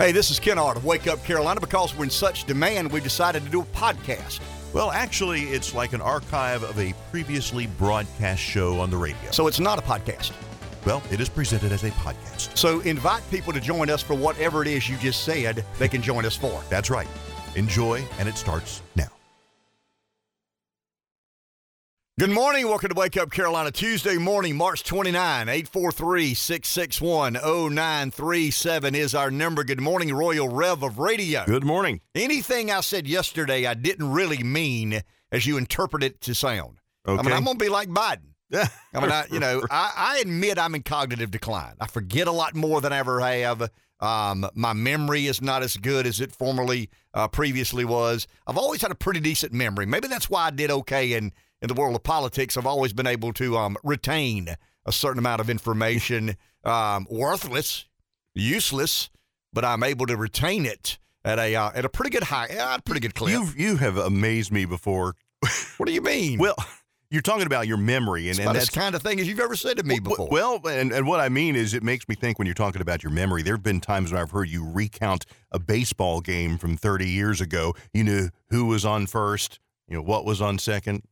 Hey, this is Ken Ard of Wake Up Carolina. Because we're in such demand, we decided to do a podcast. Well, actually, it's like an archive of a previously broadcast show on the radio. So it's not a podcast. Well, it is presented as a podcast. So invite people to join us for whatever it is you just said they can join us for. That's right. Enjoy, and it starts now. Good morning. Welcome to Wake Up Carolina Tuesday morning, March 29, 843 661 0937 is our number. Good morning, Royal Rev of Radio. Good morning. Anything I said yesterday, I didn't really mean as you interpret it to sound. I mean, Okay. I'm going to be like Biden. I mean, I, you know, I, I admit I'm in cognitive decline. I forget a lot more than I ever have. Um, my memory is not as good as it formerly uh, previously was. I've always had a pretty decent memory. Maybe that's why I did okay in in the world of politics. I've always been able to um, retain a certain amount of information, um, worthless, useless, but I'm able to retain it at a uh, at a pretty good high, uh, pretty good clip. You've you have amazed me before. what do you mean? Well, you're talking about your memory, and, and that's kind of thing as you've ever said to me W- before. Well, and, and what I mean is, it makes me think when you're talking about your memory. There have been times when I've heard you recount a baseball game from 30 years ago. You knew who was on first, you know what was on second,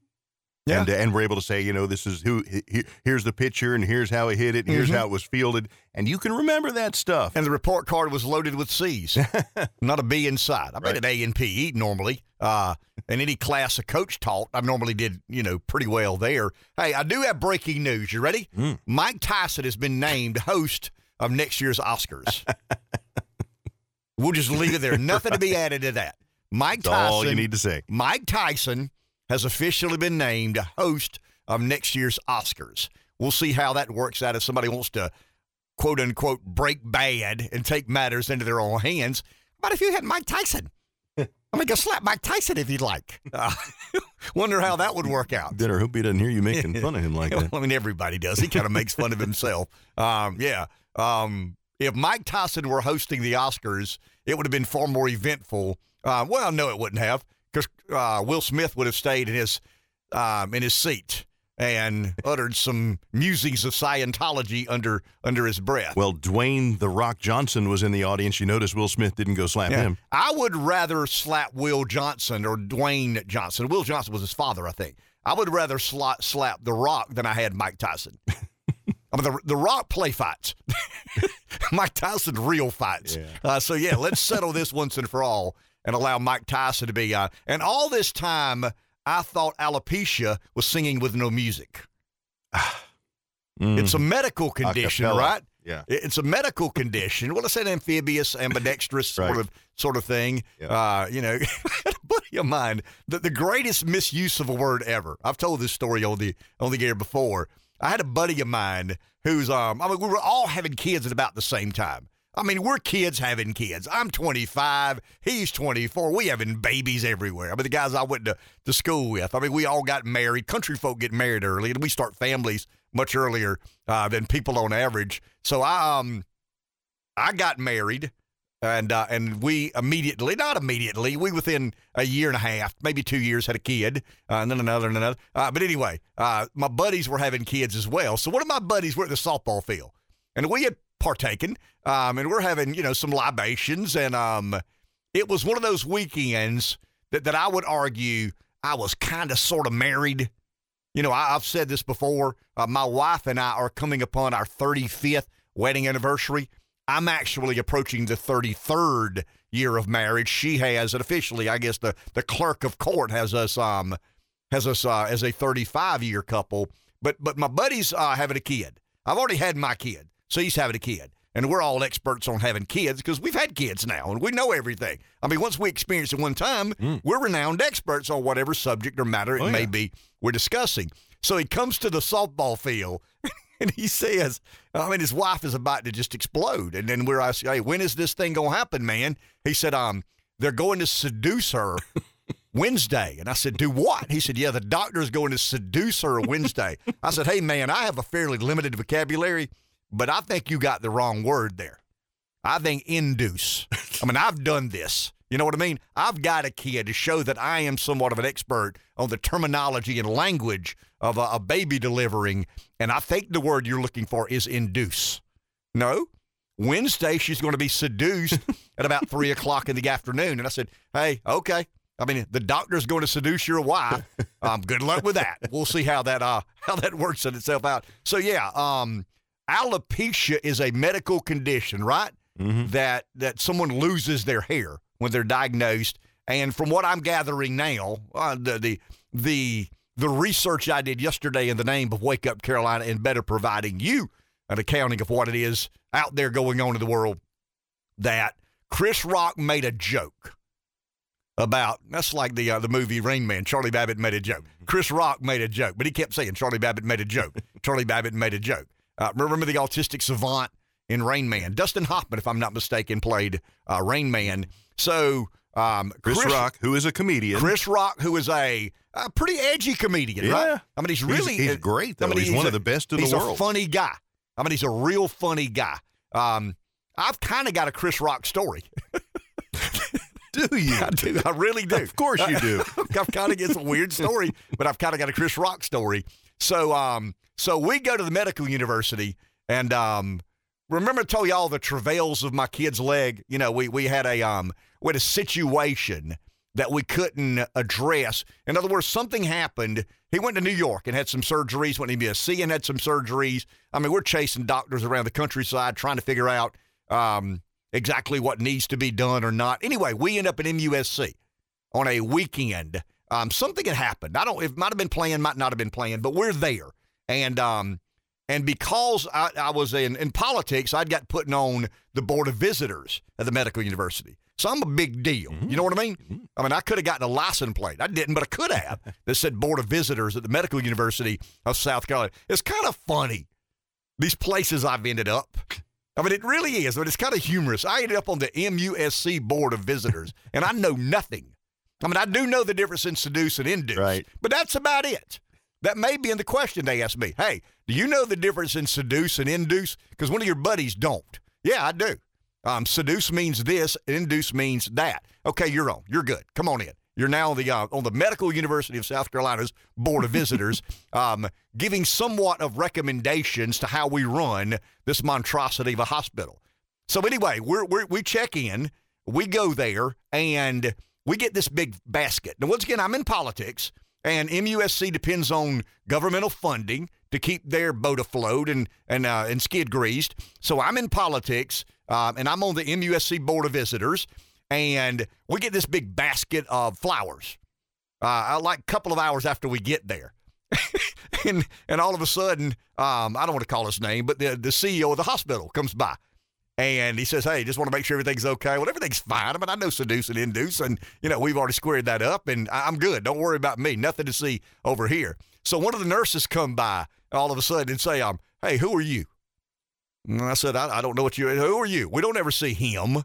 Yeah. and uh, and we're able to say, you know, this is who. he- he- here's the pitcher, and here's how he hit it, and here's Mhm. how it was fielded, and you can remember that stuff. and the report card was loaded with C's, not a B inside. I made an A and P normally. Uh, and any class a coach taught, I normally did, you know, pretty well there. Hey, I do have breaking news. You ready? Mm. Mike Tyson has been named host of next year's Oscars. we'll just leave it there. Nothing to be added to that. Mike That's Tyson. all you need to say. Mike Tyson has officially been named a host of next year's Oscars. We'll see how that works out if somebody wants to quote unquote break bad and take matters into their own hands. But if you had Mike Tyson, I mean, go slap Mike Tyson if you'd like. Uh, wonder how that would work out. Dinner. Hope he doesn't hear you making fun of him like that. I mean, everybody does. He kind of makes fun of himself. Um, yeah. Um, if Mike Tyson were hosting the Oscars, it would have been far more eventful. Uh, well, no, it wouldn't have, because uh, Will Smith would have stayed in his um, in his seat and uttered some musings of Scientology under under his breath. Well, Dwayne the Rock Johnson was in the audience. You notice Will Smith didn't go slap Yeah. him. I would rather slap Will Johnson or Dwayne Johnson. Will Johnson was his father, I think. I would rather slap, slap The Rock than I had Mike Tyson. I mean, the, the Rock play fights. Mike Tyson real fights. Yeah. Uh, so, yeah, let's settle this once and for all and allow Mike Tyson to be. on. and all this time, I thought alopecia was singing with no music. Mm. It's a medical condition, Acapella. right? yeah. It's a medical condition. Well, it's an amphibious, ambidextrous sort of sort of thing. Yeah. Uh, you know, a buddy of mine, the, the greatest misuse of a word ever. I've told this story on the on the air before. I had a buddy of mine who's um. I mean, we were all having kids at about the same time. I mean, we're kids having kids. I'm 25. He's 24. We having babies everywhere. I mean, the guys I went to, to school with. I mean, we all got married. Country folk get married early, and we start families much earlier uh, than people on average. So I um, I got married, and uh, and we immediately, not immediately, we within a year and a half, maybe two years, had a kid, uh, and then another and another. Uh, but anyway, uh, my buddies were having kids as well. So one of my buddies were at the softball field, and we had partaken, um, and we're having you know some libations, and um, it was one of those weekends that that I would argue I was kind of sort of married. You know, I, I've said this before. Uh, my wife and I are coming upon our 35th wedding anniversary. I'm actually approaching the 33rd year of marriage. She has, it officially, I guess the the clerk of court has us um has us uh, as a 35 year couple. But but my buddy's uh, having a kid. I've already had my kid, so he's having a kid. And we're all experts on having kids because we've had kids now and we know everything. I mean, once we experience it one time, we're renowned experts on whatever subject or matter it Oh, may yeah. be we're discussing. So he comes to the softball field and he says, I mean, his wife is about to just explode. And then we're asking, hey, when is this thing going to happen, man? He said, um, they're going to seduce her Wednesday. And I said, do what? He said, yeah, the doctor's going to seduce her Wednesday. I said, hey, man, I have a fairly limited vocabulary, but I think you got the wrong word there. I think induce. I mean, I've done this. You know what I mean? I've got a kid to show that I am somewhat of an expert on the terminology and language of a, a baby delivering. And I think the word you're looking for is induce. No? Wednesday, she's going to be seduced at about three o'clock in the afternoon. And I said, Hey, okay. I mean, the doctor's going to seduce your wife. Um, good luck with that. We'll see how that uh how that works itself out. So yeah, um, alopecia is a medical condition, right? Mhm. That that someone loses their hair when they're diagnosed. And from what I'm gathering now, uh, the the the the research I did yesterday in the name of Wake Up Carolina and better providing you an accounting of what it is out there going on in the world, that Chris Rock made a joke about that's like the uh, the movie Rain Man. Charlie Babbitt made a joke. Chris Rock made a joke, but he kept saying Charlie Babbitt made a joke. Charlie Babbitt made a joke. Uh, remember the autistic savant in Rain Man? Dustin Hoffman, if I'm not mistaken, played uh, Rain Man. So um, Chris, Rock, who is a comedian. Chris Rock, who is a, a pretty edgy comedian, Yeah. right? I mean, he's He's- really he's, great though. I mean, he's, one a- of the best in the world. he's a funny guy. I mean, he's a real funny guy. Um, I've kind of got a Chris Rock story. do you? I do. I really do. Of course you do. I've kind of got a weird story, but I've kind of got a Chris Rock story. So, um, so we go to the medical university, and um, remember I told y'all the travails of my kid's leg. You know, we we had a um, we had a situation that we couldn't address. In other words, something happened. He went to New York and had some surgeries. Went to MUSC and had some surgeries. I mean, we're chasing doctors around the countryside trying to figure out um, exactly what needs to be done or not. Anyway, we end up at MUSC on a weekend. Um, something had happened. I don't. It might have been planned, might not have been planned, but we're there. And um, and because I, I was in in politics, I'd got put on the board of visitors at the medical university. So I'm a big deal. You know what I mean? I mean, I could have gotten a license plate. I didn't, but I could have. that said board of visitors at the medical university of South Carolina. It's kind of funny. These places I've ended up. I mean, it really is, but it's kind of humorous. I ended up on the MUSC board of visitors, and I know nothing. I mean, I do know the difference in seduce and induce, Right. but that's about it. That may be in the question they asked me. Hey, do you know the difference in seduce and induce? Because one of your buddies don't. Yeah, I do. Um, seduce means this, induce means that. Okay, you're on. You're good. Come on in. You're now on the uh, on the Medical University of South Carolina's Board of Visitors, um, giving somewhat of recommendations to how we run this monstrosity of a hospital. So anyway, we're, we're we check in, we go there, and we get this big basket. Now, once again, I'm in politics, and MUSC depends on governmental funding to keep their boat afloat and and uh, and skid greased. So I'm in politics, um, and I'm on the MUSC Board of Visitors, and we get this big basket of flowers. Uh, like a couple of hours after we get there. and and all of a sudden, um, I don't want to call his name, but the the CEO of the hospital comes by, and he says, "Hey, just want to make sure everything's okay." Well, everything's fine. I mean, I know seduce and induce, and you know we've already squared that up, and I'm good. Don't worry about me. Nothing to see over here. So one of the nurses come by all of a sudden and say, "Um, hey, who are you?" And I said, I, "I don't know what you. Who are you? We don't ever see him."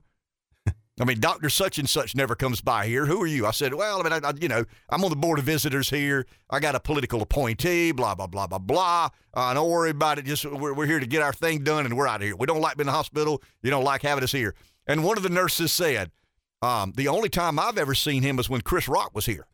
I mean, Doctor Such and Such never comes by here. Who are you? I said, well, I mean, I, I, you know, I'm on the board of visitors here. I got a political appointee. Blah blah blah blah blah. Uh, don't worry about it. Just we're, we're here to get our thing done, and we're out of here. We don't like being in the hospital. You don't like having us here. And one of the nurses said, um, the only time I've ever seen him was when Chris Rock was here.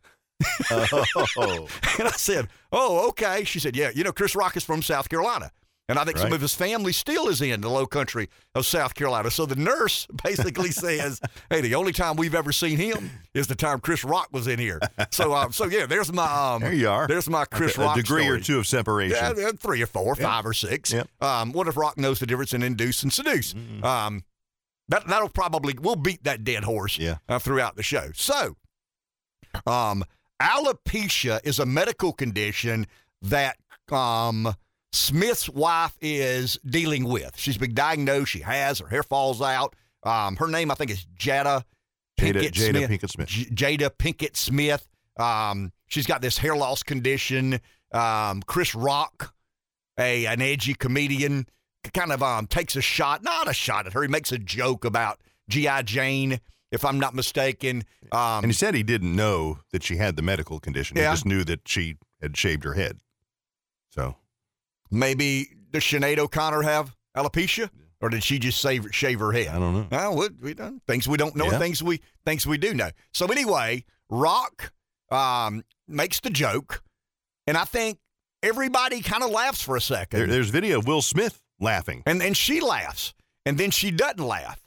Oh, And I said, Oh, okay. She said, Yeah, you know, Chris Rock is from South Carolina. And I think some of his family still is in the low country of South Carolina. So the nurse basically says, Hey, the only time we've ever seen him is the time Chris Rock was in here. So, um, so yeah, there's my, um, there you are. there's my Chris a Rock degree or two of separation. Yeah, three or four, five or six. Yep. Um, what if Rock knows the difference in induce and seduce? Um, that that'll probably we'll beat that dead horse Yeah. uh, throughout the show. So, um, alopecia is a medical condition that um, Smith's wife is dealing with. She's been diagnosed. She has her hair falls out. Um, her name I think is Jada Jada, Pinkett Jada Smith. Pinkett Smith. J- Jada Pinkett Smith. Um, she's got this hair loss condition. Um, Chris Rock, a an edgy comedian, kind of um takes a shot, not a shot at her. He makes a joke about GI Jane, if I'm not mistaken. Um, And he said he didn't know that she had the medical condition. Yeah. He just knew that she had shaved her head. So maybe does Sinead O'Connor have alopecia, or did she just shave shave her head? I don't know. Well, we, we done things we don't know, Yeah. things we things we do know. So anyway, Rock um, makes the joke, and I think everybody kind of laughs for a second, There, there's video of Will Smith laughing. and and she laughs, and then she doesn't laugh.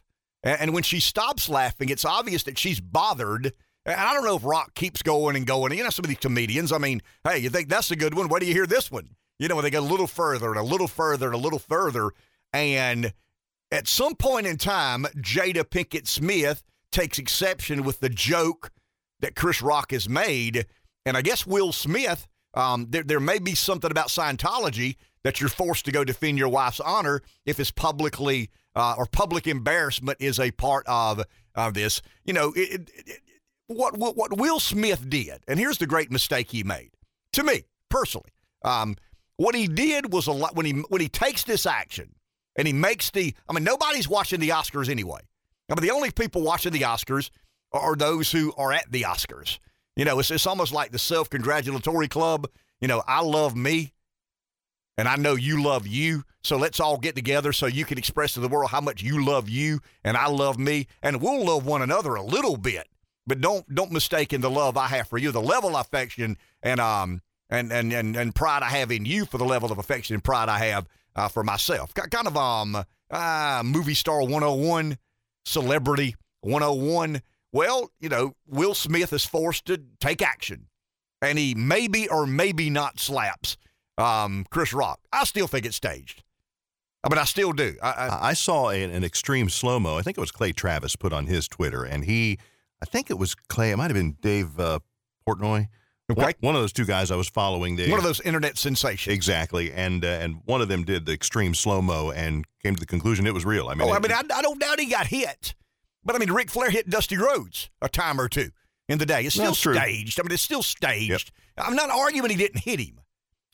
And, and when she stops laughing, it's obvious that she's bothered. And I don't know if Rock keeps going and going. You know, some of these comedians, I mean, hey, you think that's a good one? Why do you hear this one? You know, when they go a little further and a little further and a little further. And at some point in time, Jada Pinkett Smith takes exception with the joke that Chris Rock has made. And I guess Will Smith, um, there, there may be something about Scientology that you're forced to go defend your wife's honor if it's publicly uh, or public embarrassment is a part of of this. You know, it, it, it, what, what what Will Smith did, and here's the great mistake he made to me personally. Um, what he did was a lot when he when he takes this action and he makes the. I mean, nobody's watching the Oscars anyway. I mean, the only people watching the Oscars are those who are at the Oscars. You know, it's, it's almost like the self congratulatory club. You know, I love me and I know you love you. So let's all get together so you can express to the world how much you love you and I love me, and we'll love one another a little bit. But don't don't mistake in the love I have for you, the level of affection and um and and and, and pride I have in you for the level of affection and pride I have uh, for myself. Kind of um uh, movie star 101, celebrity 101. Well, you know, Will Smith is forced to take action, and he maybe or maybe not slaps um, Chris Rock. I still think it's staged. I mean, I still do. I, I, I saw an, an extreme slow mo. I think it was Clay Travis put on his Twitter, and he, I think it was Clay. It might have been Dave uh, Portnoy. Okay. One, of those two guys I was following. They, one of those internet sensations. Exactly, and uh, and one of them did the extreme slow mo and came to the conclusion it was real. I mean, oh, it, I mean, I, I, don't doubt he got hit, but I mean, Ric Flair hit Dusty Rhodes a time or two in the day. It's still staged. I mean, it's still staged. Yep. I'm not arguing he didn't hit him.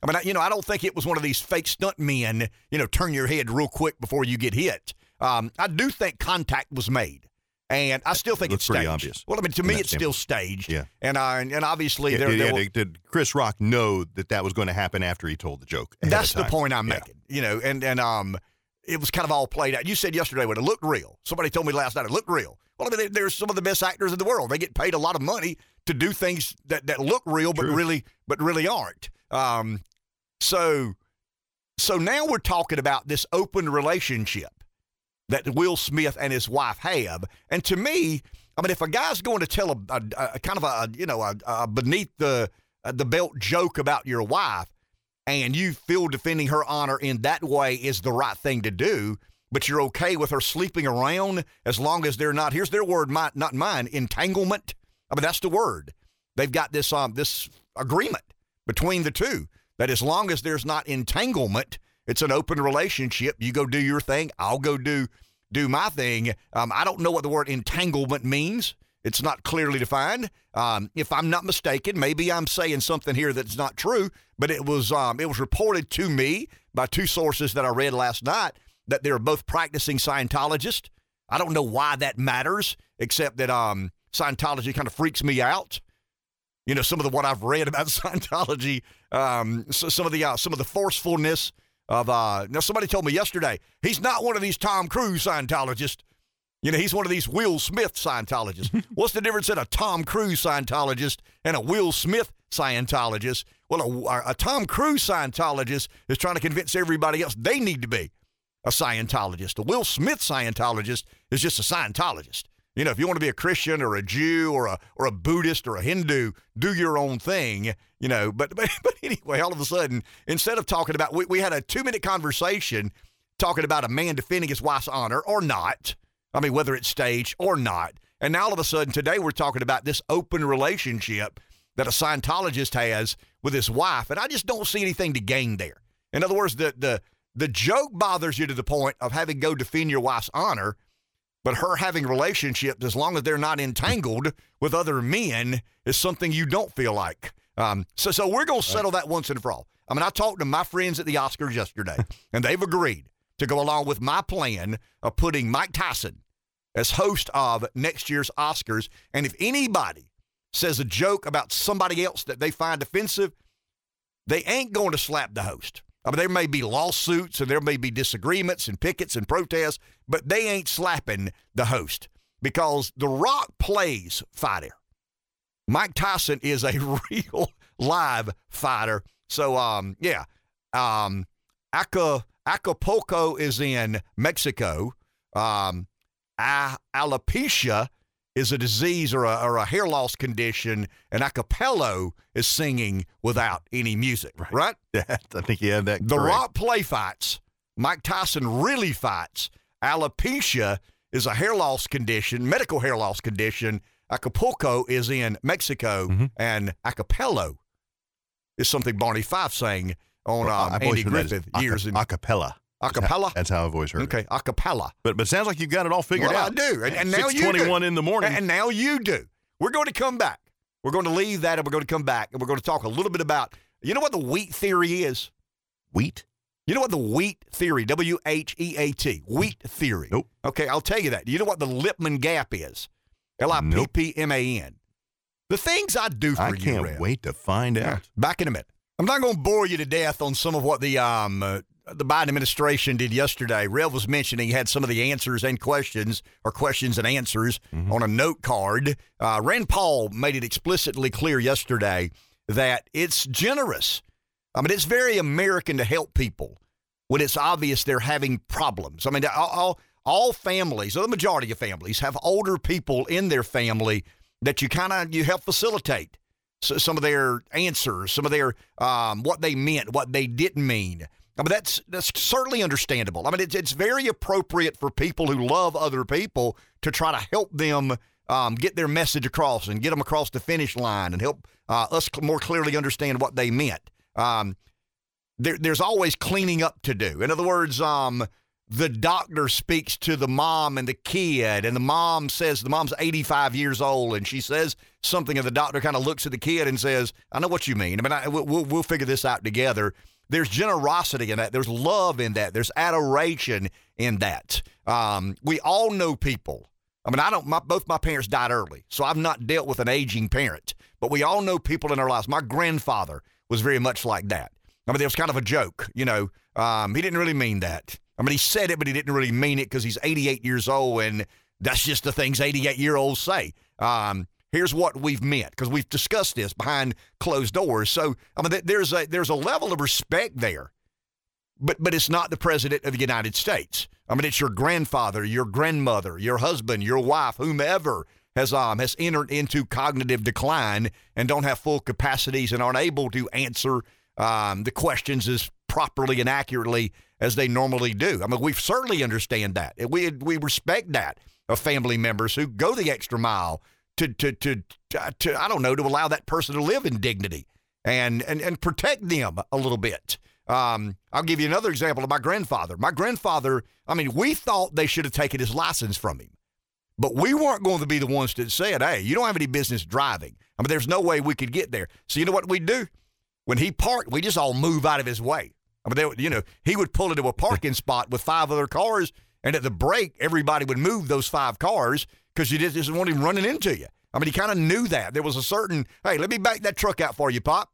I mean, I, you know, I don't think it was one of these fake stunt men, you know, turn your head real quick before you get hit. Um, I do think contact was made. And I still think it it's pretty obvious. Well, I mean, to me, it's still staged. Yeah. And uh, and, obviously, yeah, there, yeah, there will, did Chris Rock know that that was going to happen after he told the joke? That's the point I'm yeah. making. You know, and and um, it was kind of all played out. You said yesterday when it looked real. Somebody told me last night it looked real. Well, I mean, there's some of the best actors in the world. They get paid a lot of money to do things that, that look real, but really but really aren't. Um, so, so now we're talking about this open relationship that Will Smith and his wife have, and to me, I mean, if a guy's going to tell a, a, a kind of a you know a, a beneath the the belt joke about your wife, and you feel defending her honor in that way is the right thing to do, but you're okay with her sleeping around as long as they're not. Here's their word, my, not mine. Entanglement. I mean, that's the word. They've got this um this agreement between the two that as long as there's not entanglement, it's an open relationship. You go do your thing, I'll go do do my thing. Um, I don't know what the word entanglement means. It's not clearly defined. Um, if I'm not mistaken, maybe I'm saying something here that's not true, but it was um, it was reported to me by two sources that I read last night that they're both practicing Scientologists. I don't know why that matters, except that um, Scientology kind of freaks me out you know some of the what I've read about Scientology, um, so some of the uh, some of the forcefulness of. Uh, now somebody told me yesterday he's not one of these Tom Cruise Scientologists. You know he's one of these Will Smith Scientologists. What's the difference in a Tom Cruise Scientologist and a Will Smith Scientologist? Well, a, a Tom Cruise Scientologist is trying to convince everybody else they need to be a Scientologist. A Will Smith Scientologist is just a Scientologist. You know, if you want to be a Christian or a Jew or a or a Buddhist or a Hindu, do your own thing. You know, but but, but anyway, all of a sudden, instead of talking about, we, we had a two minute conversation talking about a man defending his wife's honor or not. I mean, whether it's staged or not. And now all of a sudden, today we're talking about this open relationship that a Scientologist has with his wife, and I just don't see anything to gain there. In other words, the the the joke bothers you to the point of having to go defend your wife's honor but her having relationships, as long as they're not entangled with other men, is something you don't feel like. Um, so, so we're going to settle that once and for all. I mean, I talked to my friends at the Oscars yesterday, and they've agreed to go along with my plan of putting Mike Tyson as host of next year's Oscars. And if anybody says a joke about somebody else that they find offensive, they ain't going to slap the host. I mean, there may be lawsuits and there may be disagreements and pickets and protests, but they ain't slapping the host because The Rock plays fighter. Mike Tyson is a real live fighter. So, um, yeah, um, Acapulco is in Mexico. Um, alopecia is a disease or a, or a hair loss condition, and acapello is singing without any music, right? right I think you had that. The correct. Rock play fights. Mike Tyson really fights. Alopecia is a hair loss condition, medical hair loss condition. Acapulco is in Mexico, Mhm. and acapello is something Barney Fife sang on um, Andy heard that as Griffith aca- years in acapella. Acapella. That's how always heard it. Okay, acapella. But but it sounds like you've got it all figured Well, I do, and, and now you do. 621 in the morning. And now you do. We're going to come back. We're going to leave that and we're going to come back and we're going to talk a little bit about, you know what the wheat theory is? Wheat? You know what the wheat theory, W H E A T, wheat theory. Nope. Okay, I'll tell you that. You know what the Lippman gap is? L I P P M A N. The things I do for I you, can't Rev. wait to find out. Back in a minute. I'm not going to bore you to death on some of what the um uh, the Biden administration did yesterday. Rev was mentioning he had some of the answers and questions or questions and answers Mm-hmm. on a note card. Uh, Rand Paul made it explicitly clear yesterday that it's generous. I mean, it's very American to help people when it's obvious they're having problems. I mean, all, all, all families, or the majority of families, have older people in their family that you kind of you help facilitate so, some of their answers, some of their um, what they meant, what they didn't mean. I mean, that's that's certainly understandable. I mean, it's it's very appropriate for people who love other people to try to help them um, get their message across and get them across the finish line and help uh, us more clearly understand what they meant. Um, there, there's always cleaning up to do. In other words, um, the doctor speaks to the mom and the kid, and the mom says the mom's 85 years old, and she says something, and the doctor kind of looks at the kid and says, "I know what you mean. I mean, I, we'll, we'll we'll figure this out together." There's generosity in that. There's love in that. There's adoration in that. Um, we all know people. I mean, I don't. My, both my parents died early, so I've not dealt with an aging parent. But we all know people in our lives. My grandfather was very much like that. I mean, it was kind of a joke, you know. Um, he didn't really mean that. I mean, he said it, but he didn't really mean it because he's 88 years old, and that's just the things 88 year olds say. Um, here's what we've meant because we've discussed this behind closed doors. So, I mean, there's a there's a level of respect there, but but it's not the president of the United States. I mean, it's your grandfather, your grandmother, your husband, your wife, whomever has um has entered into cognitive decline and don't have full capacities and aren't able to answer um, the questions as properly and accurately as they normally do. I mean, we certainly understand that. We we respect that of family members who go the extra mile to to to, to I don't know to allow that person to live in dignity and and and protect them a little bit. Um, I'll give you another example of my grandfather. My grandfather, I mean, we thought they should have taken his license from him. But we weren't going to be the ones that said, hey, you don't have any business driving. I mean, there's no way we could get there. So you know what we do? When he parked, we just all move out of his way. I mean, they, you know, he would pull into a parking spot with five other cars, and at the break, everybody would move those five cars because you just didn't want him running into you. I mean, he kind of knew that. There was a certain, hey, let me back that truck out for you, Pop.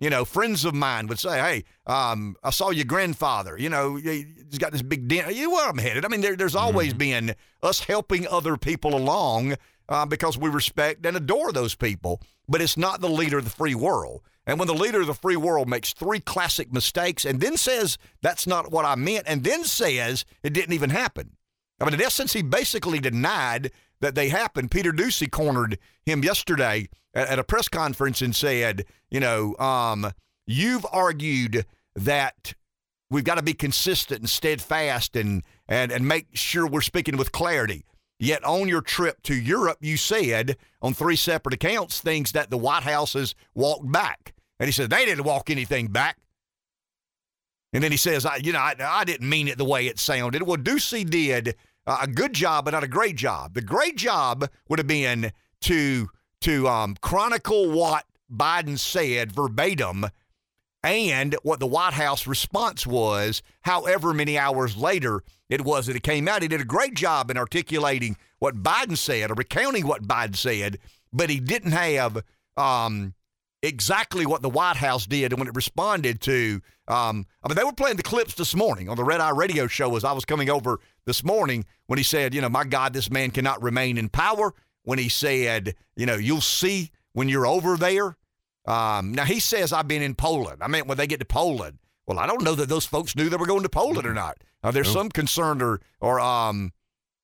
You know, friends of mine would say, "Hey, um, I saw your grandfather. You know, he- he's got this big dent. You know where I'm headed? I mean, there, there's always been us helping other people along uh, because we respect and adore those people. But it's not the leader of the free world. And when the leader of the free world makes three classic mistakes and then says that's not what I meant, and then says it didn't even happen. I mean, in essence, he basically denied that they happened. Peter Doocy cornered him yesterday at, at a press conference and said, you know, um, you've argued that we've got to be consistent and steadfast and, and, and make sure we're speaking with clarity. Yet on your trip to Europe, you said on three separate accounts things that the White House has walked back. And he said, they didn't walk anything back. And then he says, I, you know, I, I didn't mean it the way it sounded. Well, Doocy did a good job, but not a great job. The great job would have been to to um, chronicle what Biden said verbatim and what the White House response was, however many hours later it was that it came out. He did a great job in articulating what Biden said or recounting what Biden said, but he didn't have um, exactly what the White House did when it responded to. Um, I mean, they were playing the clips this morning on the Red Eye Radio Show as I was coming over this morning when he said, you know, my God, this man cannot remain in power. When he said, you know, you'll see when you're over there. Um, now he says I've been in Poland. I mean, when they get to Poland, well, I don't know that those folks knew they were going to Poland or not. Uh, there's No. some concern or or um,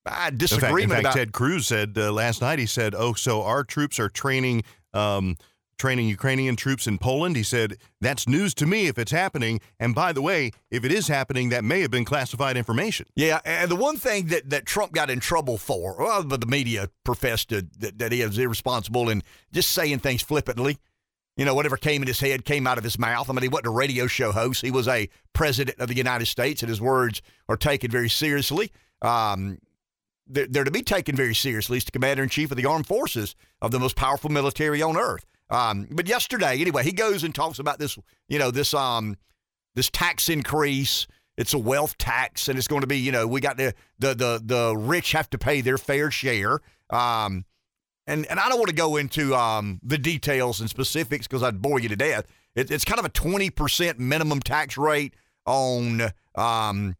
uh, In fact, disagreement in fact about Ted Cruz said uh, last night. He said, "Oh, so our troops are training." Um, Training Ukrainian troops in Poland. He said, That's news to me if it's happening. And by the way, if it is happening, that may have been classified information. Yeah, and the one thing that, that Trump got in trouble for, well, but the media professed to, that, that he was irresponsible and just saying things flippantly. You know, whatever came in his head came out of his mouth. I mean, he wasn't a radio show host. He was a president of the United States, and his words are taken very seriously. Um, they're, they're to be taken very seriously. He's the commander in chief of the armed forces of the most powerful military on earth. Um, but yesterday, anyway, he goes and talks about this, you know, this um, this tax increase. It's a wealth tax, and it's going to be, you know, we got the the the, the rich have to pay their fair share. Um, and and I don't want to go into um, the details and specifics because I'd bore you to death. It, it's kind of a twenty percent minimum tax rate on um,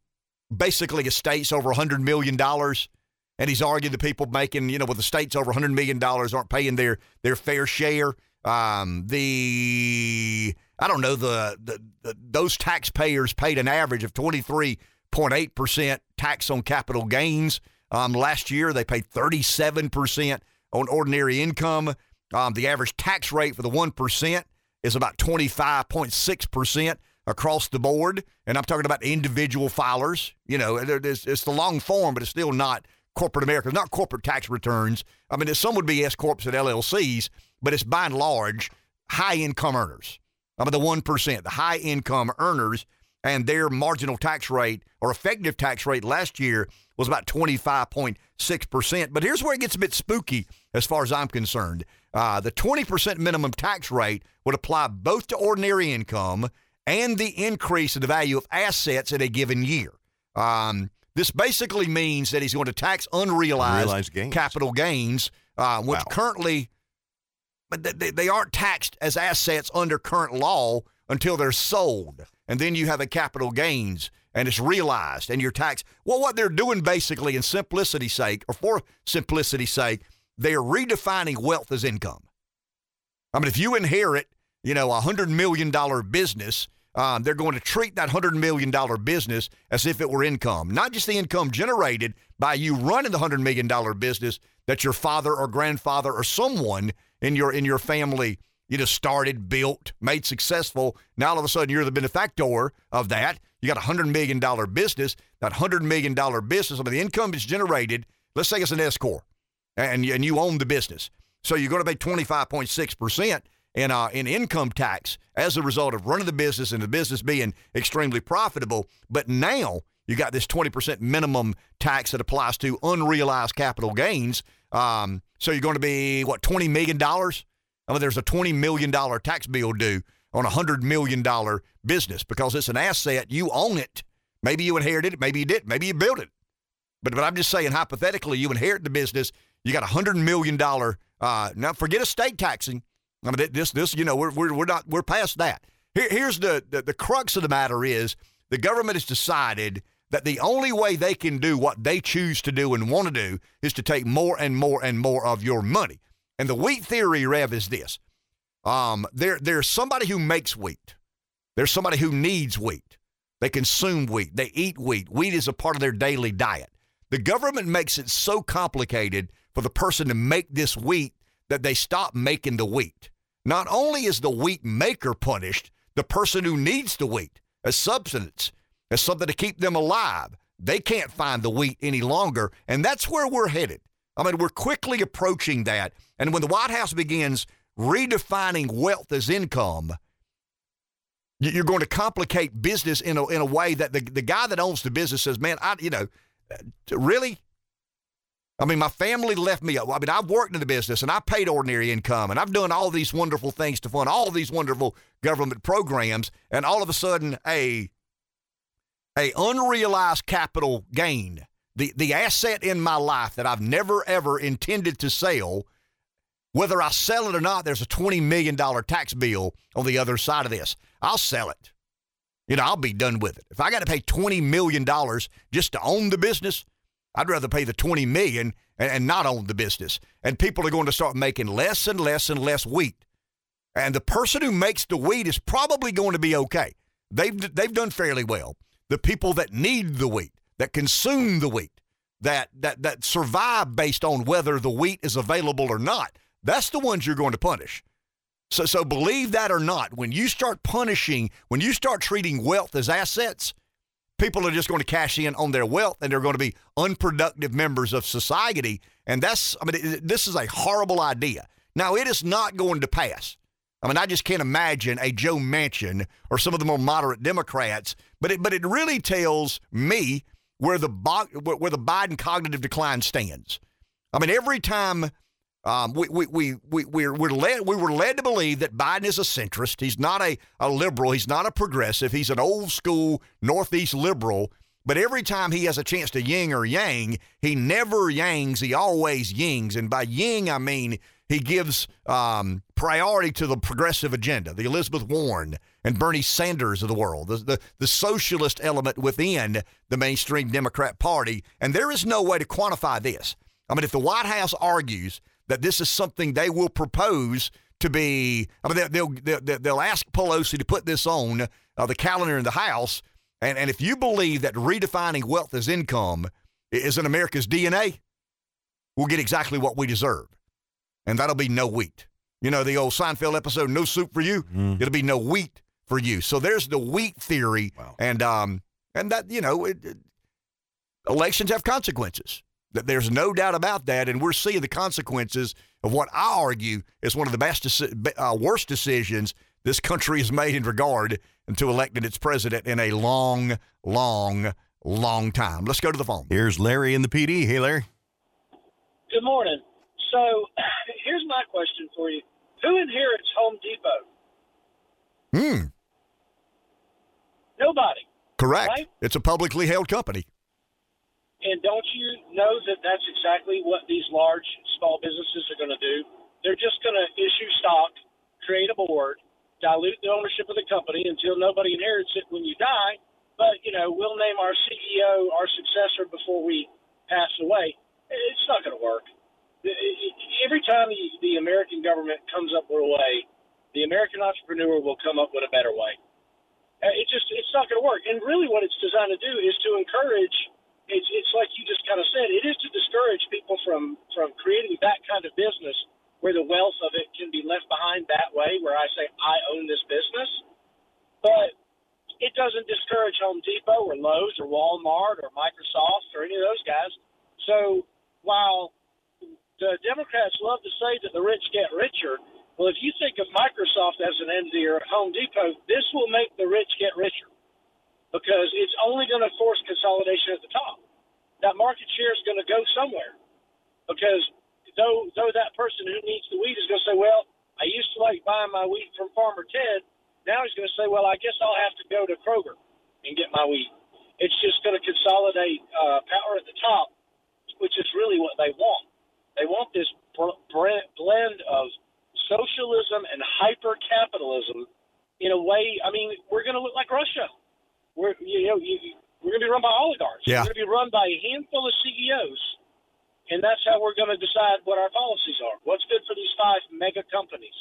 basically estates over hundred million dollars. And he's argued the people making, you know, with the states over hundred million dollars aren't paying their their fair share. Um, the I don't know the, the, the those taxpayers paid an average of twenty three point eight percent tax on capital gains. Um, last year they paid thirty seven percent on ordinary income. Um, the average tax rate for the one percent is about twenty five point six percent across the board, and I'm talking about individual filers. You know, it's, it's the long form, but it's still not corporate America, not corporate tax returns. I mean, some would be S corps and LLCs, but it's by and large high income earners. I mean, the one percent, the high income earners, and their marginal tax rate or effective tax rate last year was about twenty five point six percent. But here's where it gets a bit spooky, as far as I'm concerned. Uh, the twenty percent minimum tax rate would apply both to ordinary income and the increase in the value of assets in a given year. Um, this basically means that he's going to tax unrealized Unrealized gains. capital gains, uh, which Wow. currently, but they, they aren't taxed as assets under current law until they're sold, and then you have a capital gains and it's realized and you're taxed. Well, what they're doing basically, in simplicity's sake, or for simplicity's sake, they're redefining wealth as income. I mean, if you inherit, you know, a hundred million dollar business, um, they're going to treat that hundred million dollar business as if it were income, not just the income generated by you running the hundred million dollar business that your father or grandfather or someone in your in your family you know started, built, made successful. Now all of a sudden you're the benefactor of that. You got a hundred million dollar business. That hundred million dollar business, I mean, the income is generated. Let's say it's an S corp, and and you own the business. So you're going to pay 25.6% in, uh, in income tax as a result of running the business and the business being extremely profitable. But now you got this 20% minimum tax that applies to unrealized capital gains. Um, so you're going to be, what, $20 million? I mean, there's a $20 million tax bill due on a $100 million business because it's an asset. You own it. Maybe you inherited it. Maybe you didn't. Maybe you built it. But, but I'm just saying, hypothetically, you inherit the business. You got a hundred million dollar. Uh, now forget estate taxing. I mean, this this you know we're we're, we're not we're past that. Here, here's the, the the crux of the matter is the government has decided that the only way they can do what they choose to do and want to do is to take more and more and more of your money. And the wheat theory, Rev, is this: um, there there's somebody who makes wheat. There's somebody who needs wheat. They consume wheat. They eat wheat. Wheat is a part of their daily diet. The government makes it so complicated for the person to make this wheat that they stop making the wheat. Not only is the wheat maker punished, the person who needs the wheat as substance, as something to keep them alive, they can't find the wheat any longer. And that's where we're headed. I mean, we're quickly approaching that. And when the White House begins redefining wealth as income, you- you're going to complicate business in a, in a way that the, the guy that owns the business says, man, I, you know, uh, really? I mean, my family left me. I mean, I've worked in the business and I paid ordinary income and I've done all these wonderful things to fund all these wonderful government programs. And all of a sudden, a, a unrealized capital gain, the, the asset in my life that I've never ever intended to sell, whether I sell it or not, there's a $20 million tax bill on the other side of this. I'll sell it. You know, I'll be done with it. If I got to pay $20 million just to own the business, I'd rather pay the 20 million and, and not own the business. And people are going to start making less and less and less wheat. And the person who makes the wheat is probably going to be okay. They've they've done fairly well. The people that need the wheat, that consume the wheat, that that that survive based on whether the wheat is available or not. That's the ones you're going to punish. So so believe that or not, when you start punishing, when you start treating wealth as assets, people are just going to cash in on their wealth and they're going to be unproductive members of society. And that's I mean this is a horrible idea. Now it is not going to pass. I mean, I just can't imagine a Joe Manchin or some of the more moderate Democrats, but it, but it really tells me where the where the Biden cognitive decline stands. I mean, every time um, we, we, we, we, we're, we're led, we were led to believe that Biden is a centrist. He's not a, a liberal. He's not a progressive. He's an old school Northeast liberal. But every time he has a chance to ying or yang, he never yangs. He always yings. And by ying, I mean he gives um, priority to the progressive agenda, the Elizabeth Warren and Bernie Sanders of the world, the, the, the socialist element within the mainstream Democrat Party. And there is no way to quantify this. I mean, if the White House argues that this is something they will propose to be, I mean, they'll, they'll, they'll ask Pelosi to put this on uh, the calendar in the House. And, and if you believe that redefining wealth as income is in America's DNA, we'll get exactly what we deserve and that'll be no wheat. You know, the old Seinfeld episode, No Soup for You? Mm. It'll be no wheat for you. So there's the wheat theory. Wow. And, um, and that, you know, it, it, elections have consequences. That There's no doubt about that. And we're seeing the consequences of what I argue is one of the best, uh, worst decisions this country has made in regard to electing its president in a long, long, long time. Let's go to the phone. Here's Larry in the PD. Hey, Larry. Good morning. So here's my question for you: Who inherits Home Depot? Hmm. Nobody. Correct. Right? It's a publicly held company. And don't you know that that's exactly what these large small businesses are going to do? They're just going to issue stock, create a board, dilute the ownership of the company until nobody inherits it when you die. But you know, we'll name our CEO our successor before we pass away. It's not going to work every time the American government comes up with a way, the American entrepreneur will come up with a better way. Uh, it just it's not going to work. And really, what it's designed to do is to encourage. It's it's like you just kind of said. It is to discourage people from from creating that kind of business where the wealth of it can be left behind that way. Where I say I own this business, but it doesn't discourage Home Depot or Lowe's or Walmart or Microsoft or any of those guys. So while the Democrats love to say that the rich get richer. Well, if you think of Microsoft as an entity or Home Depot, this will make the rich get richer because it's only going to force consolidation at the top. That market share is going to go somewhere because though though that person who needs the wheat is going to say, well, I used to like buying my wheat from Farmer Ted. Now he's going to say, well, I guess I'll have to go to Kroger and get my wheat. It's just going to consolidate uh, power at the top, which is really what they want. They want this blend of socialism and hyper capitalism in a way. I mean, we're going to look like Russia. We're you know you, we're going to be run by oligarchs. Yeah. We're going to be run by a handful of CEOs, and that's how we're going to decide what our policies are. What's good for these five mega companies?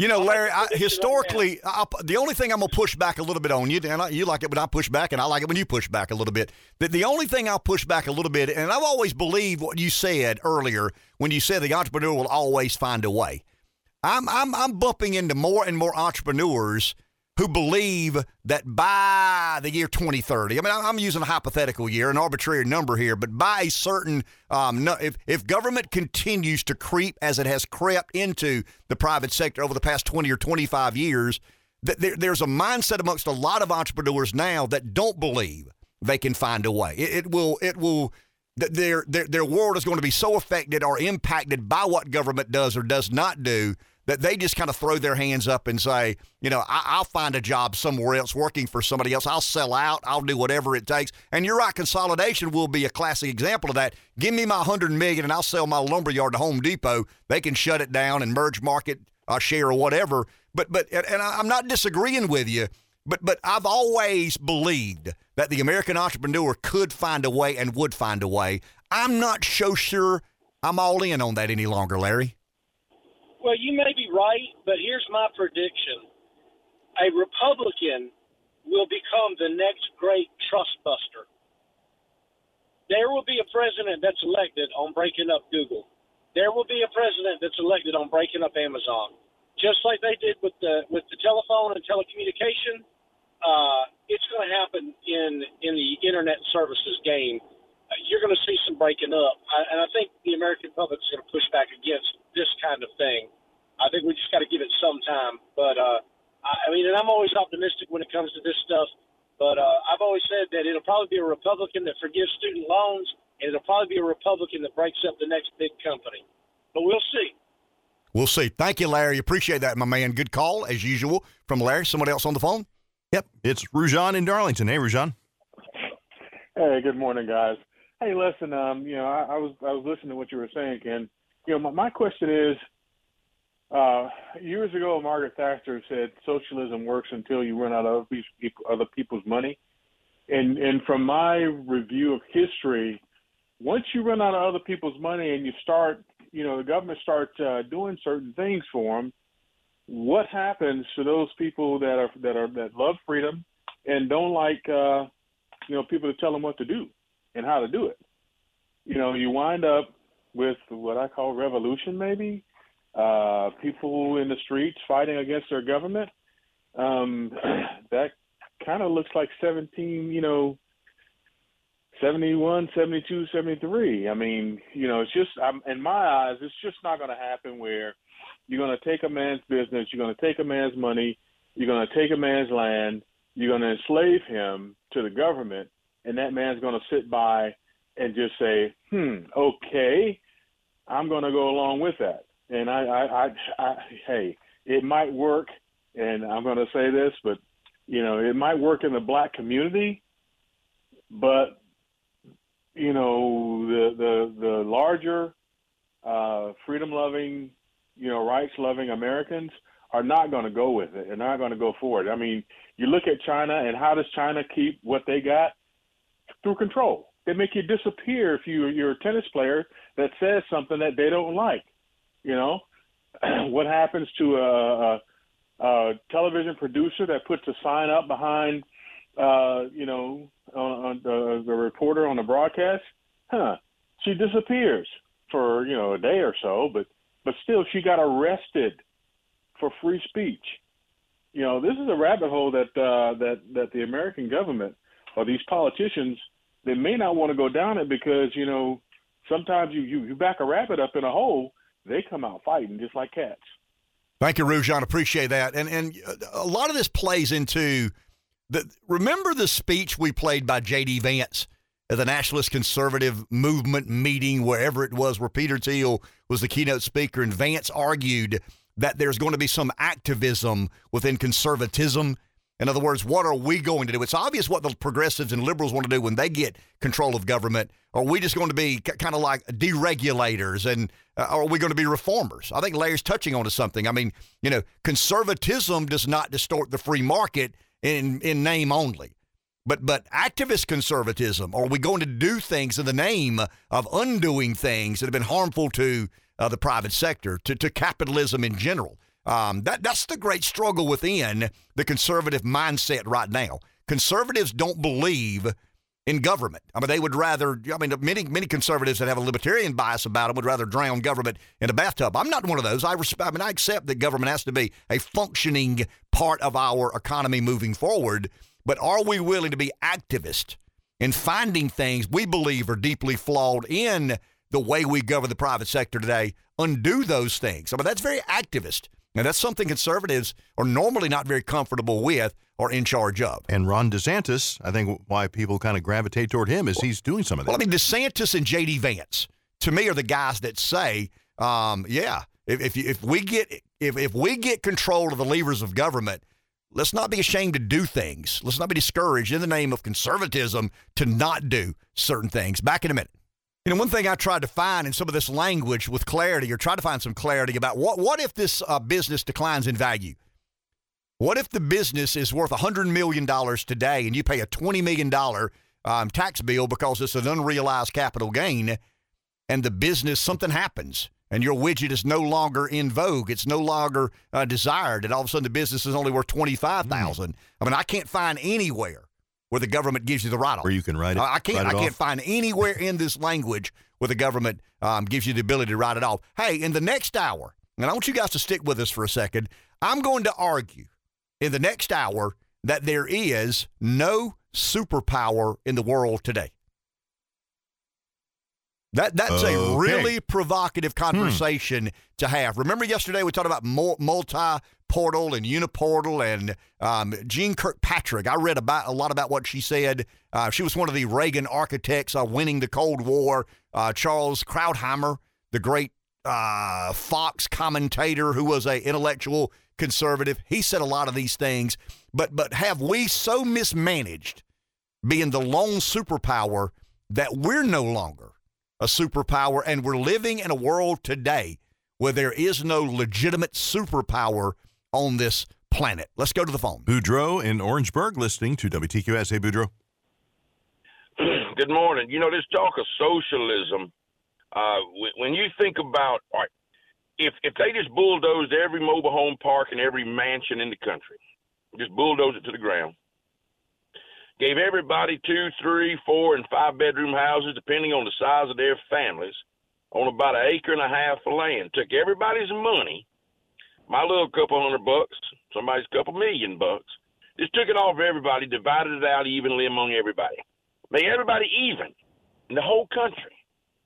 You know, Larry, I, historically, I, the only thing I'm going to push back a little bit on you, and I, you like it when I push back, and I like it when you push back a little bit. The, the only thing I'll push back a little bit, and I've always believed what you said earlier when you said the entrepreneur will always find a way. I'm, I'm, I'm bumping into more and more entrepreneurs – who believe that by the year 2030, I mean, I'm using a hypothetical year, an arbitrary number here, but by a certain, um, if, if government continues to creep as it has crept into the private sector over the past 20 or 25 years, that there, there's a mindset amongst a lot of entrepreneurs now that don't believe they can find a way. It, it will, it will, their, their, their world is going to be so affected or impacted by what government does or does not do that they just kind of throw their hands up and say, you know, I, will find a job somewhere else working for somebody else. I'll sell out. I'll do whatever it takes. And you're right, consolidation will be a classic example of that. Give me my 100 million and I'll sell my lumberyard to Home Depot. They can shut it down and merge market uh, share or whatever. But but and I'm not disagreeing with you. But but I've always believed that the American entrepreneur could find a way and would find a way. I'm not so sure I'm all in on that any longer, Larry. Well, you may be right, but here's my prediction: a Republican will become the next great trust buster. There will be a president that's elected on breaking up Google. There will be a president that's elected on breaking up Amazon, just like they did with the with the telephone and telecommunication. Uh, it's going to happen in in the internet services game. You're going to see some breaking up, I, and I think the American public is going to push back against this kind of thing. I think we just got to give it some time. But uh, I, I mean, and I'm always optimistic when it comes to this stuff. But uh, I've always said that it'll probably be a Republican that forgives student loans, and it'll probably be a Republican that breaks up the next big company. But we'll see. We'll see. Thank you, Larry. Appreciate that, my man. Good call, as usual, from Larry. Somebody else on the phone? Yep, it's Rujan in Darlington. Hey, Rujan. Hey, good morning, guys. Hey, listen, um, you know, I, I was I was listening to what you were saying, Ken. You know, my, my question is, uh, years ago, Margaret Thatcher said socialism works until you run out of other, people's money. And and from my review of history, once you run out of other people's money and you start, you know, the government starts uh, doing certain things for them, what happens to those people that are that are that love freedom and don't like, uh, you know, people to tell them what to do and how to do it? You know, you wind up with what I call revolution, maybe uh, people in the streets fighting against their government. Um, that kind of looks like 17, you know, 71, 72, 73. I mean, you know, it's just, I'm, in my eyes, it's just not going to happen where you're going to take a man's business, you're going to take a man's money, you're going to take a man's land, you're going to enslave him to the government, and that man's going to sit by and just say, hmm, okay, I'm going to go along with that and I, I, I, I, hey, it might work, and I'm going to say this, but you know, it might work in the black community, but you know, the the the larger uh, freedom-loving, you know, rights-loving Americans are not going to go with it. They're not going to go for it. I mean, you look at China, and how does China keep what they got? Through control. They make you disappear if you you're a tennis player that says something that they don't like. You know, what happens to a, a, a television producer that puts a sign up behind, uh, you know, on, on the, the reporter on the broadcast? Huh? She disappears for you know a day or so, but but still she got arrested for free speech. You know, this is a rabbit hole that uh, that that the American government or these politicians they may not want to go down it because you know sometimes you, you you back a rabbit up in a hole they come out fighting just like cats. Thank you, Rujan. Appreciate that. And and a lot of this plays into the. Remember the speech we played by J.D. Vance at the Nationalist Conservative Movement meeting, wherever it was, where Peter Thiel was the keynote speaker, and Vance argued that there's going to be some activism within conservatism in other words, what are we going to do? It's obvious what the progressives and liberals want to do when they get control of government. Are we just going to be kind of like deregulators and uh, are we going to be reformers? I think Larry's touching on to something. I mean, you know, conservatism does not distort the free market in, in name only. But but activist conservatism, are we going to do things in the name of undoing things that have been harmful to uh, the private sector, to, to capitalism in general? Um, that that's the great struggle within the conservative mindset right now. Conservatives don't believe in government. I mean, they would rather. I mean, many many conservatives that have a libertarian bias about them would rather drown government in a bathtub. I'm not one of those. I respect. I mean, I accept that government has to be a functioning part of our economy moving forward. But are we willing to be activist in finding things we believe are deeply flawed in the way we govern the private sector today? Undo those things. I mean, that's very activist. And that's something conservatives are normally not very comfortable with or in charge of. And Ron DeSantis, I think why people kind of gravitate toward him is he's doing some of that. Well, I mean, DeSantis and J.D. Vance, to me, are the guys that say, um, yeah, if, if, if we get if, if we get control of the levers of government, let's not be ashamed to do things. Let's not be discouraged in the name of conservatism to not do certain things. Back in a minute. You know, one thing I tried to find in some of this language with clarity, or try to find some clarity about what what if this uh, business declines in value? What if the business is worth $100 million today and you pay a $20 million um, tax bill because it's an unrealized capital gain and the business, something happens and your widget is no longer in vogue. It's no longer uh, desired. And all of a sudden the business is only worth 25000 mm. I mean, I can't find anywhere where the government gives you the right. off. Where you can write it. I can't. I can't off. find anywhere in this language where the government um, gives you the ability to write it off. Hey, in the next hour, and I want you guys to stick with us for a second. I'm going to argue in the next hour that there is no superpower in the world today. That that's a really provocative conversation to have. Remember yesterday we talked about multi portal and unipolar and um, Jeane Kirkpatrick. I read about a lot about what she said. Uh, she was one of the Reagan architects uh, winning the Cold War. Uh, Charles Krauthammer, the great uh, Fox commentator who was a intellectual conservative, he said a lot of these things. But but have we so mismanaged being the lone superpower that we're no longer a superpower and we're living in a world today where there is no legitimate superpower on this planet. Let's go to the phone. Boudreaux in Orangeburg listening to WTQS. Hey, Boudreaux. Good morning. You know, this talk of socialism, uh, when- when you think about, all right, if, if they just bulldozed every mobile home park and every mansion in the country, just bulldoze it to the ground, gave everybody two, three, four, and five bedroom houses, depending on the size of their families, on about an acre and a half of land, took everybody's money, my little couple hundred bucks, somebody's couple million bucks, just took it off everybody, divided it out evenly among everybody Made everybody even in the whole country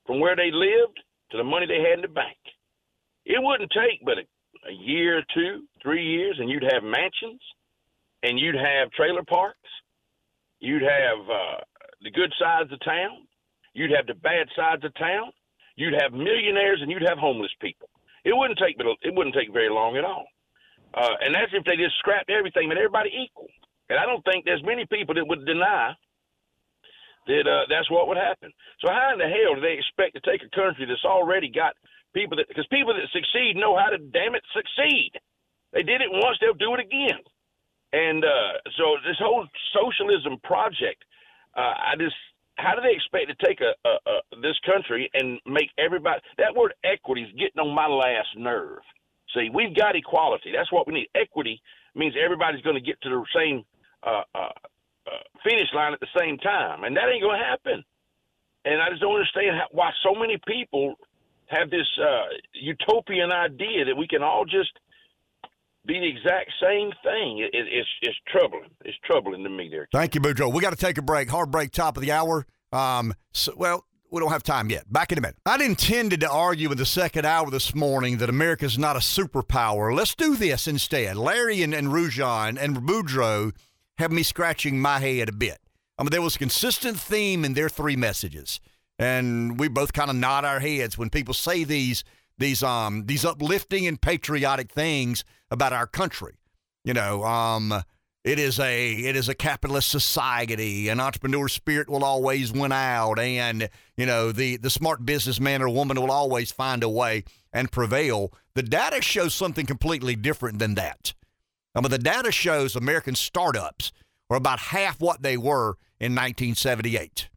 from where they lived to the money they had in the bank. It wouldn't take but a, a year or two, three years, and you'd have mansions and you'd have trailer parks. You'd have uh, the good sides of town. You'd have the bad sides of town. You'd have millionaires and you'd have homeless people. It wouldn't take, it wouldn't take very long at all. Uh, and that's if they just scrapped everything, and everybody equal. And I don't think there's many people that would deny that uh, that's what would happen. So how in the hell do they expect to take a country that's already got people that because people that succeed know how to damn it succeed. They did it once, they'll do it again. And uh, so this whole socialism project, uh, I just how do they expect to take a, a, a this country and make everybody that word equity is getting on my last nerve. See, we've got equality. That's what we need. Equity means everybody's going to get to the same uh, uh, uh, finish line at the same time, and that ain't going to happen. And I just don't understand how, why so many people have this uh, utopian idea that we can all just be the exact same thing. It, it, it's it's troubling. It's troubling to me. There. Thank you, Boudreaux. We got to take a break. Hard break, top of the hour. Um, so, well, we don't have time yet. Back in a minute. I'd intended to argue in the second hour this morning that America's not a superpower. Let's do this instead. Larry and, and Rujan and Boudreaux have me scratching my head a bit. I mean, there was a consistent theme in their three messages, and we both kind of nod our heads when people say these these um these uplifting and patriotic things about our country. You know, um, it is a it is a capitalist society. An entrepreneur spirit will always win out, and you know the the smart businessman or woman will always find a way and prevail. The data shows something completely different than that. I mean, the data shows American startups are about half what they were in 1978.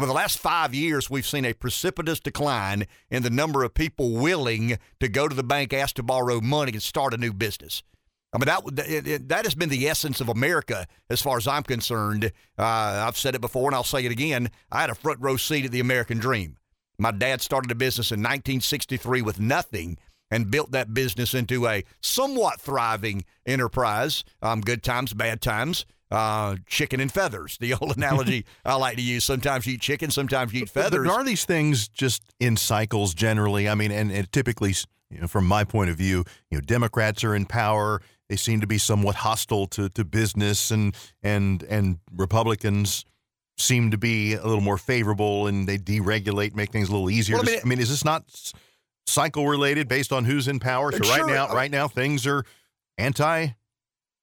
Over the last five years, we've seen a precipitous decline in the number of people willing to go to the bank, ask to borrow money, and start a new business. I mean, that it, it, that has been the essence of America as far as I'm concerned. Uh, I've said it before, and I'll say it again. I had a front row seat at the American dream. My dad started a business in 1963 with nothing and built that business into a somewhat thriving enterprise. Um, good times, bad times. Uh, chicken and feathers, the old analogy I like to use. Sometimes you eat chicken, sometimes you eat feathers. But are these things just in cycles generally? I mean, and, and typically, you know, from my point of view, you know, Democrats are in power. They seem to be somewhat hostile to, to business, and and and Republicans seem to be a little more favorable, and they deregulate, make things a little easier. Well, I to- mean- I mean, is this not cycle related based on who's in power? So Sure. right now, right now, things are anti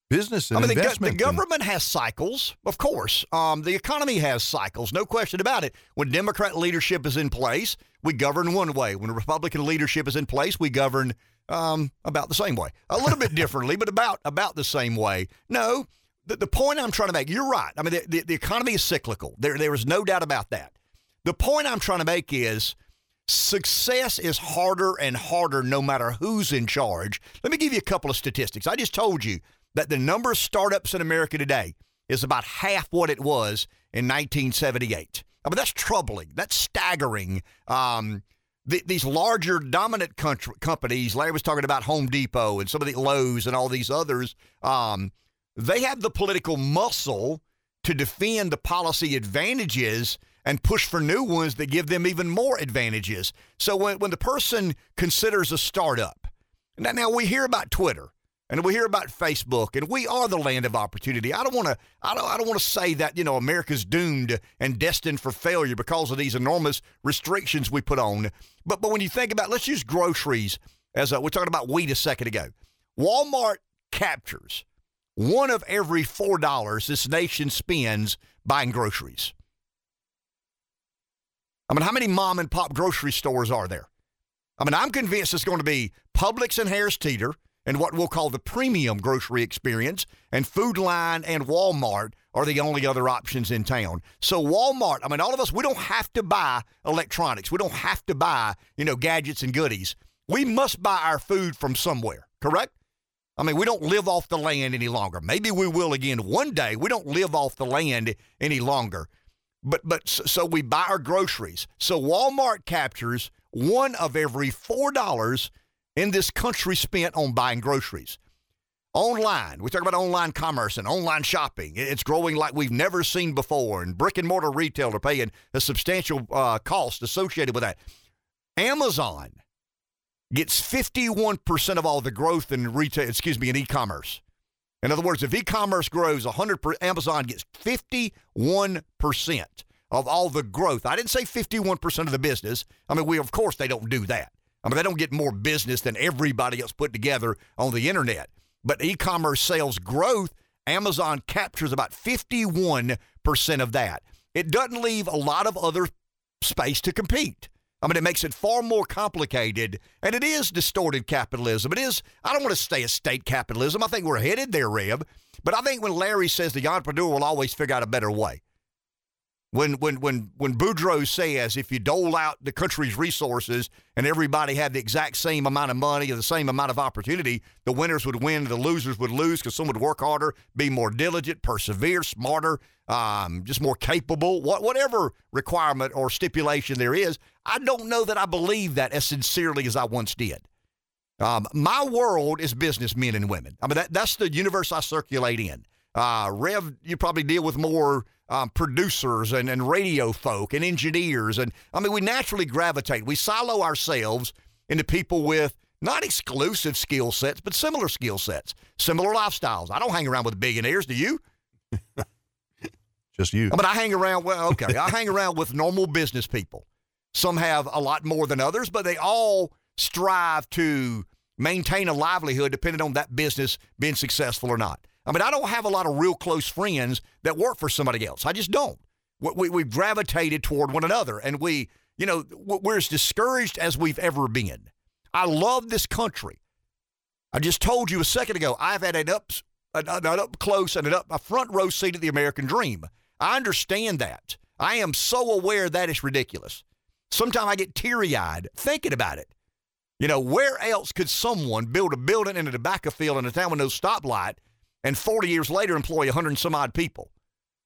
business and I mean, the, go- investment. the government has cycles, of course. Um, the economy has cycles, no question about it. When Democrat leadership is in place, we govern one way. When Republican leadership is in place, we govern um, about the same way. A little bit differently, but about about the same way. No, the, the point I'm trying to make, you're right. I mean, the, the, the economy is cyclical. There, there is no doubt about that. The point I'm trying to make is success is harder and harder no matter who's in charge. Let me give you a couple of statistics. I just told you that the number of startups in America today is about half what it was in 1978. I mean, that's troubling. That's staggering. Um, the, these larger dominant country, companies, Larry was talking about Home Depot and some of the Lowe's and all these others, um, they have the political muscle to defend the policy advantages and push for new ones that give them even more advantages. So when, when the person considers a startup, now, now we hear about Twitter and we hear about Facebook, and we are the land of opportunity. I don't want to. I don't. I don't want to say that you know America's doomed and destined for failure because of these enormous restrictions we put on. But but when you think about, let's use groceries as a, we're talking about wheat a second ago. Walmart captures one of every four dollars this nation spends buying groceries. I mean, how many mom and pop grocery stores are there? I mean, I'm convinced it's going to be Publix and Harris Teeter and what we'll call the premium grocery experience, and Food Lion and Walmart are the only other options in town. So Walmart, I mean, all of us, we don't have to buy electronics. We don't have to buy, you know, gadgets and goodies. We must buy our food from somewhere, correct? I mean, we don't live off the land any longer. Maybe we will again one day. We don't live off the land any longer. But but so we buy our groceries. So Walmart captures one of every four dollars in this country spent on buying groceries. Online, we talk about online commerce and online shopping. It's growing like we've never seen before, and brick and mortar retail are paying a substantial uh, cost associated with that. Amazon gets 51% of all the growth in retail, excuse me, in e-commerce. In other words, if e-commerce grows 100 percent, Amazon gets 51% of all the growth. I didn't say 51% of the business. I mean, we of course they don't do that. I mean, they don't get more business than everybody else put together on the internet. But e commerce sales growth, Amazon captures about 51% of that. It doesn't leave a lot of other space to compete. I mean, it makes it far more complicated, and it is distorted capitalism. It is, I don't want to say a state capitalism. I think we're headed there, Rev. But I think when Larry says the entrepreneur will always figure out a better way, when when when when Boudreaux says if you dole out the country's resources and everybody had the exact same amount of money or the same amount of opportunity, the winners would win, the losers would lose because some would work harder, be more diligent, persevere, smarter, um, just more capable, what, whatever requirement or stipulation there is. I don't know that I believe that as sincerely as I once did. Um, my world is businessmen and women. I mean that that's the universe I circulate in. Uh, Rev, you probably deal with more um, producers and, and radio folk and engineers. And I mean, we naturally gravitate, we silo ourselves into people with not exclusive skill sets, but similar skill sets, similar lifestyles. I don't hang around with billionaires, do you? Just you. I mean, I hang around, well, okay, I hang around with normal business people. Some have a lot more than others, but they all strive to maintain a livelihood depending on that business being successful or not. I mean, I don't have a lot of real close friends that work for somebody else. I just don't. We, we, have gravitated toward one another, and we, you know, we're as discouraged as we've ever been. I love this country. I just told you a second ago, I've had an up, an, an up close and an up a front row seat of the American dream. I understand that. I am so aware that is ridiculous. Sometimes I get teary eyed thinking about it. You know, where else could someone build a building in a tobacco field in a town with no stoplight and 40 years later employ 100 and some odd people.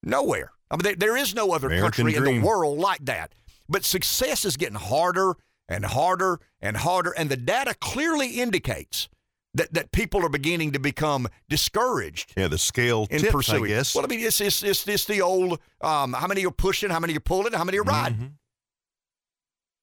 Nowhere. I mean, there, there is no other American country dream. in the world like that. But success is getting harder and harder and harder, and the data clearly indicates that, that people are beginning to become discouraged. Yeah, the scale in tips, pursuing. I guess. Well, I mean, it's it's it's, it's the old um, how many are pushing, how many are pulling, how many are riding. Mm-hmm.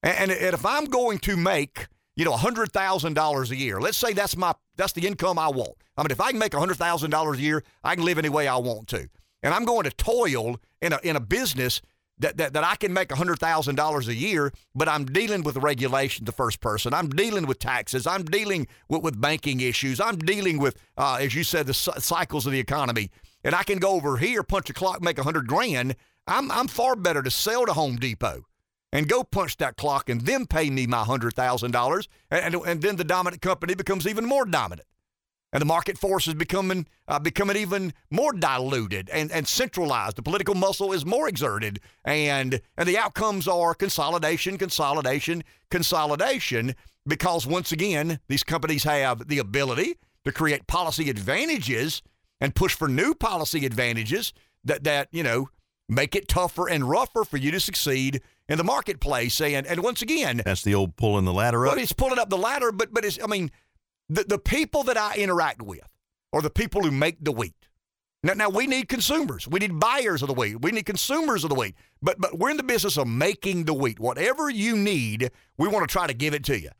And, and, and if I'm going to make you know, $100,000 a year. Let's say that's my that's the income I want. I mean, if I can make $100,000 a year, I can live any way I want to. And I'm going to toil in a in a business that, that, that I can make $100,000 a year, but I'm dealing with regulation the first person. I'm dealing with taxes. I'm dealing with, with banking issues. I'm dealing with, uh, as you said, the cycles of the economy. And I can go over here, punch a clock, make 100 grand. I'm, I'm far better to sell to Home Depot and go punch that clock and then pay me my $100,000. And, and then the dominant company becomes even more dominant. And the market force is becoming, uh, becoming even more diluted and, and centralized. The political muscle is more exerted. And, and the outcomes are consolidation, consolidation, consolidation, because once again, these companies have the ability to create policy advantages and push for new policy advantages that that you know make it tougher and rougher for you to succeed in the marketplace. And and once again, That's the old pulling the ladder up. but it's pulling up the ladder. But but it's I mean, the the people that I interact with are the people who make the wheat. Now, now we need consumers. We need buyers of the wheat. We need consumers of the wheat. But but we're in the business of making the wheat. Whatever you need, we want to try to give it to you.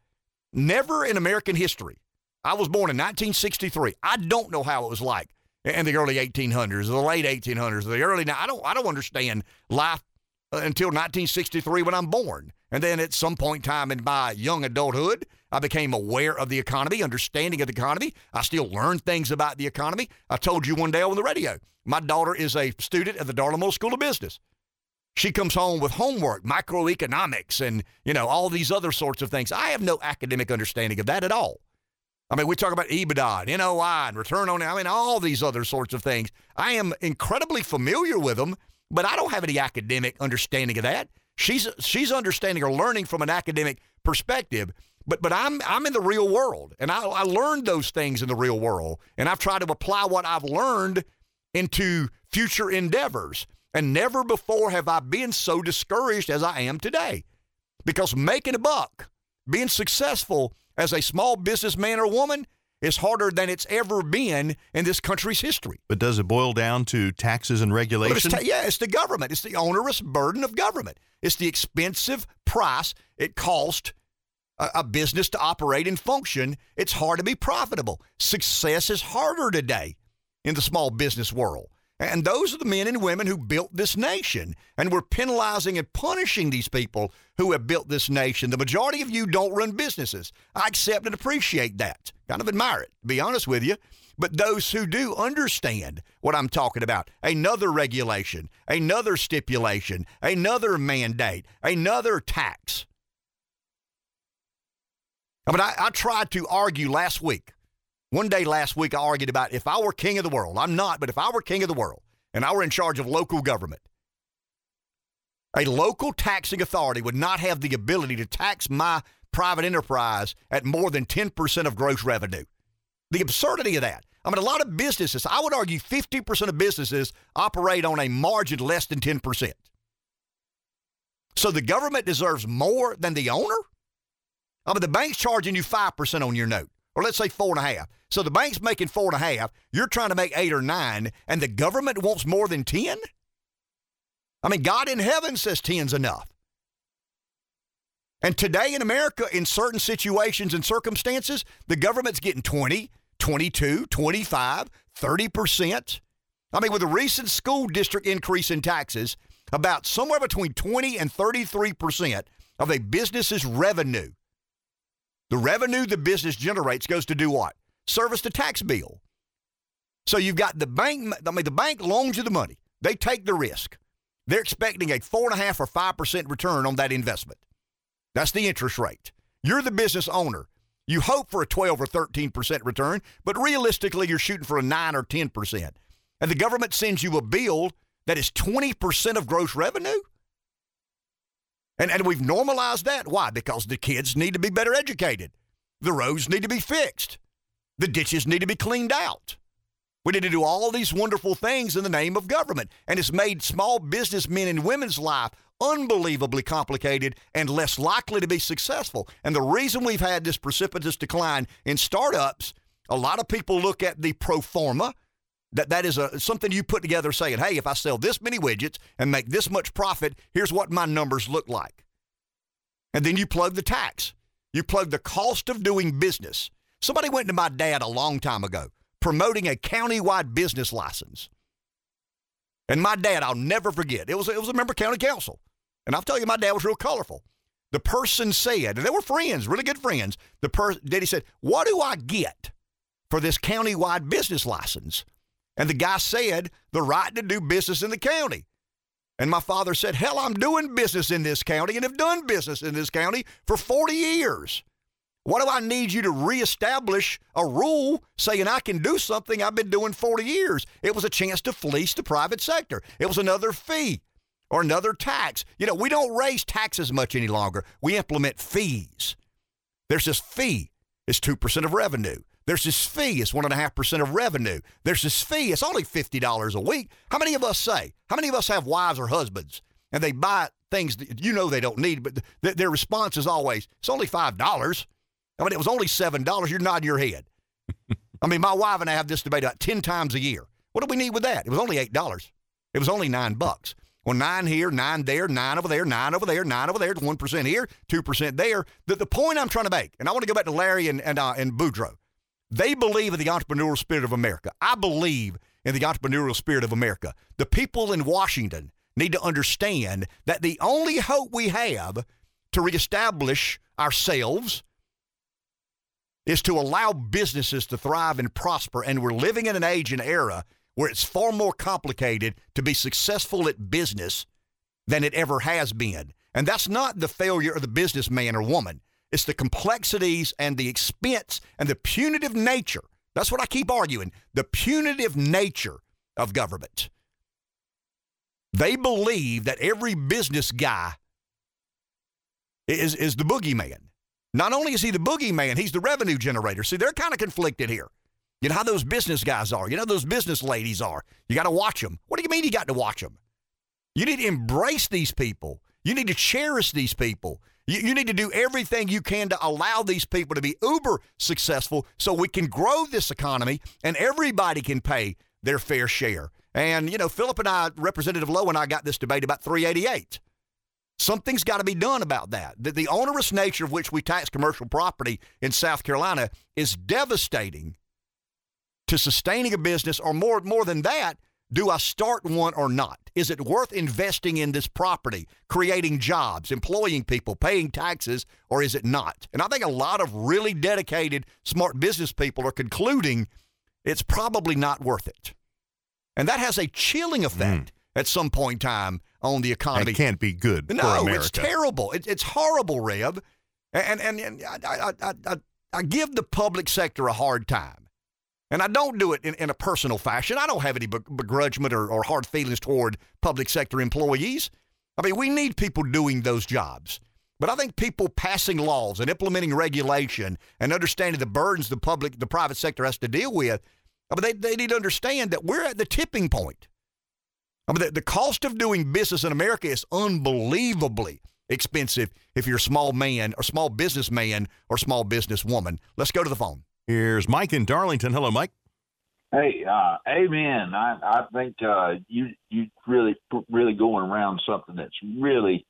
Never in American history. I was born in 1963. I don't know how it was like in the early 1800s, the late 1800s, the early. Now I don't. I don't understand life uh, until 1963 when I'm born. And then at some point in time in my young adulthood, I became aware of the economy, understanding of the economy. I still learn things about the economy. I told you one day on the radio, my daughter is a student at the Moore School of Business. She comes home with homework, microeconomics, and you know all these other sorts of things. I have no academic understanding of that at all. I mean, we talk about EBITDA, and NOI, and return on. I mean, all these other sorts of things. I am incredibly familiar with them, but I don't have any academic understanding of that. She's she's understanding or learning from an academic perspective, but but I'm I'm in the real world, and I, I learned those things in the real world, and I've tried to apply what I've learned into future endeavors. And never before have I been so discouraged as I am today, because making a buck, being successful as a small businessman or woman is harder than it's ever been in this country's history. But does it boil down to taxes and But it's ta- yeah, it's the government. It's the onerous burden of government. It's the expensive price it costs a, a business to operate and function. It's hard to be profitable. Success is harder today in the small business world. And those are the men and women who built this nation. And we're penalizing and punishing these people who have built this nation. The majority of you don't run businesses. I accept and appreciate that. Kind of admire it, to be honest with you. But those who do understand what I'm talking about another regulation, another stipulation, another mandate, another tax. I mean, I, I tried to argue last week. One day last week, I argued about if I were king of the world. I'm not, but if I were king of the world and I were in charge of local government, a local taxing authority would not have the ability to tax my private enterprise at more than 10% of gross revenue. The absurdity of that. I mean, a lot of businesses, I would argue 50% of businesses operate on a margin less than 10%. So the government deserves more than the owner? I mean, the bank's charging you 5% on your note, or let's say four and a half. So the bank's making four and a half, you're trying to make eight or nine, and the government wants more than 10? I mean, God in heaven says 10's enough. And today in America, in certain situations and circumstances, the government's getting 20, 22, 25, 30%. I mean, with a recent school district increase in taxes, about somewhere between 20 and 33% of a business's revenue, the revenue the business generates goes to do what? Service the tax bill. So you've got the bank, I mean, the bank loans you the money. They take the risk. They're expecting a four and a half or five percent return on that investment. That's the interest rate. You're the business owner. You hope for a 12 or 13% return, but realistically, you're shooting for a 9 or 10%. And the government sends you a bill that is 20% of gross revenue? And, and we've normalized that. Why? Because the kids need to be better educated. The roads need to be fixed. The ditches need to be cleaned out. We need to do all these wonderful things in the name of government. And it's made small businessmen and women's life unbelievably complicated and less likely to be successful. And the reason we've had this precipitous decline in startups, a lot of people look at the pro forma. That that is a something you put together saying, "Hey, if I sell this many widgets and make this much profit, here's what my numbers look like." And then you plug the tax. You plug the cost of doing business. Somebody went to my dad a long time ago promoting a county-wide business license. And my dad, I'll never forget. It was it was a member county council. And I'll tell you, my dad was real colorful. The person said, and they were friends, really good friends. The person, Daddy said, "What do I get for this county-wide business license?" And the guy said, "The right to do business in the county." And my father said, "Hell, I'm doing business in this county and have done business in this county for 40 years. What do I need you to reestablish a rule saying I can do something I've been doing 40 years? It was a chance to fleece the private sector. It was another fee or another tax. You know, we don't raise taxes much any longer. We implement fees. There's this fee. It's 2% of revenue. There's this fee. It's one and a half percent of revenue. There's this fee. It's only fifty dollars a week. How many of us say? How many of us have wives or husbands and they buy things that you know they don't need, but th- their response is always, "It's only five dollars." I mean, it was only seven dollars. You're nodding your head. I mean, my wife and I have this debate about ten times a year. What do we need with that? It was only eight dollars. It was only nine bucks. Well, nine here, nine there, nine over there, nine over there, nine over there, one percent here, two percent there. The, the point I'm trying to make, and I want to go back to Larry and and, uh, and Boudreaux. They believe in the entrepreneurial spirit of America. I believe in the entrepreneurial spirit of America. The people in Washington need to understand that the only hope we have to reestablish ourselves is to allow businesses to thrive and prosper. And we're living in an age and era where it's far more complicated to be successful at business than it ever has been. And that's not the failure of the businessman or woman. It's the complexities and the expense and the punitive nature. That's what I keep arguing. The punitive nature of government. They believe that every business guy is, is the boogeyman. Not only is he the boogeyman, he's the revenue generator. See, they're kind of conflicted here. You know how those business guys are. You know those business ladies are. You got to watch them. What do you mean you got to watch them? You need to embrace these people. You need to cherish these people. You, you need to do everything you can to allow these people to be uber successful so we can grow this economy and everybody can pay their fair share. And, you know, Philip and I, Representative Lowe and I got this debate about 388. Something's got to be done about that. The, the onerous nature of which we tax commercial property in South Carolina is devastating to sustaining a business, or more, more than that, do I start one or not? Is it worth investing in this property, creating jobs, employing people, paying taxes, or is it not? And I think a lot of really dedicated, smart business people are concluding it's probably not worth it. And that has a chilling effect mm. at some point in time on the economy. It can't be good no, it's terrible. It, it's horrible, Rev. And, and, and I, I, I, I give the public sector a hard time. And I don't do it in, in a personal fashion. I don't have any begrudgment or, or hard feelings toward public sector employees. I mean, we need people doing those jobs. But I think people passing laws and implementing regulation and understanding the burdens the public, the private sector has to deal with, I mean, they, they need to understand that we're at the tipping point. I mean, the, the cost of doing business in America is unbelievably expensive if you're a small man or small businessman or small businesswoman. Let's go to the phone. Here's Mike in Darlington. Hello, Mike. Hey, uh, amen. I, I think uh, you you really really going around something that's really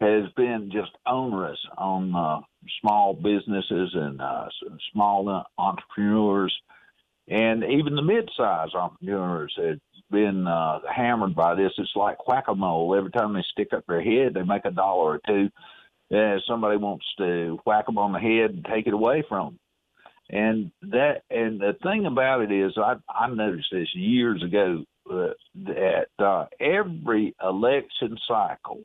has been just onerous on uh, small businesses and uh, small entrepreneurs, and even the mid-sized entrepreneurs have been uh, hammered by this. It's like whack-a-mole. Every time they stick up their head, they make a dollar or two. Uh, somebody wants to whack them on the head and take it away from them. And that and the thing about it is, I I noticed this years ago uh, that uh, every election cycle,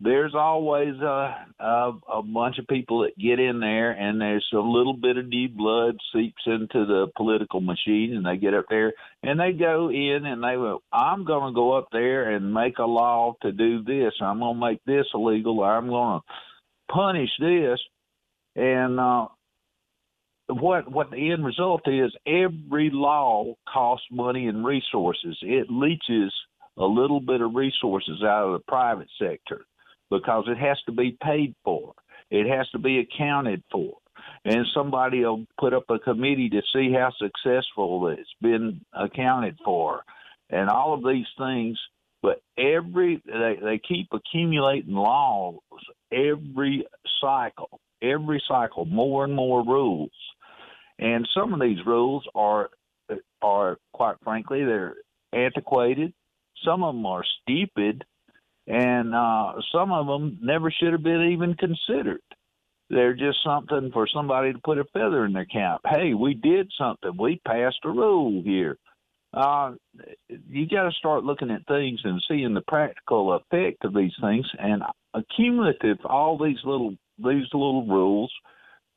there's always a, a a bunch of people that get in there, and there's a little bit of new blood seeps into the political machine, and they get up there and they go in and they will. I'm going to go up there and make a law to do this. I'm going to make this illegal. I'm going to punish this, and uh, what what the end result is every law costs money and resources. It leeches a little bit of resources out of the private sector because it has to be paid for. It has to be accounted for. And somebody will put up a committee to see how successful it's been accounted for and all of these things. But every they, they keep accumulating laws every cycle every cycle more and more rules and some of these rules are are quite frankly they're antiquated. Some of them are stupid, and uh, some of them never should have been even considered. They're just something for somebody to put a feather in their cap. Hey, we did something. We passed a rule here. Uh, you got to start looking at things and seeing the practical effect of these things. And accumulative, all these little these little rules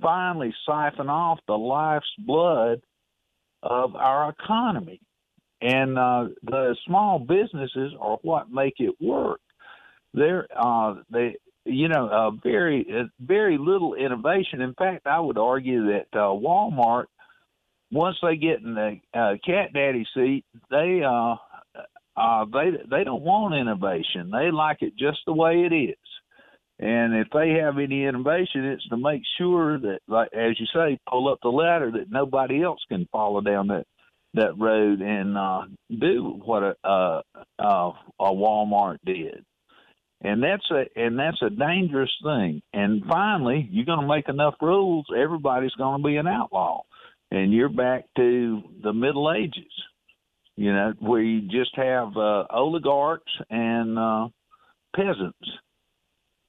finally siphon off the life's blood of our economy. And uh, the small businesses are what make it work. They're, uh, they you know, uh, very uh, very little innovation. In fact, I would argue that uh, Walmart, once they get in the uh, cat daddy seat, they uh, uh, they they don't want innovation. They like it just the way it is. And if they have any innovation, it's to make sure that, like as you say, pull up the ladder that nobody else can follow down that that road and uh, do what a, uh, uh, a Walmart did. And that's a and that's a dangerous thing. And finally, you're going to make enough rules, everybody's going to be an outlaw, and you're back to the Middle Ages. You know, where you just have uh, oligarchs and uh, peasants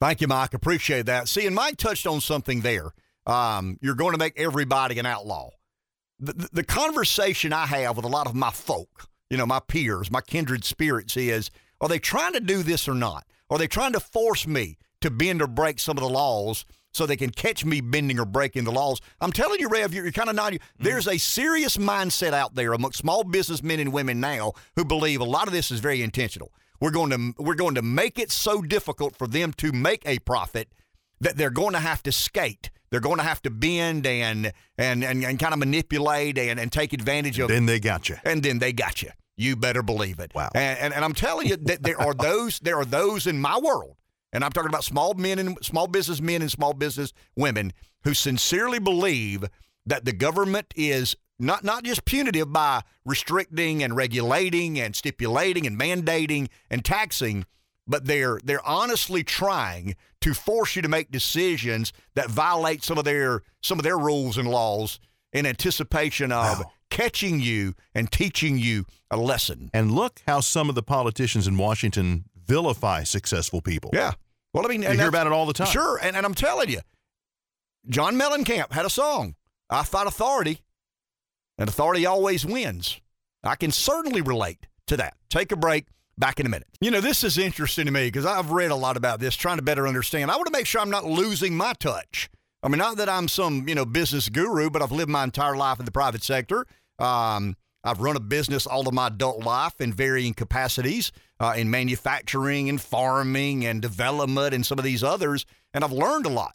Thank you, Mike. Appreciate that. See, and Mike touched on something there. Um, you're going to make everybody an outlaw. The, the, conversation I have with a lot of my folk, you know, my peers, my kindred spirits is are they trying to do this or not? Are they trying to force me to bend or break some of the laws so they can catch me bending or breaking the laws? I'm telling you, Rev, you're, you're kind of not. Mm-hmm. There's a serious mindset out there among small business men and women now who believe a lot of this is very intentional. We're going to we're going to make it so difficult for them to make a profit that they're going to have to skate. They're going to have to bend and and and, and kind of manipulate and, and take advantage of. Then they got you. And then they got you. You better believe it. Wow. And, and, and I'm telling you that there are those there are those in my world, and I'm talking about small men and small business men and small business women who sincerely believe that the government is not not just punitive by restricting and regulating and stipulating and mandating and taxing, but they're they're honestly trying to force you to make decisions that violate some of their some of their rules and laws in anticipation of wow. catching you and teaching you a lesson. And look how some of the politicians in Washington vilify successful people. Yeah. Well, I mean, you hear about it all the time. Sure, and, and I'm telling you, John Mellencamp had a song, "I Fight Authority." And authority always wins. I can certainly relate to that. Take a break. Back in a minute. You know, this is interesting to me because I've read a lot about this, trying to better understand. I want to make sure I'm not losing my touch. I mean, not that I'm some, you know, business guru, but I've lived my entire life in the private sector. Um, I've run a business all of my adult life in varying capacities uh, in manufacturing and farming and development and some of these others, and I've learned a lot.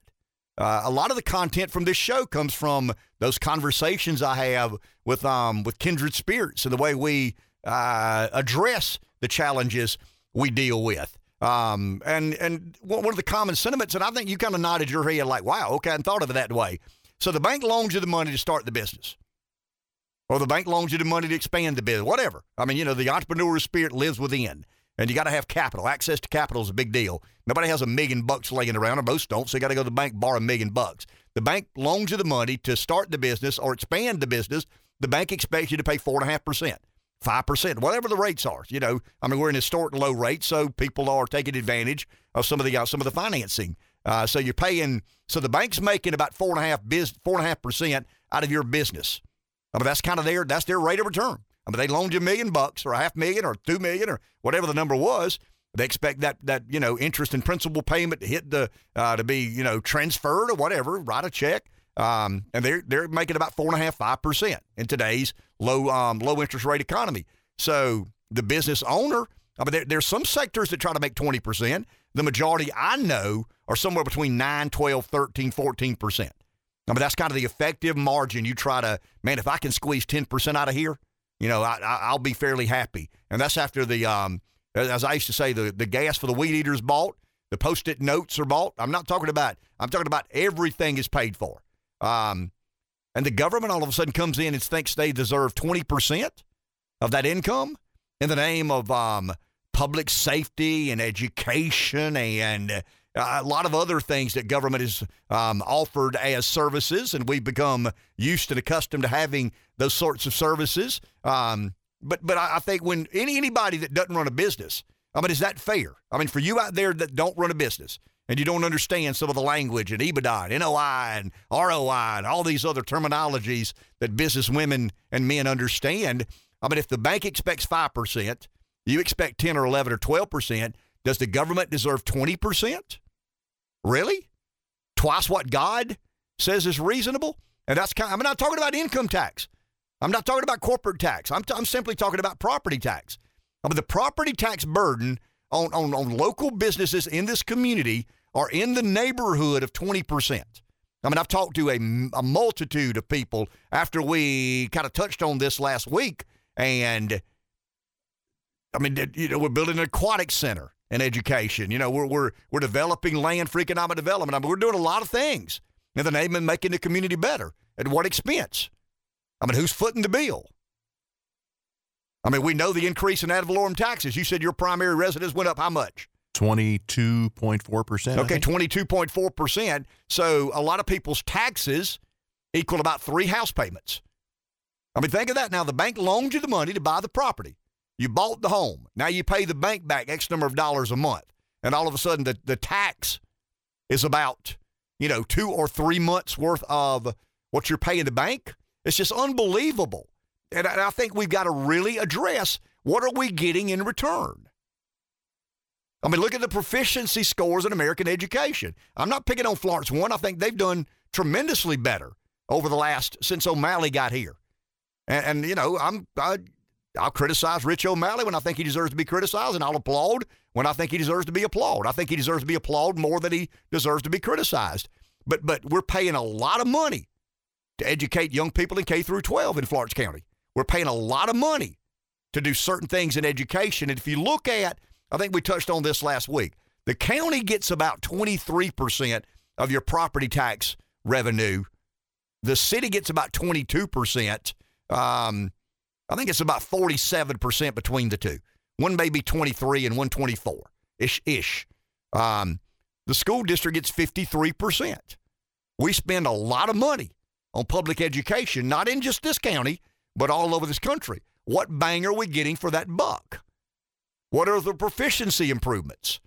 Uh, a lot of the content from this show comes from those conversations I have with um, with kindred spirits and the way we uh, address the challenges we deal with. Um, and and one of the common sentiments, and I think you kind of nodded your head like, "Wow, okay, I hadn't thought of it that way." So the bank loans you the money to start the business, or the bank loans you the money to expand the business, whatever. I mean, you know, the entrepreneur spirit lives within and you got to have capital. Access to capital is a big deal. Nobody has a million bucks laying around, or most don't, so you got to go to the bank borrow a million bucks. The bank loans you the money to start the business or expand the business. The bank expects you to pay four and a half percent, five percent, whatever the rates are. You know, I mean, we're in historic low rates, so people are taking advantage of some of the uh, some of the financing. Uh, so you're paying. So the bank's making about four and a half biz, four and a half percent out of your business. I mean, that's kind of their that's their rate of return. I mean, they loaned you a million bucks or a half million or two million or whatever the number was. They expect that that you know interest and principal payment to hit the uh, to be you know transferred or whatever. Write a check, um, and they're they're making about four and a half five percent in today's low um, low interest rate economy. So the business owner, I mean, there, there's some sectors that try to make twenty percent. The majority I know are somewhere between 9, 12, 13, 14 percent. I mean, that's kind of the effective margin you try to. Man, if I can squeeze ten percent out of here, you know, I, will be fairly happy. And that's after the, um, as I used to say, the, the gas for the weed eaters bought, the post-it notes are bought. I'm not talking about, I'm talking about everything is paid for. Um, and the government all of a sudden comes in and thinks they deserve 20% of that income in the name of um, public safety and education and uh, a lot of other things that government has um, offered as services, and we've become used and accustomed to having those sorts of services. Um, but but I, I think when any anybody that doesn't run a business, I mean, is that fair? I mean, for you out there that don't run a business and you don't understand some of the language and EBITDA and NOI and ROI and all these other terminologies that business women and men understand. I mean, if the bank expects 5%, you expect 10 or 11 or 12%, does the government deserve 20%? Really? Twice what God says is reasonable? And that's kind of, I'm not talking about income tax. I'm not talking about corporate tax. I'm, t- I'm simply talking about property tax. I mean, the property tax burden on, on, on local businesses in this community are in the neighborhood of 20%. I mean, I've talked to a, a multitude of people after we kind of touched on this last week. And I mean, you know, we're building an aquatic center and education. You know, we're, we're, we're developing land for economic development. I mean, we're doing a lot of things in the name of making the community better. At what expense? I mean, who's footing the bill? I mean, we know the increase in ad valorem taxes. You said your primary residence went up how much? 22.4%. Okay, 22.4%. So a lot of people's taxes equal about three house payments. I mean, think of that. Now, the bank loaned you the money to buy the property. You bought the home. Now you pay the bank back X number of dollars a month. And all of a sudden, the, the tax is about, you know, two or three months worth of what you're paying the bank. It's just unbelievable. And I, think we've got to really address what are we getting in return? I mean, look at the proficiency scores in American education. I'm not picking on Florence One. I think they've done tremendously better over the last since O'Malley got here. And, and you know, I'm I, I'll criticize Rich O'Malley when I think he deserves to be criticized, and I'll applaud when I think he deserves to be applauded. I think he deserves to be applauded more than he deserves to be criticized. But but we're paying a lot of money to educate young people in K through 12 in Florence County. We're paying a lot of money to do certain things in education. And if you look at, I think we touched on this last week, the county gets about 23% of your property tax revenue. The city gets about 22%. Um, I think it's about 47% between the two. One may be 23 and 124 ish ish. Um, the school district gets 53%. We spend a lot of money on public education, not in just this county, but all over this country. What bang are we getting for that buck? What are the proficiency improvements?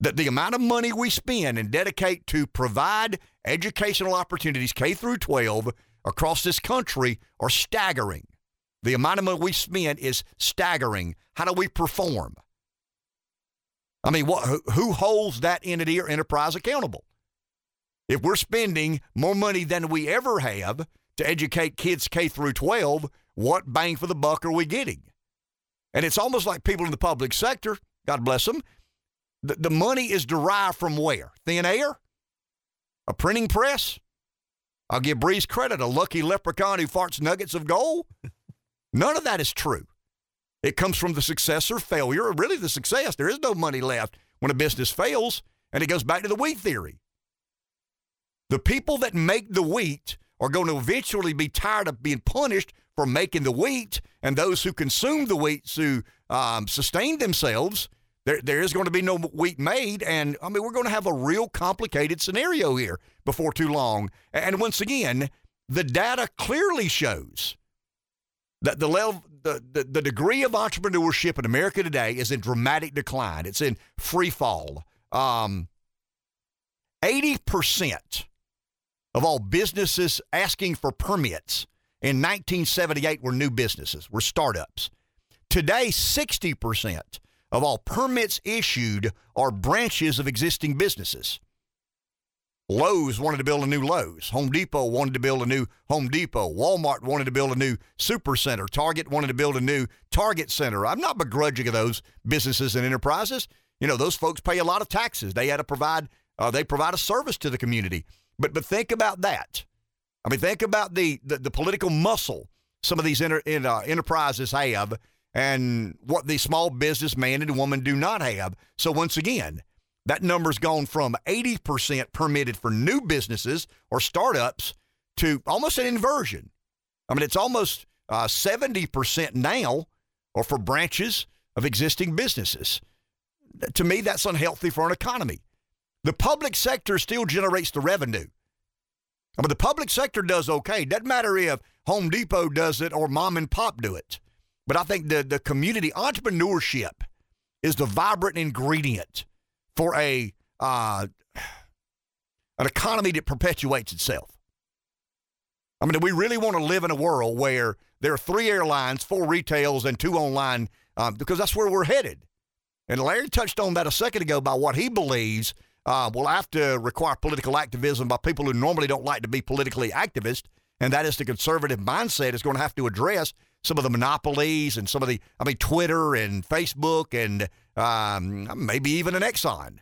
That the amount of money we spend and dedicate to provide educational opportunities K through 12 across this country are staggering. The amount of money we spend is staggering. How do we perform? I mean, what, who holds that entity or enterprise accountable? If we're spending more money than we ever have to educate kids K through 12, what bang for the buck are we getting? And it's almost like people in the public sector, God bless them, the, the money is derived from where? Thin air? A printing press? I'll give Breeze credit, a lucky leprechaun who farts nuggets of gold. None of that is true. It comes from the success or failure, or really the success. There is no money left when a business fails, and it goes back to the wheat theory. The people that make the wheat are going to eventually be tired of being punished for making the wheat, and those who consume the wheat to um, sustain themselves, there, there is going to be no wheat made. And I mean, we're going to have a real complicated scenario here before too long. And once again, the data clearly shows that the level, the, the, the degree of entrepreneurship in America today is in dramatic decline. It's in free fall. Um, 80% of all businesses asking for permits in 1978 were new businesses, were startups. Today, 60% of all permits issued are branches of existing businesses. Lowe's wanted to build a new Lowe's. Home Depot wanted to build a new Home Depot. Walmart wanted to build a new super center. Target wanted to build a new Target center. I'm not begrudging of those businesses and enterprises. You know, those folks pay a lot of taxes. They had to provide uh, they provide a service to the community. But but think about that. I mean, think about the the, the political muscle some of these inter, in, uh, enterprises have, and what the small business man and woman do not have. So once again, that number's gone from 80% permitted for new businesses or startups to almost an inversion. I mean, it's almost uh, 70% now, or for branches of existing businesses. To me, that's unhealthy for an economy. The public sector still generates the revenue. I mean, the public sector does okay. Doesn't matter if Home Depot does it or mom and pop do it. But I think the, the community entrepreneurship is the vibrant ingredient for a uh, an economy that perpetuates itself. I mean, do we really want to live in a world where there are three airlines, four retails, and two online? Um, because that's where we're headed. And Larry touched on that a second ago by what he believes uh, will have to require political activism by people who normally don't like to be politically activist, and that is the conservative mindset is going to have to address some of the monopolies and some of the, I mean, Twitter and Facebook and um, maybe even an Exxon.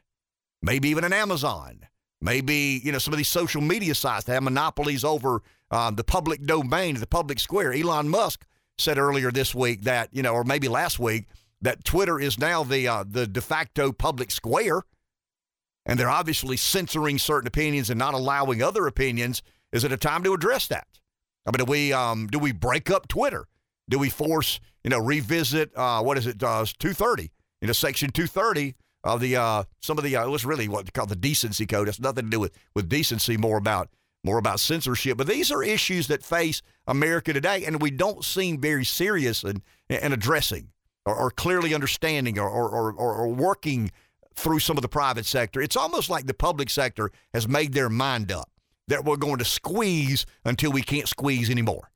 maybe even an Amazon, maybe you know some of these social media sites that have monopolies over um, the public domain, the public square. Elon Musk said earlier this week that you know, or maybe last week, that Twitter is now the uh, the de facto public square, and they're obviously censoring certain opinions and not allowing other opinions. Is it a time to address that? I mean, do we um, do we break up Twitter? Do we force you know revisit uh, what is it uh, two thirty? You know, section two thirty of the uh, some of the uh, what's really what they call the decency code. It's nothing to do with with decency, more about more about censorship. But these are issues that face America today, and we don't seem very serious in, in addressing or, or clearly understanding or, or, or, or working through some of the private sector. It's almost like the public sector has made their mind up that we're going to squeeze until we can't squeeze anymore.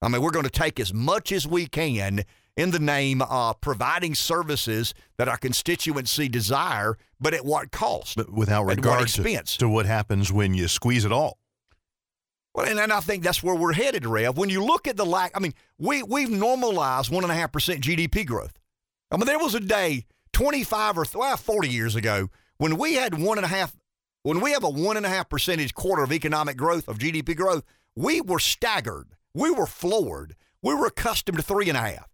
I mean, we're going to take as much as we can in the name of providing services that our constituency desire, but at what cost? But without regard to, to what happens when you squeeze it all. Well, and, and I think that's where we're headed, Rev. When you look at the lack, I mean, we we've normalized one and a half percent GDP growth. I mean, there was a day, twenty five or well, forty years ago, when we had one and a half, when we have a one and a half percentage quarter of economic growth of GDP growth, we were staggered, we were floored, we were accustomed to three and a half,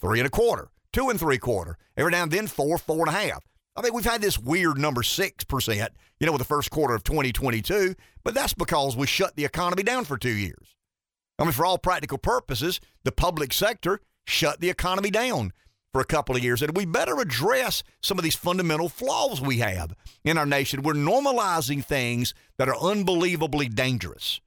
three and a quarter, two and three quarter, every now and then four, four and a half. I mean, we've had this weird number 6%, you know, with the first quarter of 2022, but that's because we shut the economy down for two years. I mean, for all practical purposes, the public sector shut the economy down for a couple of years. And we better address some of these fundamental flaws we have in our nation. We're normalizing things that are unbelievably dangerous.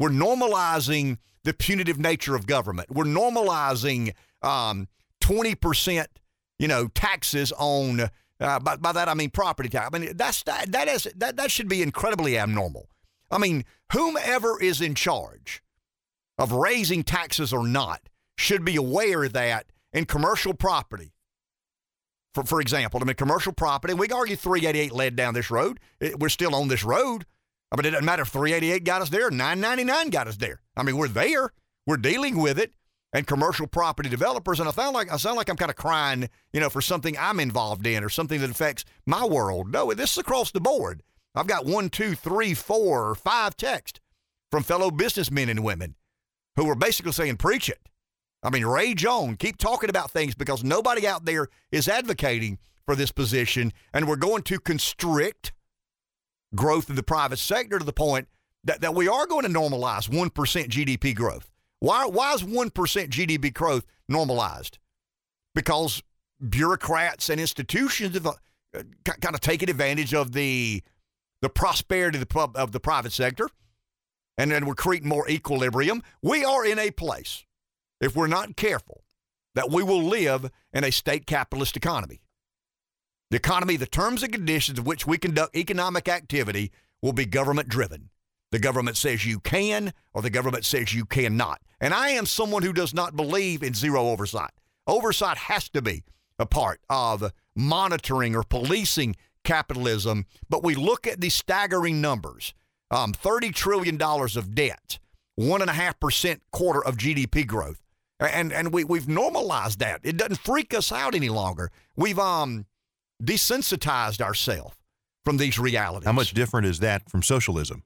We're normalizing the punitive nature of government. We're normalizing um, 20%, you know, taxes on uh, by, by that I mean property tax. I mean that's that that is that that should be incredibly abnormal. I mean, whomever is in charge of raising taxes or not should be aware that in commercial property, for for example, I mean commercial property, we can argue 388 led down this road. It- we're still on this road. I mean, it doesn't matter if 388 got us there, 999 got us there. I mean, we're there. We're dealing with it and commercial property developers. And I sound like I sound like I'm kind of crying, you know, for something I'm involved in or something that affects my world. No, this is across the board. I've got one, two, three, four, five texts from fellow businessmen and women who are basically saying, "Preach it." I mean, rage on. Keep talking about things because nobody out there is advocating for this position, and we're going to constrict growth in the private sector to the point that, that we are going to normalize 1% GDP growth. Why, why is 1% GDP growth normalized? Because bureaucrats and institutions have uh, kind of taken advantage of the, the prosperity of the, pub, of the private sector, and then we're creating more equilibrium. We are in a place, if we're not careful, that we will live in a state capitalist economy. The economy, the terms and conditions of which we conduct economic activity will be government driven. The government says you can, or the government says you cannot. And I am someone who does not believe in zero oversight. Oversight has to be a part of monitoring or policing capitalism. But we look at these staggering numbers um, $30 trillion of debt, 1.5% quarter of GDP growth. And, and we, we've normalized that. It doesn't freak us out any longer. We've um, desensitized ourselves from these realities. How much different is that from socialism?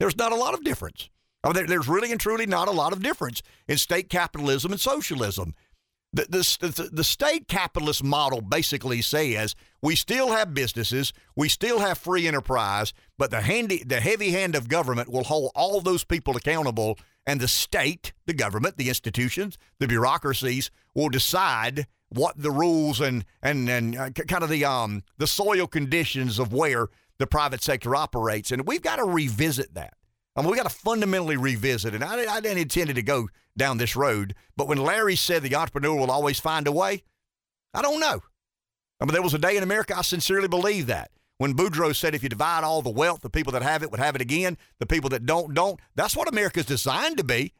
There's not a lot of difference. I mean, there, there's really and truly not a lot of difference in state capitalism and socialism. The, the, the, the state capitalist model basically says we still have businesses, we still have free enterprise, but the handy, the heavy hand of government will hold all those people accountable, and the state, the government, the institutions, the bureaucracies will decide what the rules and and and uh, kind of the um the soil conditions of where the private sector operates, and we've got to revisit that. I mean, we got to fundamentally revisit it. I, I didn't intend to go down this road, but when Larry said the entrepreneur will always find a way, I don't know. I mean, there was a day in America I sincerely believe that. When Boudreaux said if you divide all the wealth, the people that have it would have it again, the people that don't, don't. That's what America's designed to be.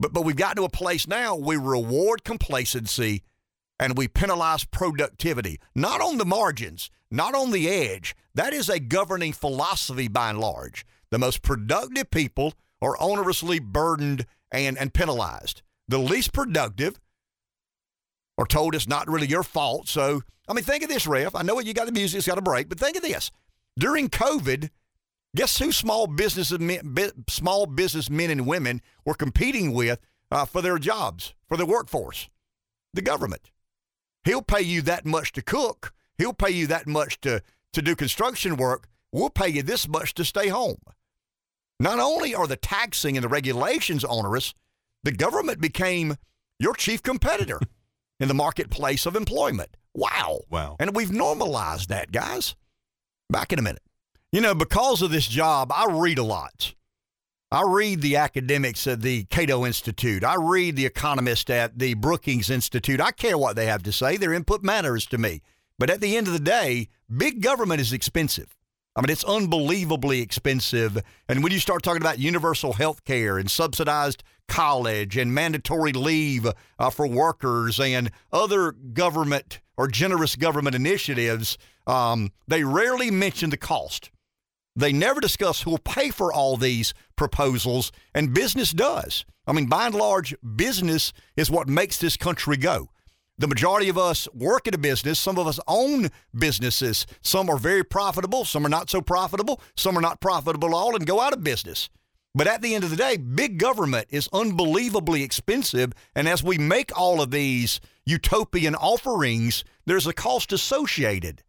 But, but we've gotten to a place now we reward complacency and we penalize productivity, not on the margins, not on the edge. That is a governing philosophy by and large. The most productive people are onerously burdened and, and penalized. The least productive are told it's not really your fault. So, I mean, think of this, Ref. I know what you got the music, it's got a break, but think of this. During COVID, guess who small business small business men and women were competing with uh, for their jobs, for their workforce? The government. He'll pay you that much to cook. He'll pay you that much to, to do construction work. We'll pay you this much to stay home. Not only are the taxing and the regulations onerous, the government became your chief competitor in the marketplace of employment. Wow. Wow. And we've normalized that, guys. Back in a minute. You know, because of this job, I read a lot. I read the academics at the Cato Institute. I read the economists at the Brookings Institute. I care what they have to say. Their input matters to me. But at the end of the day, big government is expensive. I mean, it's unbelievably expensive. And when you start talking about universal health care and subsidized college and mandatory leave uh, for workers and other government or generous government initiatives, um, they rarely mention the cost. They never discuss who will pay for all these proposals, and business does. I mean, by and large, business is what makes this country go. The majority of us work in a business. Some of us own businesses. Some are very profitable. Some are not so profitable. Some are not profitable at all and go out of business. But at the end of the day, big government is unbelievably expensive. And as we make all of these utopian offerings, there's a cost associated.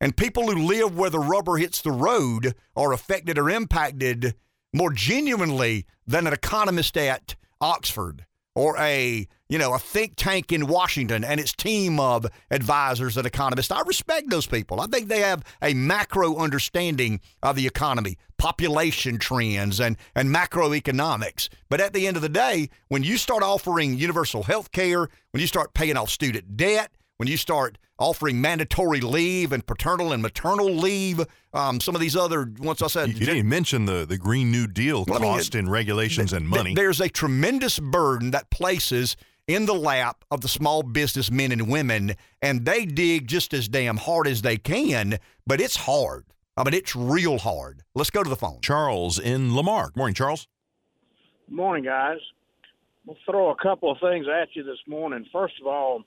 And people who live where the rubber hits the road are affected or impacted more genuinely than an economist at Oxford or a you know a think tank in Washington and its team of advisors and economists. I respect those people. I think they have a macro understanding of the economy, population trends, and and macroeconomics. But at the end of the day, when you start offering universal health care, when you start paying off student debt, when you start offering mandatory leave and paternal and maternal leave, um, some of these other, once I said. You, you didn't mention the, the Green New Deal well, cost I mean, in regulations th- and money. Th- there's a tremendous burden that places in the lap of the small business men and women, and they dig just as damn hard as they can, but it's hard. I mean, it's real hard. Let's go to the phone. Charles in Lamar. Morning, Charles. Morning, guys. We'll throw a couple of things at you this morning. First of all,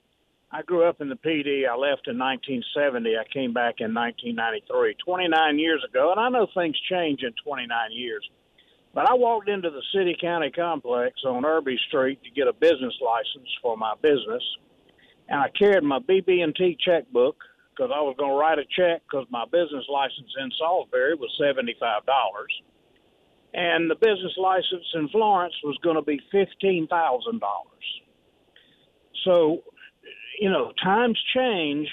I grew up in the PD. I left in 1970. I came back in 1993, 29 years ago. And I know things change in 29 years. But I walked into the city county complex on Irby Street to get a business license for my business. And I carried my BB&T checkbook because I was going to write a check because my business license in Salisbury was $75. And the business license in Florence was going to be $15,000. So you know, times change,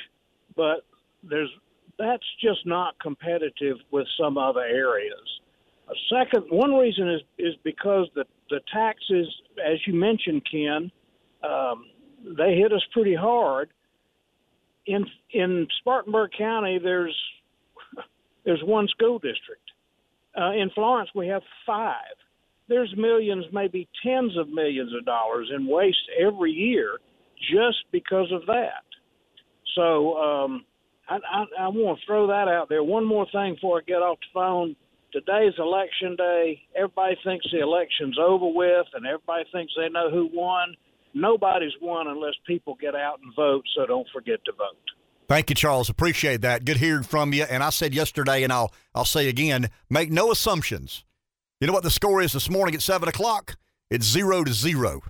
but there's that's just not competitive with some other areas. A second, one reason is is because the the taxes, as you mentioned, Ken, um, they hit us pretty hard. In in Spartanburg County, there's there's one school district. Uh, in Florence, we have five. There's millions, maybe tens of millions of dollars in waste every year just because of that. So um, I, I, I want to throw that out there. One more thing before I get off the phone. Today's election day. Everybody thinks the election's over with, and everybody thinks they know who won. Nobody's won unless people get out and vote. So don't forget to vote. Thank you, Charles. Appreciate that. Good hearing from you. And I said yesterday, and I'll I'll say again: make no assumptions. You know what the score is this morning at seven o'clock? It's zero to zero.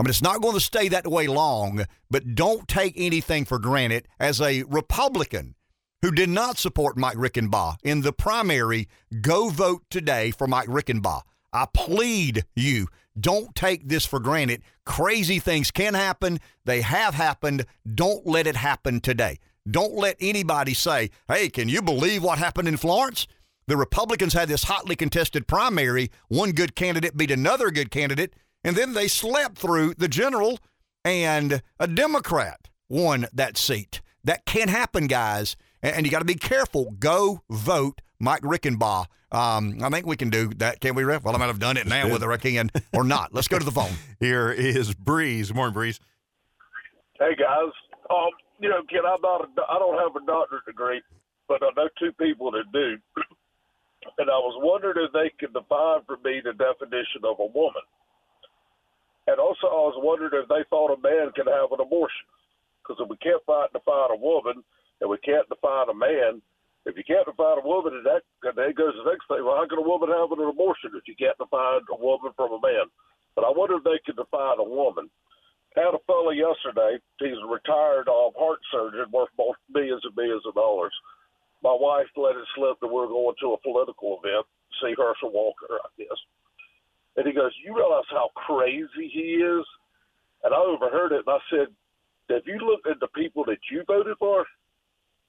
I mean, it's not going to stay that way long, but don't take anything for granted. As a Republican who did not support Mike Reichenbach in the primary, go vote today for Mike Reichenbach. I plead you, don't take this for granted. Crazy things can happen. They have happened. Don't let it happen today. Don't let anybody say, hey, can you believe what happened in Florence? The Republicans had this hotly contested primary. One good candidate beat another good candidate and then they slept through the general, and a Democrat won that seat. That can't happen, guys, and you got to be careful. Go vote Mike Reichenbach. Um, I think we can do that, can we, Rick? Well, I might have done it now, whether I can or not. Let's go to the phone. Here is Breeze. Morning, Breeze. Hey, guys. Um, you know, Ken, I'm not. A, I don't have a doctorate degree, but I know two people that do. and I was wondering if they could define for me the definition of a woman. And also, I was wondering if they thought a man could have an abortion. Because if we can't find, define a woman and we can't define a man, if you can't define a woman, and that and then goes the next thing. Well, how can a woman have an abortion if you can't define a woman from a man? But I wonder if they could define a woman. Had a fellow yesterday. He's a retired um, heart surgeon, worth millions and millions of dollars. My wife let it slip that we're going to a political event, see Herschel Walker, I guess. And he goes, "You realize how crazy he is?" And I overheard it, and I said, "Have you looked at the people that you voted for?"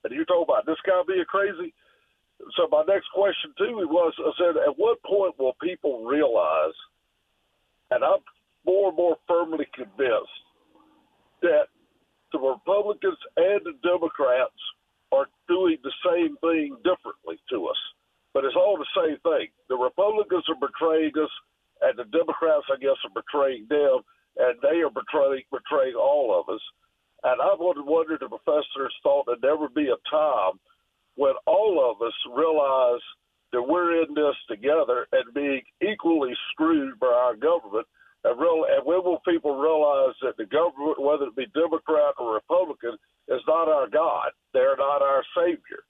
And you're talking about this guy being crazy. So my next question to him was, I said, at what point will people realize? And I'm more and more firmly convinced that the Republicans and the Democrats are doing the same thing differently to us. But it's all the same thing. The Republicans are betraying us, and the Democrats, I guess, are betraying them, and they are betraying betraying all of us. And I've wondered, if professors thought there'd be a time when all of us realize that we're in this together and being equally screwed by our government. And, real, and when will people realize that the government, whether it be Democrat or Republican, is not our God? They're not our Savior.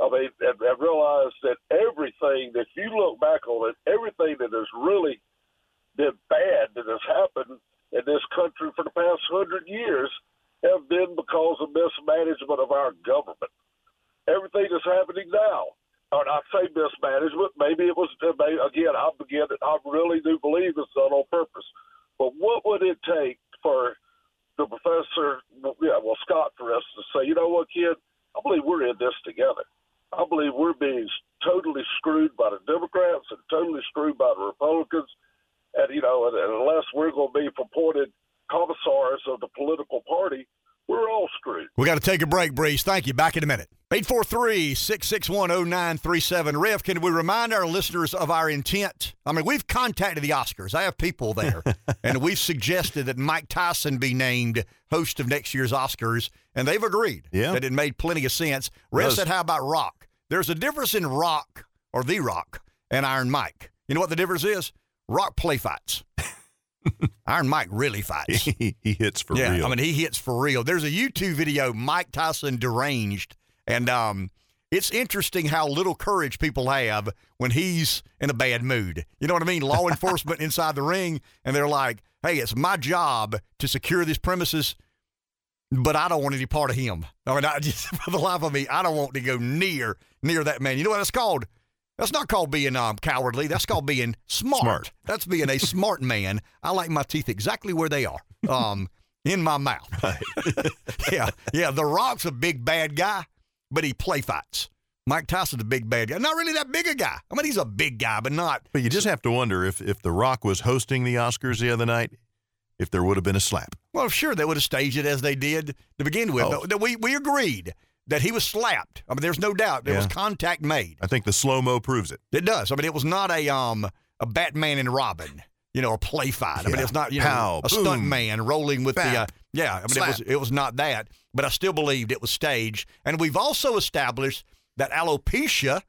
I mean, and, and realize that everything, that you look back on it, everything that has really been bad that has happened in this country for the past hundred years have been because of mismanagement of our government. Everything that's happening now, or not say mismanagement, maybe it was, maybe, again, I begin, I really do believe it's done on purpose. But what would it take for the professor, yeah, well, Scott, for us to say, you know what, kid, I believe we're in this together. I believe we're being totally screwed by the Democrats and totally screwed by the Republicans. And, you know, and, and unless we're going to be purported commissars of the political party, we're all screwed. We got to take a break, Breeze. Thank you. Back in a minute. 843 661 0937. Rev, can we remind our listeners of our intent? I mean, we've contacted the Oscars. I have people there, and we've suggested that Mike Tyson be named host of next year's Oscars, and they've agreed Yeah. that it made plenty of sense. Rev said, How about Rock? There's a difference in Rock or The Rock and Iron Mike. You know what the difference is? Rock play fights. Iron Mike really fights. he, he hits for yeah, real. I mean, he hits for real. There's a YouTube video, Mike Tyson deranged, and um, it's interesting how little courage people have when he's in a bad mood. You know what I mean? Law enforcement inside the ring, and they're like, "Hey, it's my job to secure these premises." But I don't want any part of him. I mean, I just for the life of me, I don't want to go near near that man. You know what that's called? That's not called being um, cowardly. That's called being smart. Smart. That's being a smart man. I like my teeth exactly where they are, um, in my mouth. yeah, yeah. The Rock's a big bad guy, but he play fights. Mike Tyson's a big bad guy. Not really that big a guy. I mean, he's a big guy, but not. but you just have to wonder if, if The Rock was hosting the Oscars the other night, if there would have been a slap. Well, sure, they would have staged it as they did to begin with. Oh. We we agreed that he was slapped. I mean, there's no doubt there was contact made. I think the slow mo proves it. It does. I mean, it was not a um a Batman and Robin, you know, a play fight. I mean, it's not you know Pow, a stunt man rolling with the uh, yeah. I mean, it was it was not that, but I still believed it was staged. And we've also established that alopecia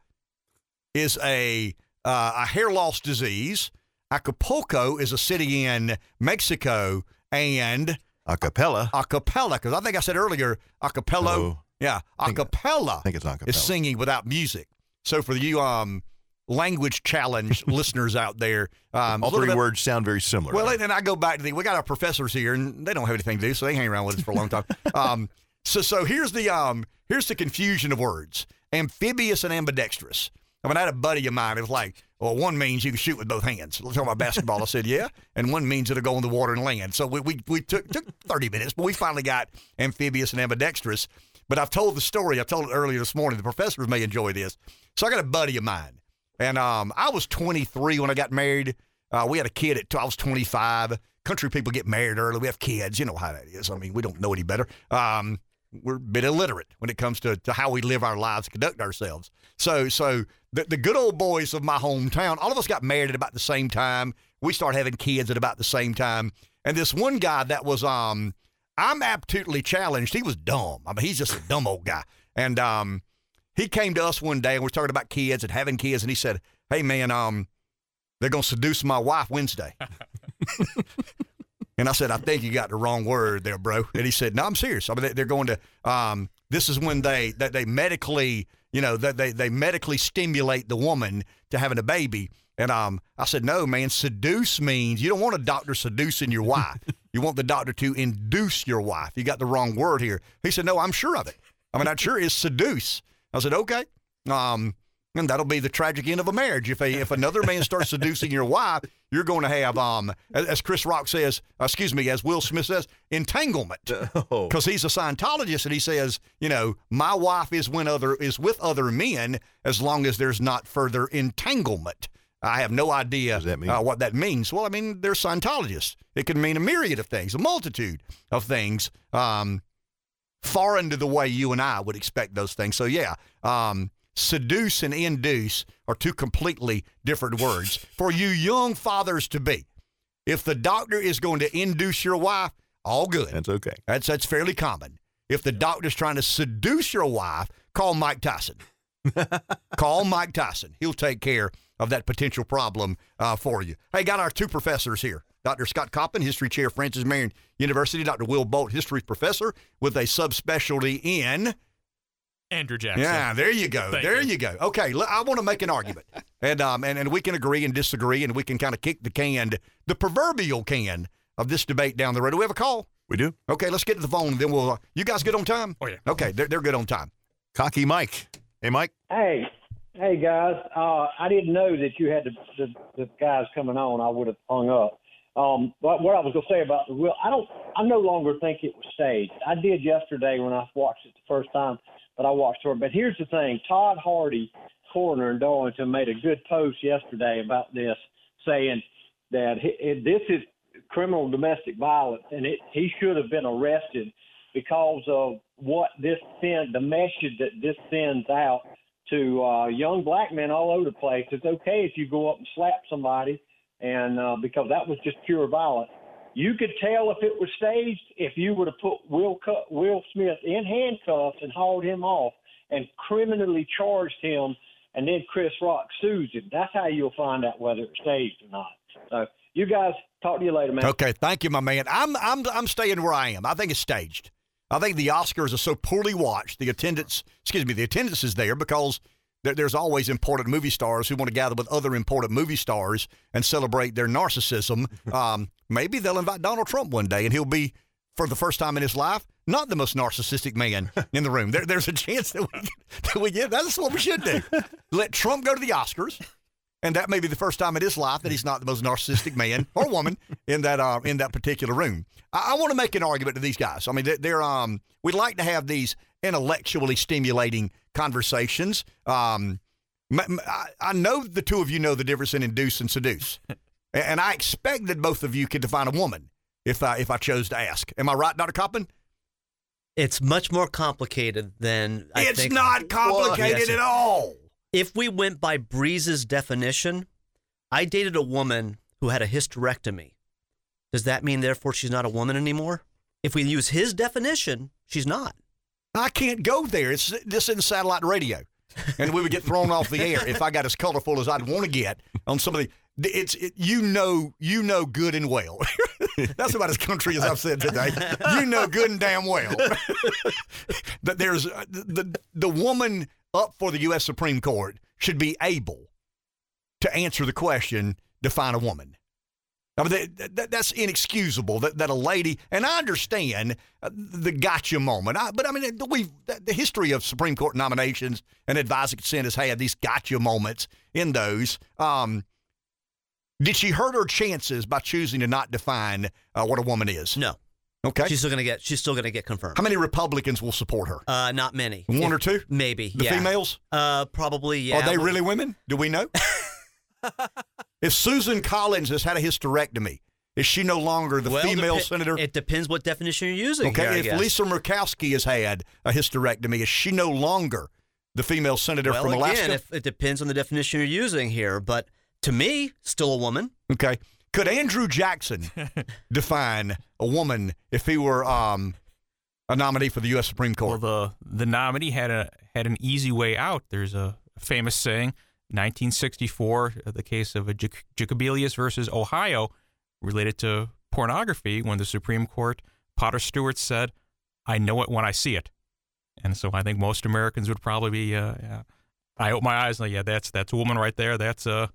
is a uh, a hair loss disease. Acapulco is a city in Mexico, and A cappella. acapella because I think I said earlier acapella. Oh. Yeah, acapella I think it's a cappella. is singing without music. So for you um language challenge listeners out there, um, All three bit- words sound very similar. Well, and I go back to the we got our professors here, and they don't have anything to do, so they hang around with us for a long time. um, so so here's the um here's the confusion of words: amphibious and ambidextrous. I mean, I had a buddy of mine. It was like, well, one means you can shoot with both hands. Let's talk about basketball. I said, yeah, and one means it'll go in the water and land. So we we, we took took 30 minutes, but we finally got amphibious and ambidextrous. But I've told the story. I told it earlier this morning. The professors may enjoy this. So I got a buddy of mine, and um, I was 23 when I got married. Uh, we had a kid at I was 25. Country people get married early. We have kids. You know how that is. I mean, we don't know any better. Um, we're a bit illiterate when it comes to, to how we live our lives, conduct ourselves. So, so the, the good old boys of my hometown, all of us got married at about the same time. We started having kids at about the same time. And this one guy that was, um, I'm absolutely challenged. He was dumb. I mean, he's just a dumb old guy. And um, he came to us one day and we're talking about kids and having kids. And he said, Hey, man, um, they're going to seduce my wife Wednesday. And I said, I think you got the wrong word there, bro. And he said, No, I'm serious. I mean, they- they're going to. Um, this is when they that they medically, you know, that they they medically stimulate the woman to having a baby. And um, I said, No, man. Seduce means you don't want a doctor seducing your wife. you want the doctor to induce your wife. You got the wrong word here. He said, No, I'm sure of it. I mean, that sure is seduce. I said, Okay. Um, and that'll be the tragic end of a marriage. If a if another man starts seducing your wife, you're going to have um as, Chris Rock says, excuse me, as Will Smith says, entanglement. Because he's a Scientologist and he says, you know, my wife is when other is with other men as long as there's not further entanglement. I have no idea that? Uh, what that means. Well, I mean, they're Scientologists. It can mean a myriad of things, a multitude of things. Um, foreign to the way you and I would expect those things. So yeah, um, seduce and induce are two completely different words for you young fathers to be. If the doctor is going to induce your wife, all good. That's okay. That's that's fairly common. If the doctor's trying to seduce your wife, call Mike Tyson. call Mike Tyson. He'll take care of that potential problem uh, for you. Hey, got our two professors here. Dr. Scott Kaufman, History Chair, Francis Marion University. Dr. Will Bolt, History Professor with a subspecialty in. Andrew Jackson. Yeah, there you go. Thank there you. you. go. Okay, l- I want to make an argument, and um, and, and we can agree and disagree, and we can kind of kick the can, the proverbial can of this debate down the road. Do we have a call? We do. Okay, let's get to the phone, and then we'll. Uh, you guys good on time? Oh, yeah. Okay, they're, they're good on time. Cocky Mike. Hey, Mike. Hey, hey guys. Uh, I didn't know that you had the, the, the guys coming on. I would have hung up. Um, but what I was going to say about the will, I don't. I no longer think it was staged. I did yesterday when I watched it the first time, but I watched it. But here's the thing: Todd Hardee, coroner in Darlington, made a good post yesterday about this, saying that it, this is criminal domestic violence, and it, he should have been arrested because of what this send, the message that this sends out to uh, young black men all over the place. It's okay if you go up and slap somebody, and uh, because that was just pure violence. You could tell if it was staged if you would have put Will Will Smith in handcuffs and hauled him off and criminally charged him, and then Chris Rock sues him. That's how you'll find out whether it's staged or not. So you guys talk to you later, man. Okay, thank you, my man. I'm I'm I'm staying where I am. I think it's staged. I think the Oscars are so poorly watched. The attendance, excuse me, the attendance is there because there, there's always important movie stars who want to gather with other important movie stars and celebrate their narcissism. um, maybe they'll invite Donald Trump one day, and he'll be, for the first time in his life, not the most narcissistic man in the room. There, there's a chance that we, that we get. That's what we should do. Let Trump go to the Oscars. And that may be the first time in his life that he's not the most narcissistic man or woman in that uh, in that particular room. I, I want to make an argument to these guys. I mean, they're, they're um we like to have these intellectually stimulating conversations. Um, m- m- I, I know the two of you know the difference in induce and seduce, and, and I expect that both of you could define a woman if I if I chose to ask. Am I right, Doctor Kaufman? It's much more complicated than I it's think. not complicated Yes. at all. If we went by Breeze's definition, I dated a woman who had a hysterectomy. Does that mean therefore she's not a woman anymore? If we use his definition, she's not. I can't go there. It's this isn't satellite radio, and we would get thrown off the air if I got as colorful as I'd want to get on some of the. It's it, you know you know good and well. That's about as country as I've said today. You know good and damn well that there's uh, the the woman up for the U.S. Supreme Court should be able to answer the question, define a woman. I mean, that, that, that's inexcusable that, that a lady, and I understand uh, the gotcha moment, I, but I mean, we the history of Supreme Court nominations and advisory consent has had these gotcha moments in those. Um, did she hurt her chances by choosing to not define uh, what a woman is? No. Okay. She's still gonna get. She's still gonna get confirmed. How many Republicans will support her? Uh, not many. One If- or two? Maybe. The yeah. females? Uh, probably. Yeah. Are they really women? Do we know? if Susan Collins has had a hysterectomy, is she no longer the Well, female depe- senator? It depends what definition you're using. Okay, here, I if guess. Lisa Murkowski has had a hysterectomy, is she no longer the female senator well, from Alaska? again, if, it depends on the definition you're using here. But to me, still a woman. okay. Could Andrew Jackson define a woman if he were um, a nominee for the U.S. Supreme Court? Well, Court? the the nominee had a had an easy way out. There's a famous saying, 1964, uh, the case of a Jac- Jacobellis versus Ohio, related to pornography when the Supreme Court, Potter Stewart said, I know it when I see it. And so I think most Americans would probably be, uh, yeah. I open my eyes and like, yeah, that's that's a woman right there. That's uh,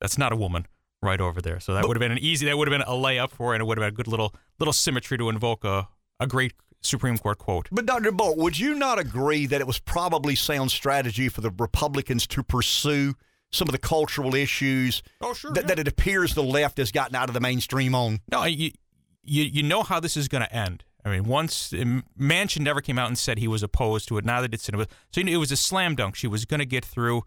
that's not a woman right over there. So that would have been an easy, that would have been a layup for, and it would have been a good little little symmetry to invoke a, a great Supreme Court quote. But Dr. Bolt, would you not agree that it was probably sound strategy for the Republicans to pursue some of the cultural issues Oh, sure. that, that it appears the left has gotten out of the mainstream on? No, you, you you know how this is going to end. I mean, once Manchin never came out and said he was opposed to it. Neither did Sinema. So you know, it was a slam dunk. She was going to get through,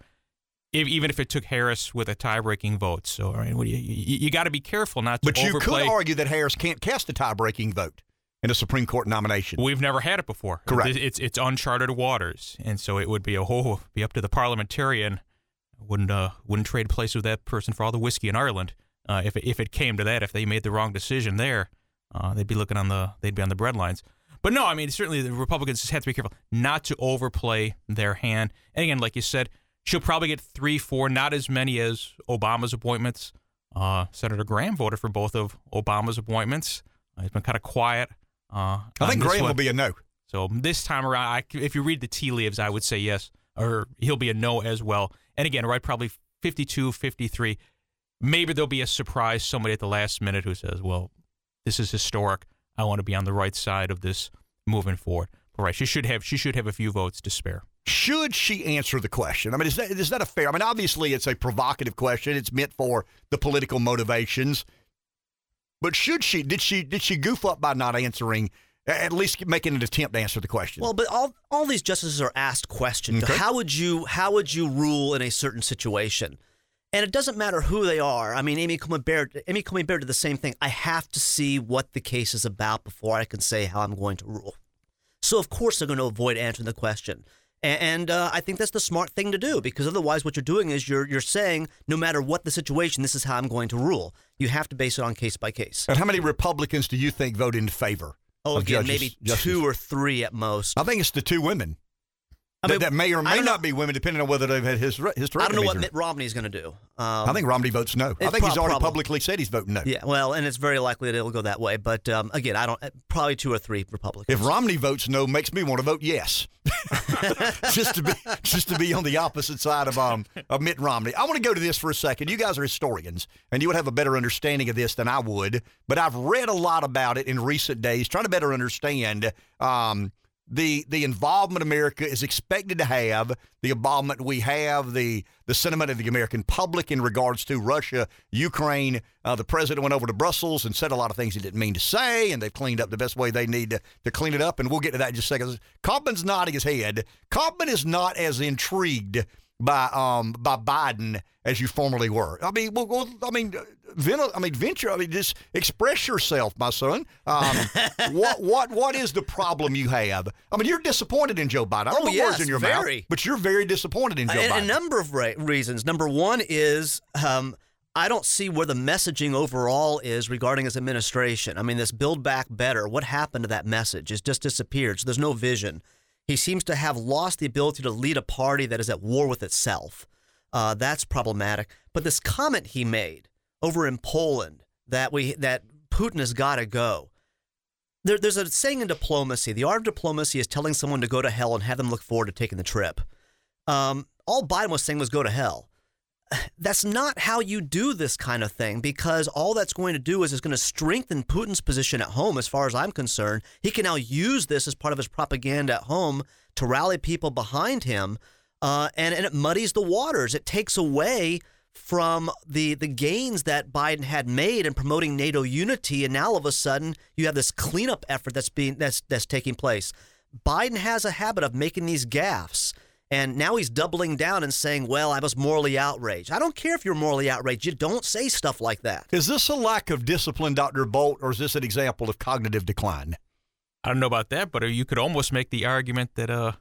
if, even if it took Harris with a tie-breaking vote. So I mean, you you, you got to be careful not to But you could argue that Harris can't cast a tie-breaking vote in a Supreme Court nomination. We've never had it before. Correct. It's it's, it's uncharted waters, and so it would be a whole be up to the parliamentarian. Wouldn't uh wouldn't trade place with that person for all the whiskey in Ireland. Uh, if it, if it came to that, if they made the wrong decision there, uh, they'd be looking on the they'd be on the bread lines. But no, I mean certainly the Republicans just have to be careful not to overplay their hand. And again, like you said, she'll probably get three, four, not as many as Obama's appointments. Uh, Senator Graham voted for both of Obama's appointments. Uh, he's been kind of quiet. Uh, I think Graham will be a no. So this time around, I, if you read the tea leaves, I would say yes, or he'll be a no as well. And again, right, probably 52, 53. Maybe there'll be a surprise, somebody at the last minute who says, well, this is historic. I want to be on the right side of this moving forward. But right, she should have she should have a few votes to spare. Should she answer the question? I mean, is that is that a fair? I mean, obviously, it's a provocative question. It's meant for the political motivations. But should she? Did she? Did she goof up by not answering? At least making an attempt to answer the question. Well, but all all these justices are asked questions. Okay. How would you how would you rule in a certain situation? And it doesn't matter who they are. I mean, Amy Coney Barrett, Amy Coney Barrett did the same thing. I have to see what the case is about before I can say how I'm going to rule. So of course they're going to avoid answering the question. And uh, I think that's the smart thing to do because otherwise, what you're doing is you're you're saying no matter what the situation, this is how I'm going to rule. You have to base it on case by case. and how many Republicans do you think vote in favor? Oh, again, judges- maybe justices? two or three at most. I think it's the two women. I that, mean, that may or may don't know- be women, depending on whether they've had his hysterectomies. I don't know what Mitt Romney's going to do. Um, I think Romney votes no. I think he's already probably. publicly said he's voting no. Yeah, well, and it's very likely that it'll go that way. But um, again, I don't. Probably two or three Republicans. If Romney votes no, makes me want to vote yes, just to be just to be on the opposite side of um of Mitt Romney. I want to go to this for a second. You guys are historians, and you would have a better understanding of this than I would. But I've read a lot about it in recent days, trying to better understand um, the the involvement America is expected to have, the involvement we have, the the sentiment of the American public in regards to Russia, Ukraine. Uh, the president went over to Brussels and said a lot of things he didn't mean to say, and they've cleaned up the best way they need to, to clean it up. And we'll get to that in just a second. Kaufman's nodding his head. Kaufman is not as intrigued by um by Biden as you formerly were. I mean, well, well I mean, uh, ven- I mean, venture. I mean, just express yourself, my son. Um, what what what is the problem you have? I mean, you're disappointed in Joe Biden. I don't Oh, put words in your very. mouth, but you're very disappointed in Joe and Biden. a number of ra- reasons. Number one is um, I don't see where the messaging overall is regarding his administration. I mean, this Build Back Better. What happened to that message? It's just disappeared. So there's no vision. He seems to have lost the ability to lead a party that is at war with itself. Uh, that's problematic. But this comment he made over in Poland that we that Putin has got to go. There, there's a saying in diplomacy: the art of diplomacy is telling someone to go to hell and have them look forward to taking the trip. Um, all Biden was saying was go to hell. That's not how you do this kind of thing because all that's going to do is it's going to strengthen Putin's position at home, as far as I'm concerned. He can now use this as part of his propaganda at home to rally people behind him, uh, and, and it muddies the waters. It takes away from the the gains that Biden had made in promoting NATO unity, and now all of a sudden you have this cleanup effort that's being that's that's taking place. Biden has a habit of making these gaffes. And now he's doubling down and saying, well, I was morally outraged. I don't care if you're morally outraged. You don't say stuff like that. is this a lack of discipline, Dr. Bolt, or is this an example of cognitive decline? I don't know about that, but uh, you could almost make the argument that uh,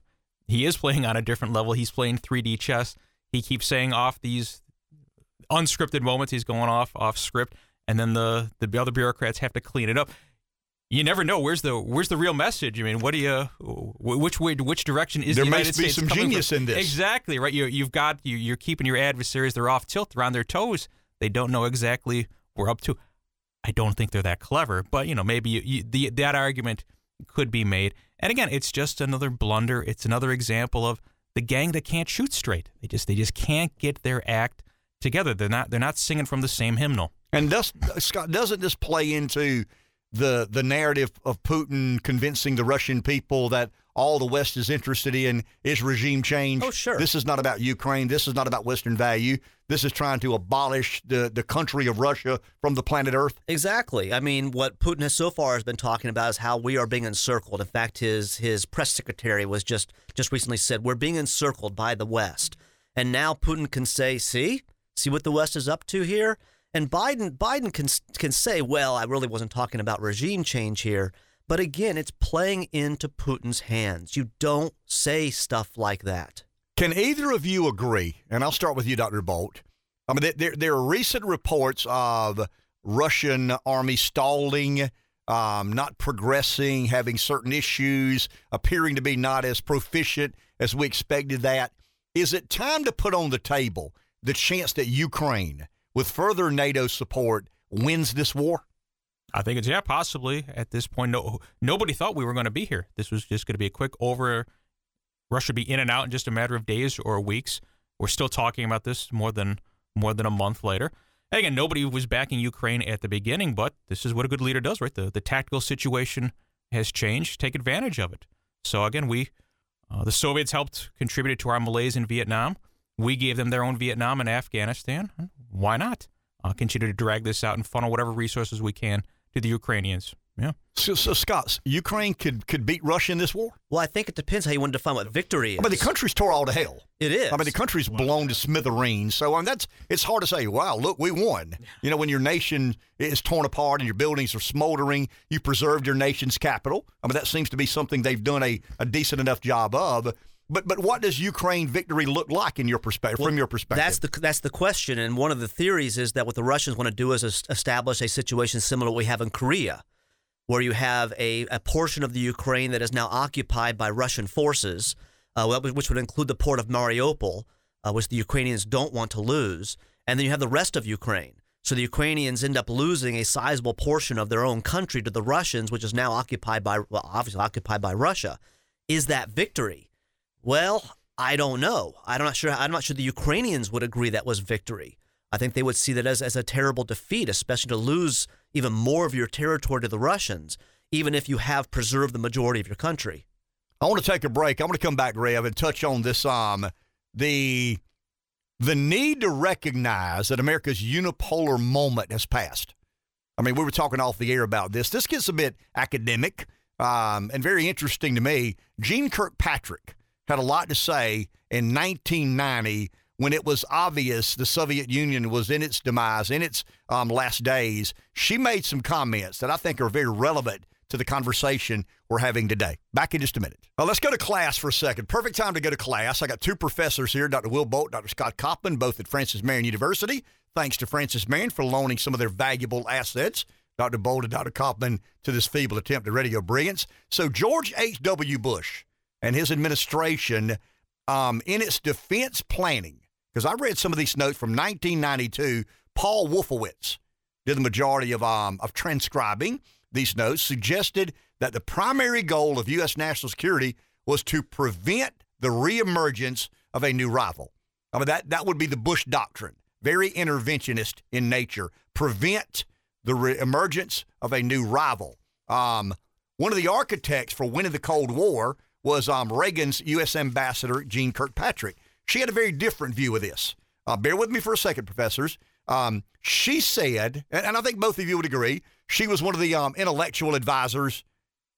he is playing on a different level. He's playing 3D chess. He keeps saying off these unscripted moments. He's going off off script, and then the the other bureaucrats have to clean it up. You never know where's the where's the real message. I mean, what do you which way which direction is There the United be States some genius from? in this. Exactly right. You you've got you you're keeping your adversaries. They're off tilt. They're on their toes. They don't know exactly we're up to. I don't think they're that clever. But you know, maybe you, you, the, that argument could be made. And again, it's just another blunder. It's another example of the gang that can't shoot straight. They just they just can't get their act together. They're not they're not singing from the same hymnal. And does, uh, Scott, doesn't this play into the the narrative of Putin convincing the Russian people that all the West is interested in is regime change. Oh, sure. This is not about Ukraine. This is not about Western value. This is trying to abolish the, the country of Russia from the planet Earth. Exactly. I mean, what Putin has so far has been talking about is how we are being encircled. In fact, his his press secretary was just just recently said we're being encircled by the West, and now Putin can say, "See, see what the West is up to here." And Biden Biden can can say, "Well, I really wasn't talking about regime change here." But again, it's playing into Putin's hands. You don't say stuff like that. Can either of you agree? And I'll start with you, Dr. Bolt. I mean, there, there are recent reports of Russian army stalling, um, not progressing, having certain issues, appearing to be not as proficient as we expected that. Is it time to put on the table the chance that Ukraine, with further NATO support, wins this war? I think it's yeah, possibly at this point. No, nobody thought we were going to be here. This was just going to be a quick over. Russia be in and out in just a matter of days or weeks. We're still talking about this more than more than a month later. And again, nobody was backing Ukraine at the beginning, but this is what a good leader does, right? The the tactical situation has changed. Take advantage of it. So again, we uh, the Soviets helped contributed to our malaise in Vietnam. We gave them their own Vietnam and Afghanistan. Why not? Uh, continue to drag this out and funnel whatever resources we can to the Ukrainians. Yeah. So, so Scott, Ukraine could could beat Russia in this war? Well, I think it depends how you want to define what victory is. I mean, the country's tore all to hell. It is. I mean, the country's blown to smithereens. So I mean, that's it's hard to say. Wow, look, we won. You know, when your nation is torn apart and your buildings are smoldering, you preserved your nation's capital. I mean, that seems to be something they've done a, a decent enough job of. But but what does Ukraine victory look like in your perspective? Well, from your perspective, that's the that's the question. And one of the theories is that what the Russians want to do is establish a situation similar to what we have in Korea, where you have a, a portion of the Ukraine that is now occupied by Russian forces, uh, which would include the port of Mariupol, uh, which the Ukrainians don't want to lose, and then you have the rest of Ukraine. So the Ukrainians end up losing a sizable portion of their own country to the Russians, which is now occupied by well, obviously occupied by Russia. Is that victory? Well, I don't know. I'm not sure. I'm not sure the Ukrainians would agree that was victory. I think they would see that as, as a terrible defeat, especially to lose even more of your territory to the Russians, even if you have preserved the majority of your country. I want to take a break. I want to come back, Rev, and touch on this um the the need to recognize that America's unipolar moment has passed. I mean, we were talking off the air about this. This gets a bit academic um, and very interesting to me. Jeane Kirkpatrick had a lot to say in 1990 when it was obvious the Soviet Union was in its demise, in its um, last days. She made some comments that I think are very relevant to the conversation we're having today. Back in just a minute. Well, let's go to class for a second. Perfect time to go to class. I got two professors here, Dr. Will Bolt, Dr. Scott Coppin, both at Francis Marion University. Thanks to Francis Marion for loaning some of their valuable assets. Dr. Bolt and Dr. Coppin to this feeble attempt at radio brilliance. So, George H.W. Bush and his administration um, in its defense planning. Because I read some of these notes from 1992. Paul Wolfowitz did the majority of um, of transcribing these notes. Suggested that the primary goal of U.S. national security was to prevent the reemergence of a new rival. I mean that that would be the Bush doctrine, very interventionist in nature. Prevent the reemergence of a new rival. Um, one of the architects for winning the Cold War was um, Reagan's U.S. Ambassador, Jeane Kirkpatrick. She had a very different view of this. Uh, bear with me for a second, professors. Um, she said, and, and, I think both of you would agree, she was one of the um, intellectual advisors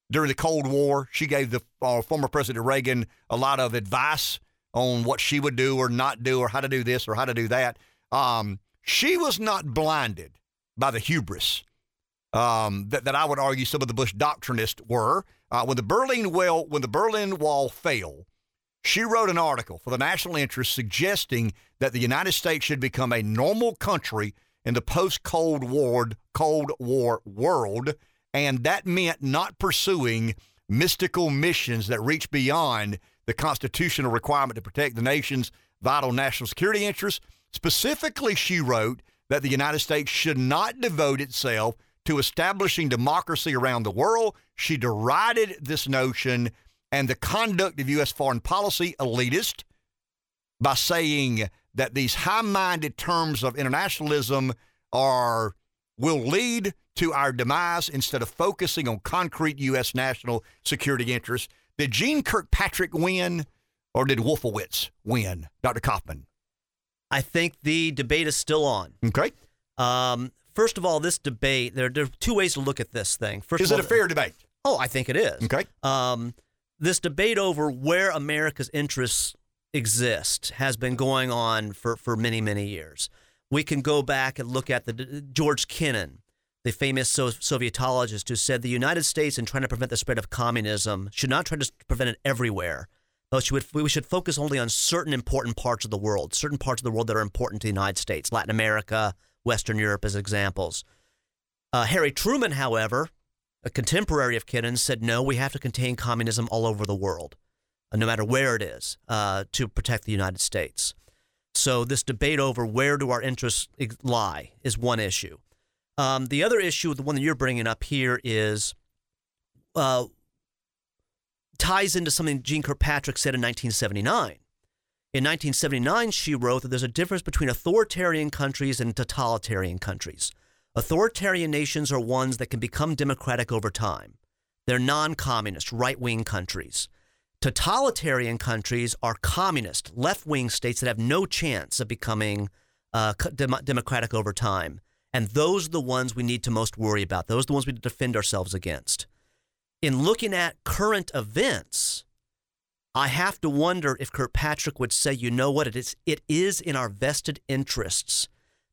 during the Cold War. She gave the uh, former President Reagan a lot of advice on what she would do or not do, or how to do this or how to do that. Um, she was not blinded by the hubris um, that, that I would argue some of the Bush doctrinists were. Uh, when the Berlin Wall, when the Berlin Wall fell, she wrote an article for the National Interest suggesting that the United States should become a normal country in the post-Cold War Cold War world, and that meant not pursuing mystical missions that reach beyond the constitutional requirement to protect the nation's vital national security interests. Specifically, she wrote that the United States should not devote itself to establishing democracy around the world. She derided this notion and the conduct of U.S. foreign policy elitist by saying that these high-minded terms of internationalism are will lead to our demise instead of focusing on concrete U.S. national security interests. Did Jeane Kirkpatrick win, or did Wolfowitz win, Dr. Kaufman? I think the debate is still on. Okay. Um, first of all, this debate, there, there are two ways to look at this thing. First is it all, a fair debate? Oh, I think it is. Okay. Um, this debate over where America's interests exist has been going on for, for many, many years. We can go back and look at the George Kennan, the famous so- Sovietologist who said the United States, in trying to prevent the spread of communism, should not try to prevent it everywhere. But should, we should focus only on certain important parts of the world, certain parts of the world that are important to the United States, Latin America, Western Europe as examples. Uh, Harry Truman, however, a contemporary of Kennan, said no, we have to contain communism all over the world, uh, no matter where it is, uh, to protect the United States. So this debate over where do our interests lie is one issue. Um, the other issue, the one that you're bringing up here, is uh, ties into something Jeane Kirkpatrick said in 1979. In 1979, she wrote that there's a difference between authoritarian countries and totalitarian countries. Authoritarian nations are ones that can become democratic over time. They're non communist, right wing countries. Totalitarian countries are communist, left wing states that have no chance of becoming uh, dem- democratic over time. And those are the ones we need to most worry about. Those are the ones we need to defend ourselves against. In looking at current events, I have to wonder if Kirkpatrick would say, you know what, it is, it is in our vested interests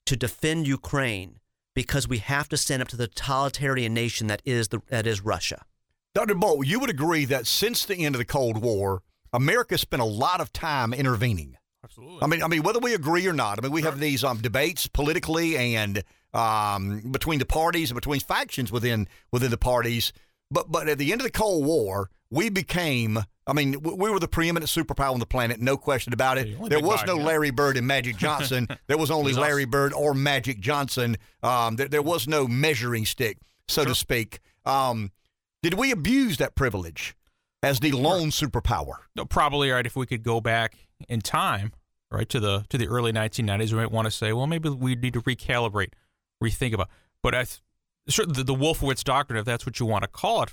to defend Ukraine because we have to stand up to the totalitarian nation that is the, that is Russia. Dr. Bolt, you would agree that since the end of the Cold War, America spent a lot of time intervening. Absolutely. I mean, I mean, whether we agree or not, I mean, we have these um, debates politically and um, between the parties and between factions within within the parties. But but at the end of the Cold War, we became. I mean, we were the preeminent superpower on the planet, no question about it. only There was no yeah. Larry Bird and Magic Johnson. there was only It was us. Larry Bird or Magic Johnson. Um, there, there was no measuring stick, so to speak. Um, did we abuse that privilege as the lone superpower? No, probably right. If we could go back in time, right to the to the early 1990s, we might want to say, well, maybe we need to recalibrate, rethink about. But I, th- the, the Wolfowitz doctrine, if that's what you want to call it,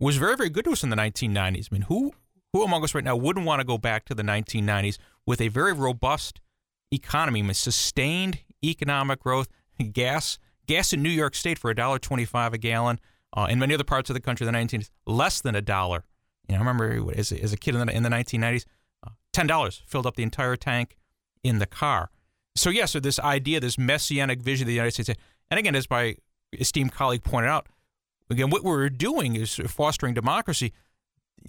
was very very good to us in the 1990s. I mean, who who among us right now wouldn't want to go back to the 1990s with a very robust economy, I mean, sustained economic growth, gas gas in New York State for a dollar twenty-five a gallon. Uh, in many other parts of the country, in the 1990s, less than a dollar. You know, I remember as a, as a kid in the, in the 1990s, uh, ten dollars filled up the entire tank in the car. So yeah, so this idea, this messianic vision of the United States, and again, as my esteemed colleague pointed out, again, what we're doing is fostering democracy.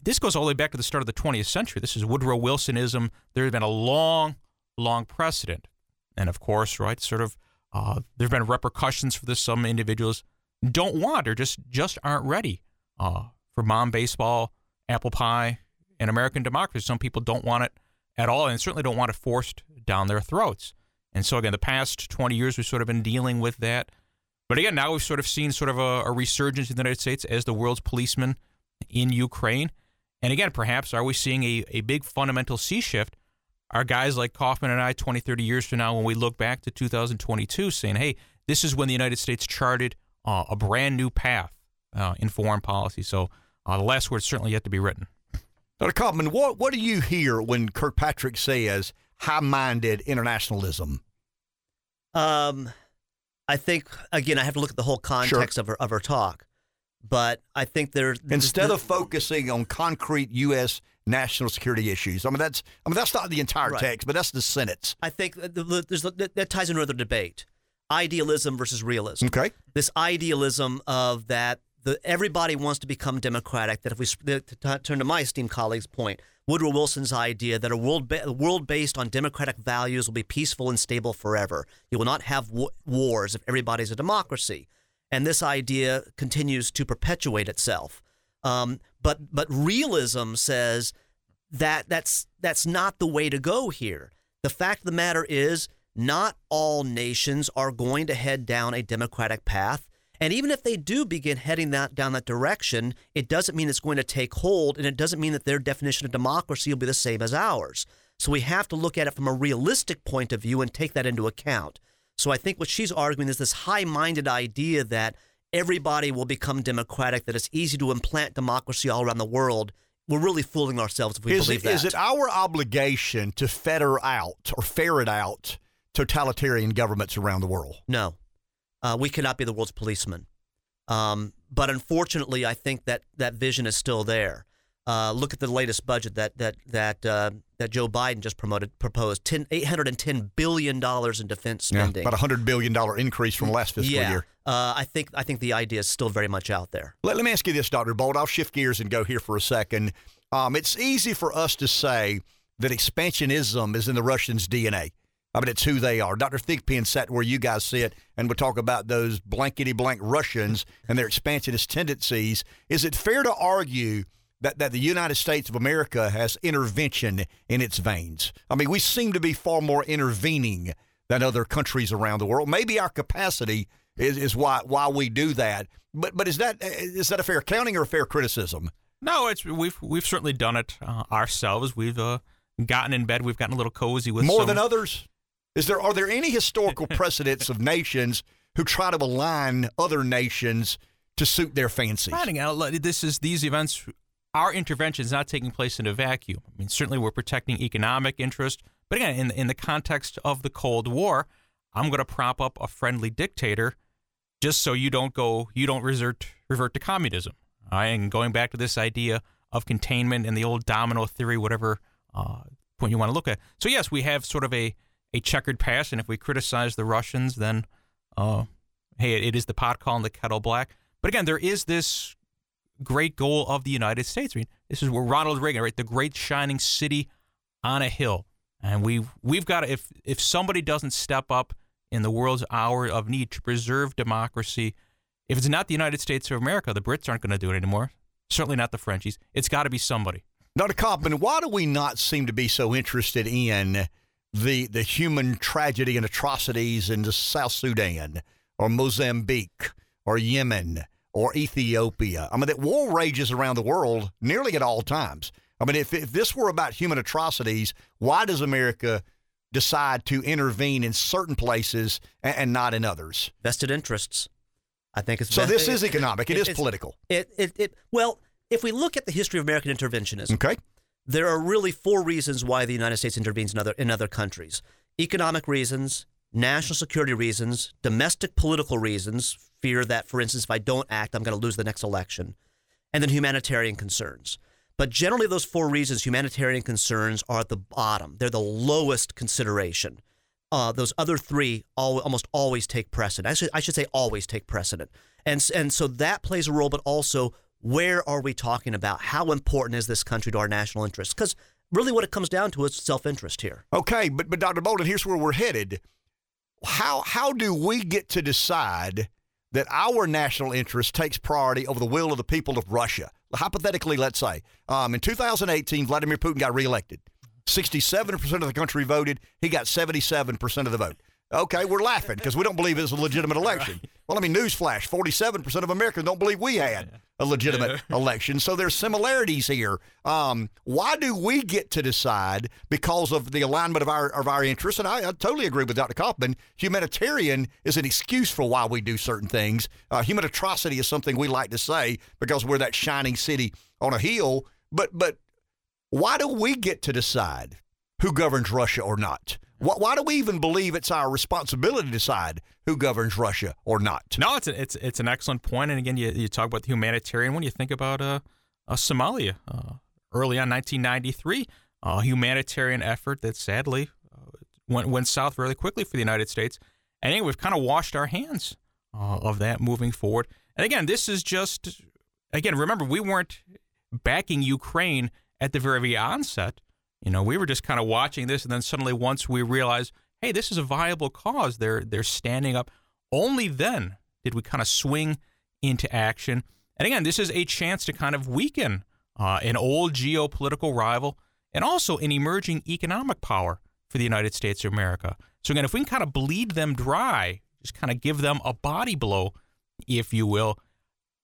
This goes all the way back to the start of the 20th century. This is Woodrow Wilsonism. There has been a long, long precedent, and of course, right, sort of, uh, there have been repercussions for this. Some individuals don't want or just just aren't ready uh, for mom baseball, apple pie, and American democracy. Some people don't want it at all, and certainly don't want it forced down their throats. And so, again, the past 20 years, we've sort of been dealing with that. But again, now we've sort of seen sort of a, a resurgence in the United States as the world's policeman in Ukraine. And again, perhaps are we seeing a, a big fundamental sea shift? Are guys like Kaufman and I 20, 30 years from now, when we look back to 2022, saying, hey, this is when the United States charted uh, a brand new path uh, in foreign policy? So uh, the last word's certainly yet to be written. Dr. Kaufman, what, what do you hear when Kirkpatrick says high minded internationalism? Um, I think again, I have to look at the whole context of her of her talk, but I think there Instead of focusing on concrete U.S. national security issues, I mean that's I mean that's not the entire Right. text, but that's the sentence. I think that that ties into another debate: idealism versus realism. Okay. This idealism of that the everybody wants to become democratic. That if we to t- turn to my esteemed colleague's point, Woodrow Wilson's idea that a world ba- world based on democratic values will be peaceful and stable forever. You will not have w- wars if everybody's a democracy, and this idea continues to perpetuate itself. Um, but but realism says that that's that's not the way to go here. The fact of the matter is, not all nations are going to head down a democratic path, And even if they do begin heading that down that direction, it doesn't mean it's going to take hold, and it doesn't mean that their definition of democracy will be the same as ours. So we have to look at it from a realistic point of view and take that into account. So I think what she's arguing is this high-minded idea that everybody will become democratic, that it's easy to implant democracy all around the world. We're really fooling ourselves if we is believe it, that. Is it our obligation to fetter out or ferret out totalitarian governments around the world? No, uh, we cannot be the world's policeman. Um, but unfortunately, I think that that vision is still there. Uh, look at the latest budget that that that uh, that Joe Biden just promoted proposed 10, 810 billion dollars in defense spending. Yeah, about a hundred billion dollar increase from last fiscal yeah. year. Uh, I think I think the idea is still very much out there. Let, let me ask you this, Dr. Bolt. I'll shift gears and go here for a second. Um, it's easy for us to say that expansionism is in the Russians' DNA. I mean, it's who they are. Dr. Thigpen sat where you guys sit and would talk about those blankety blank Russians and their expansionist tendencies. Is it fair to argue that, that the United States of America has intervention in its veins? I mean, we seem to be far more intervening than other countries around the world. Maybe our capacity is, is why why we do that. But but is that is that a fair counting or a fair criticism? No, it's we've we've certainly done it uh, ourselves. We've uh, gotten in bed. We've gotten a little cozy with more some, than others. Is there are there any historical precedents of nations who try to align other nations to suit their fancies? Finding out this is these events. Our intervention is not taking place in a vacuum. I mean, certainly we're protecting economic interest, but again, in in the context of the Cold War, I'm going to prop up a friendly dictator just so you don't go, you don't revert revert to communism. Right? And going back to this idea of containment and the old domino theory, whatever uh, point you want to look at. So yes, we have sort of a a checkered past, and if we criticize the Russians, then uh, hey, it, is the pot calling the kettle black. But again, there is this great goal of the United States. I mean, this is where Ronald Reagan, right, the great shining city on a hill, and we we've, we've got to, if if somebody doesn't step up in the world's hour of need to preserve democracy, if it's not the United States of America, the Brits aren't going to do it anymore. Certainly not the Frenchies. It's got to be somebody. Dr. Kaufman, why do we not seem to be so interested in the the human tragedy and atrocities in the South Sudan or Mozambique or Yemen or Ethiopia? I mean, that war rages around the world nearly at all times. I mean, if, if this were about human atrocities, why does America decide to intervene in certain places and, and not in others? Vested interests. I think it's so. vested, this is economic. It, it is political. It, it it well, if we look at the history of American interventionism, okay, there are really four reasons why the United States intervenes in other in other countries: economic reasons, national security reasons, domestic political reasons, fear that, for instance, if I don't act, I'm going to lose the next election, and then humanitarian concerns. But generally, those four reasons, humanitarian concerns, are at the bottom. They're the lowest consideration. Uh, those other three all, almost always take precedent. I should, I should say always take precedent. And, and so that plays a role, but also where are we talking about? How important is this country to our national interests? Because really what it comes down to is self interest here. Okay, but, but Dr. Bolden, here's where we're headed. How, how do we get to decide that our national interest takes priority over the will of the people of Russia? Hypothetically, let's say um, in 2018, Vladimir Putin got reelected. 67% of the country voted. He got 77% of the vote. Okay, we're laughing because we don't believe it's a legitimate election. Well, I mean, newsflash 47% of Americans don't believe we had a legitimate election. So there's similarities here. Um, why do we get to decide because of the alignment of our of our interests? And I, I totally agree with Dr. Kaufman. Humanitarian is an excuse for why we do certain things. Uh, human atrocity is something we like to say because we're that shining city on a hill. But but why do we get to decide who governs Russia or not? Why, why, do we even believe it's our responsibility to decide who governs Russia or not? No, it's a, it's it's an excellent point. And again, you, you talk about the humanitarian when you think about uh, uh Somalia uh, early on 1993, a humanitarian effort that sadly uh, went went south really quickly for the United States. And anyway, we've kind of washed our hands uh, of that moving forward. And again, this is just again remember we weren't backing Ukraine at the very onset. You know, we were just kind of watching this, and then suddenly, once we realized, hey, this is a viable cause, they're they're standing up. Only then did we kind of swing into action. And again, this is a chance to kind of weaken uh, an old geopolitical rival and also an emerging economic power for the United States of America. So again, if we can kind of bleed them dry, just kind of give them a body blow, if you will,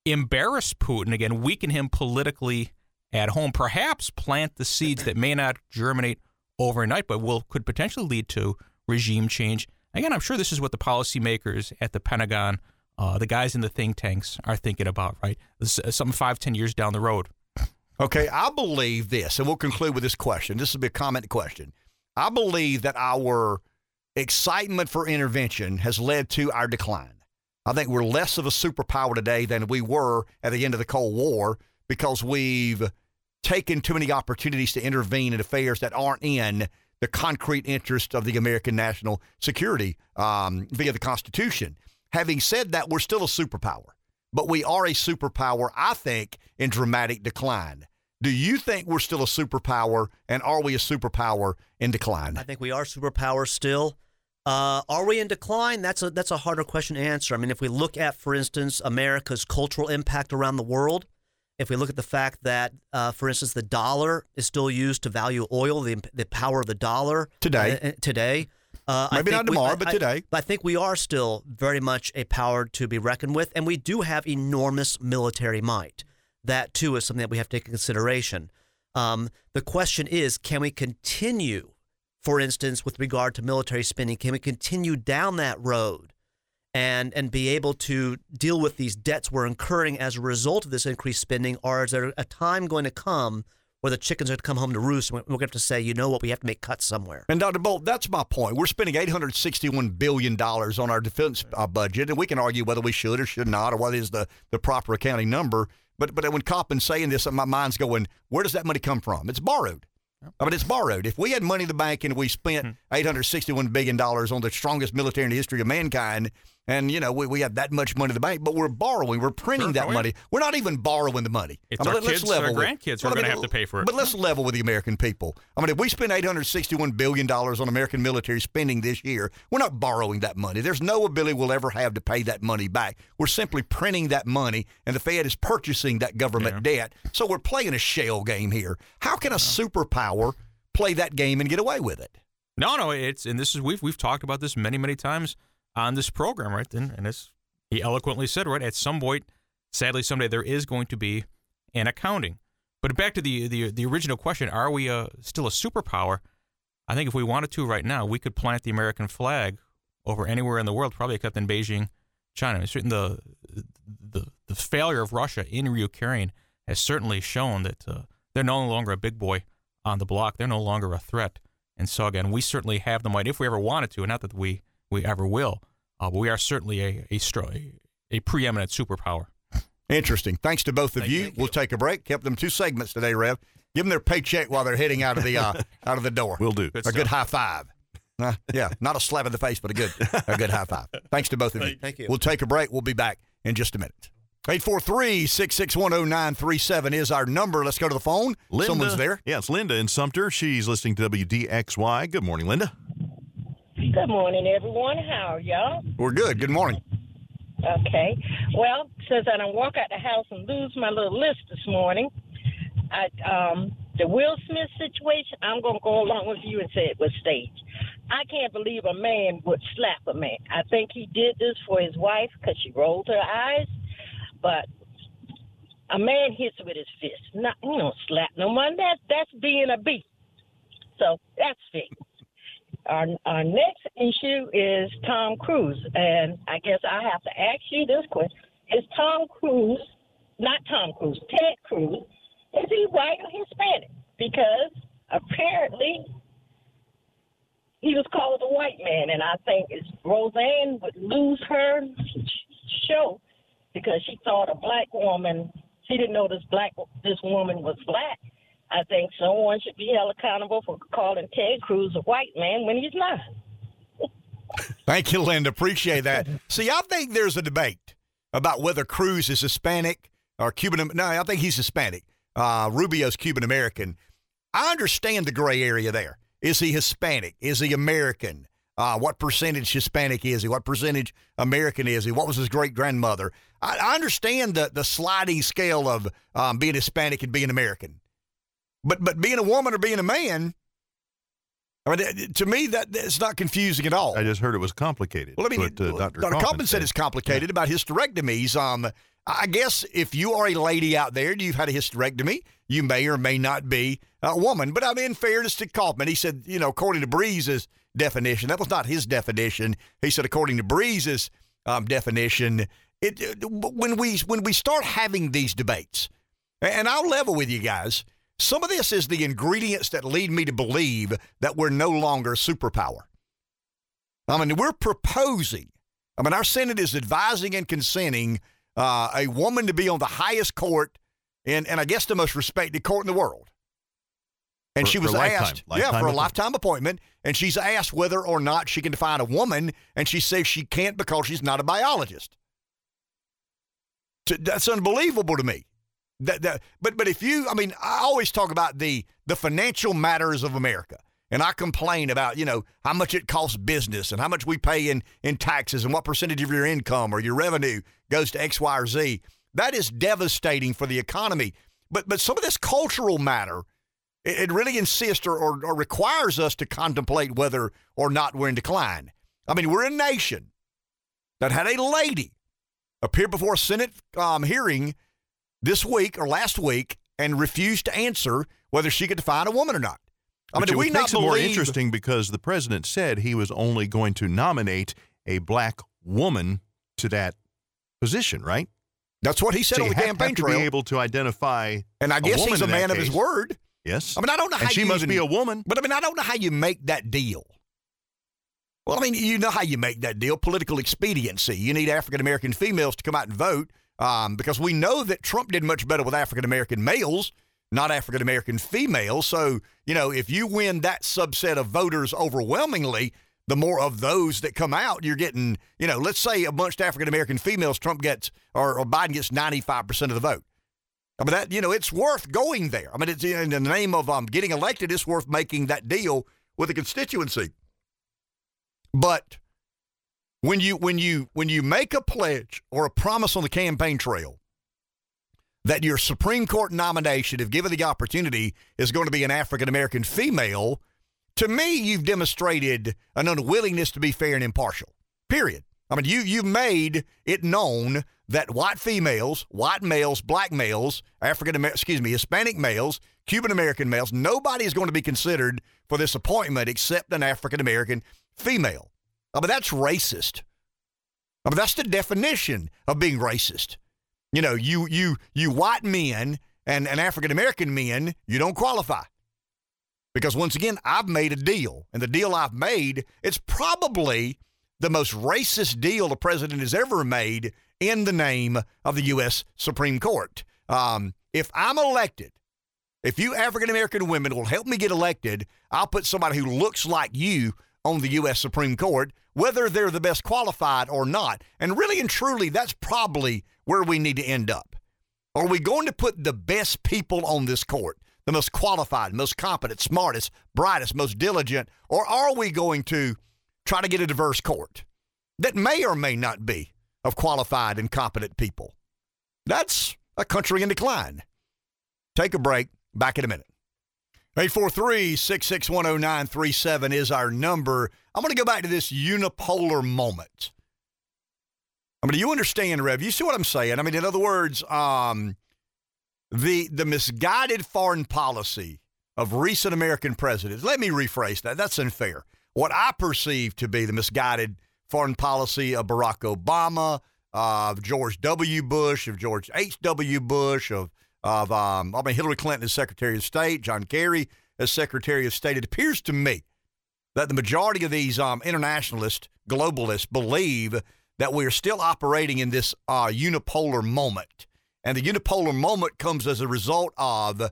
embarrass Putin again, weaken him politically at home, perhaps plant the seeds that may not germinate overnight, but will could potentially lead to regime change. Again, I'm sure this is what the policymakers at the Pentagon, uh, the guys in the think tanks, are thinking about. Right, uh, something five, ten years down the road. Okay, I believe this, and we'll conclude with this question. This will be a comment question. I believe that our excitement for intervention has led to our decline. I think we're less of a superpower today than we were at the end of the Cold War because we've taken too many opportunities to intervene in affairs that aren't in the concrete interest of the American national security um, via the Constitution. Having said that, we're still a superpower, but we are a superpower, I think, in dramatic decline. Do you think we're still a superpower, and are we a superpower in decline? I think we are superpower still. Uh, are we in decline? That's a that's a harder question to answer. I mean, if we look at, for instance, America's cultural impact around the world, if we look at the fact that, uh, for instance, the dollar is still used to value oil, the the power of the dollar Today. uh, uh, today. Uh, I Maybe think not we- tomorrow, I- but I- today. I think we are still very much a power to be reckoned with, and we do have enormous military might. That too is something that we have to take into consideration. Um, the question is, can we continue, for instance, with regard to military spending, can we continue down that road and and be able to deal with these debts we're incurring as a result of this increased spending, or is there a time going to come where the chickens are going to come home to roost and we're going to have to say, you know what, we have to make cuts somewhere? And Dr. Bolt, that's my point. We're spending $861 billion on our defense uh, budget, and we can argue whether we should or should not, or what is the, the proper accounting number. But but when Coppen's saying this, my mind's going, where does that money come from? It's borrowed. I mean, it's borrowed. If we had money in the bank and we spent $861 billion on the strongest military in the history of mankind, and, you know, we, we had that much money in the bank, but we're borrowing, we're printing Sure, that oh, money. We're not even borrowing the money. It's I mean, our let- let's kids, our grandkids who are I gonna have to pay for it. But let's level with the American people. I mean, if we spend $861 billion on American military spending this year, we're not borrowing that money. There's no ability we'll ever have to pay that money back. We're simply printing that money, and the Fed is purchasing that government debt. So we're playing a shell game here. How can a superpower play that game and get away with it? No, no, it's and this is we've we've talked about this many many times on this program, right? And and as he eloquently said, right at some point, sadly someday there is going to be an accounting. But back to the the the original question: Are we a, still a superpower? I think if we wanted to right now, we could plant the American flag over anywhere in the world, probably except in Beijing, China. I mean, the the the failure of Russia in Ukraine has certainly shown that uh, they're no longer a big boy on the block. They're no longer a threat. And so again, we certainly have the might if we ever wanted to, and not that we we ever will. Uh, but we are certainly a a, stro- a a preeminent superpower. Interesting. Thanks to both of you. We'll take a break. Kept them two segments today, Rev. Give them their paycheck while they're heading out of the uh, out of the door. We'll do. a good high five. Uh, yeah, not a slap in the face, but a good a good high five. Thanks to both of you. Thank you. We'll take a break. We'll be back in just a minute. 843-6610937 is our number. Let's go to the phone. Linda, Someone's there. Yeah, it's Linda in Sumter. She's listening to WDXY. Good morning, Linda. Good morning, everyone. How are y'all? We're good. Good morning. Okay. Well, since I don't walk out the house and lose my little list this morning, I, um, the Will Smith situation, I'm going to go along with you and say it was staged. I can't believe a man would slap a man. I think he did this for his wife because she rolled her eyes, but a man hits with his fist. Not, you don't slap no one. That, that's being a beast. So that's fake. Our, our next issue is Tom Cruise, and I guess I have to ask you this question: Is Tom Cruise, not Tom Cruise, Ted Cruz, is he white or Hispanic? Because apparently he was called a white man, and I think it's Roseanne would lose her show because she thought a black woman. She didn't know this black this woman was black. I think someone should be held accountable for calling Ted Cruz a white man when he's not. Thank you, Linda. Appreciate that. See, I think there's a debate about whether Cruz is Hispanic or Cuban. No, I think he's Hispanic. Uh, Rubio's Cuban American. I understand the gray area there. Is he Hispanic? Is he American? Uh, what percentage Hispanic is he? What percentage American is he? What was his great grandmother? I, I understand the the sliding scale of um, being Hispanic and being American, but but being a woman or being a man, I mean, to me, that it's not confusing at all. I just heard it was complicated. Well, I mean, what, uh, Dr. Dr. Kaufman said it's complicated about hysterectomies. Um, I guess if you are a lady out there and you've had a hysterectomy, you may or may not be a woman. But I mean, in fairness to Kaufman, he said, you know, according to Breeze's definition, that was not his definition. He said, according to Breeze's um, definition, it, when we when we start having these debates, and I'll level with you guys, some of this is the ingredients that lead me to believe that we're no longer a superpower. I mean, we're proposing. I mean, our Senate is advising and consenting uh, a woman to be on the highest court in, and I guess the most respected court in the world. And For- she was for lifetime- asked, yeah, lifetime for a appointment. lifetime appointment. And she's asked whether or not she can define a woman, and she says she can't because she's not a biologist. That's unbelievable to me. That, that, but but if you, I mean, I always talk about the the financial matters of America, and I complain about you know how much it costs business and how much we pay in in taxes and what percentage of your income or your revenue goes to X, Y, or Z. That is devastating for the economy. But but some of this cultural matter, it, it really insists or, or, or requires us to contemplate whether or not we're in decline. I mean, we're a nation that had a lady appear before a Senate um, hearing this week or last week and refused to answer whether she could find a woman or not. I mean, do we it not makes it more interesting because the president said he was only going to nominate a black woman to that position, right? That's what he said So on the campaign have to trail. be able to identify. and I guess he's a man of his word. Yes. I mean, I don't know how she you must be a woman. But I mean, I don't know how you make that deal. Well, I mean, you know how you make that deal political expediency. You need African American females to come out and vote um, because we know that Trump did much better with African American males, not African American females. So, you know, if you win that subset of voters overwhelmingly, the more of those that come out, you're getting, you know, let's say a bunch of African American females, Trump gets, or, or Biden gets 95% of the vote. I mean, that, you know, it's worth going there. I mean, it's in the name of um, getting elected, it's worth making that deal with a constituency. But when you when you when you make a pledge or a promise on the campaign trail that your Supreme Court nomination, if given the opportunity, is going to be an African American female, to me, you've demonstrated an unwillingness to be fair and impartial. Period. I mean, you you've made it known that white females, white males, black males, African excuse me, Hispanic males, Cuban American males, nobody is going to be considered for this appointment except an African American female. I mean, that's racist. I mean, that's the definition of being racist. You know, you you you white men and, and African American men, you don't qualify. Because once again, I've made a deal, and the deal I've made, it's probably the most racist deal the president has ever made in the name of the U.S. Supreme Court. Um, if I'm elected, if you African American women will help me get elected, I'll put somebody who looks like you on the U.S. Supreme Court, whether they're the best qualified or not. And really and truly, that's probably where we need to end up. Are we going to put the best people on this court, the most qualified, most competent, smartest, brightest, most diligent, or are we going to try to get a diverse court that may or may not be of qualified and competent people? That's a country in decline. Take a break. Back in a minute. 843 661 0937 is our number. I'm going to go back to this unipolar moment. I mean, you understand, Rev? You see what I'm saying? I mean, in other words, um, the the misguided foreign policy of recent American presidents. Let me rephrase that. That's unfair. What I perceive to be the misguided foreign policy of Barack Obama, of George W. Bush, of George H. W. Bush, of of um, I mean Hillary Clinton as Secretary of State, John Kerry as Secretary of State. It appears to me that the majority of these um, internationalists, globalists, believe that we are still operating in this uh, unipolar moment, and the unipolar moment comes as a result of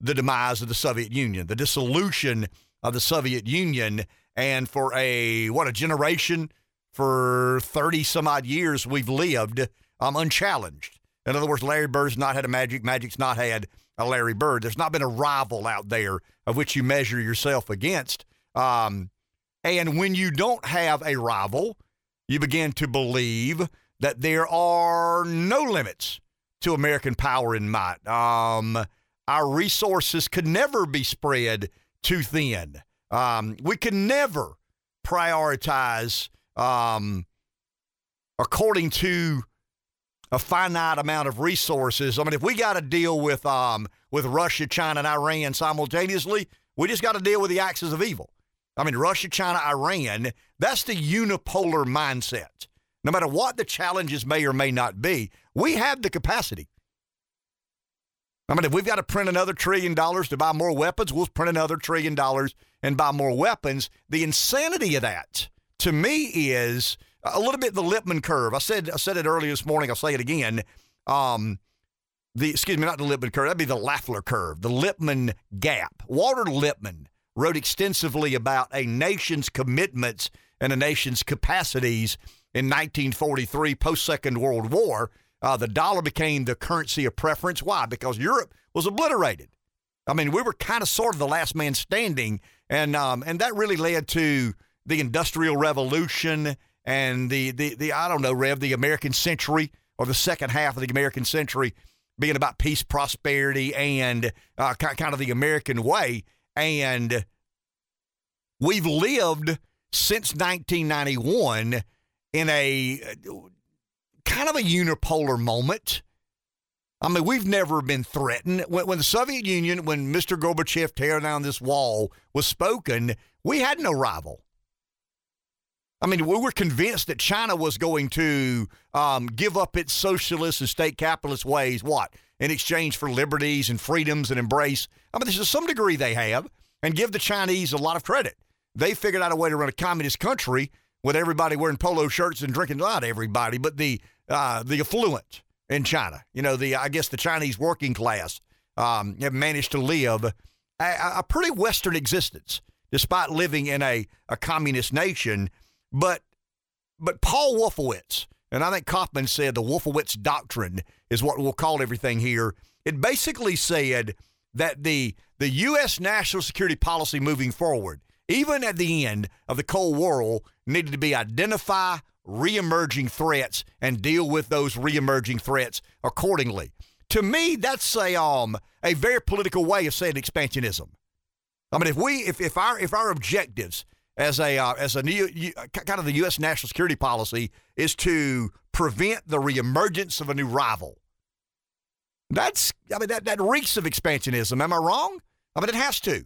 the demise of the Soviet Union, the dissolution of the Soviet Union, and for a what a generation, for thirty some odd years we've lived um, unchallenged. In other words, Larry Bird's not had a magic, magic's not had a Larry Bird. There's not been a rival out there of which you measure yourself against. Um, and when you don't have a rival, you begin to believe that there are no limits to American power and might. Um, our resources could never be spread too thin. Um, we can never prioritize um, according to a finite amount of resources. I mean, if we got to deal with um, with Russia, China, and Iran simultaneously, we just got to deal with the axis of evil. I mean, Russia, China, Iran, that's the unipolar mindset. No matter what the challenges may or may not be, we have the capacity. I mean, if we've got to print another trillion dollars to buy more weapons, we'll print another trillion dollars and buy more weapons. The insanity of that, to me, is a little bit the Lippmann curve. I said I said it earlier this morning. I'll say it again. Um, the excuse me, not the Lippmann curve. That'd be the Laffer curve, the Lippmann gap. Walter Lippmann wrote extensively about a nation's commitments and a nation's capacities in 1943, post Second World War. Uh, the dollar became the currency of preference. Why? Because Europe was obliterated. I mean, we were kind of sort of the last man standing, and um, and that really led to the Industrial Revolution and the, the the I don't know, Rev, the American century or the second half of the American century being about peace, prosperity, and uh, kind of the American way. And we've lived since 1991 in a kind of a unipolar moment. I mean, we've never been threatened. When, when, the Soviet Union, when Mr. Gorbachev tear down this wall was spoken, we had no rival. I mean, we were convinced that China was going to um, give up its socialist and state capitalist ways, what, in exchange for liberties and freedoms and embrace. I mean, to some degree they have, and give the Chinese a lot of credit. They figured out a way to run a communist country with everybody wearing polo shirts and drinking, not everybody, but the uh, the affluent in China. You know, the I guess the Chinese working class um, have managed to live a, a pretty Western existence despite living in a, a communist nation but but Paul Wolfowitz, and I think Kaufman said the Wolfowitz doctrine is what we'll call everything here. It basically said that the the U.S. national security policy moving forward, even at the end of the Cold War, needed to be identify reemerging threats and deal with those reemerging threats accordingly. To me, that's a um a very political way of saying expansionism. I mean, if we if, if our if our objectives as a uh, as a new kind of the U.S. national security policy is to prevent the reemergence of a new rival. That's I mean that that reeks of expansionism. Am I wrong? I mean it has to.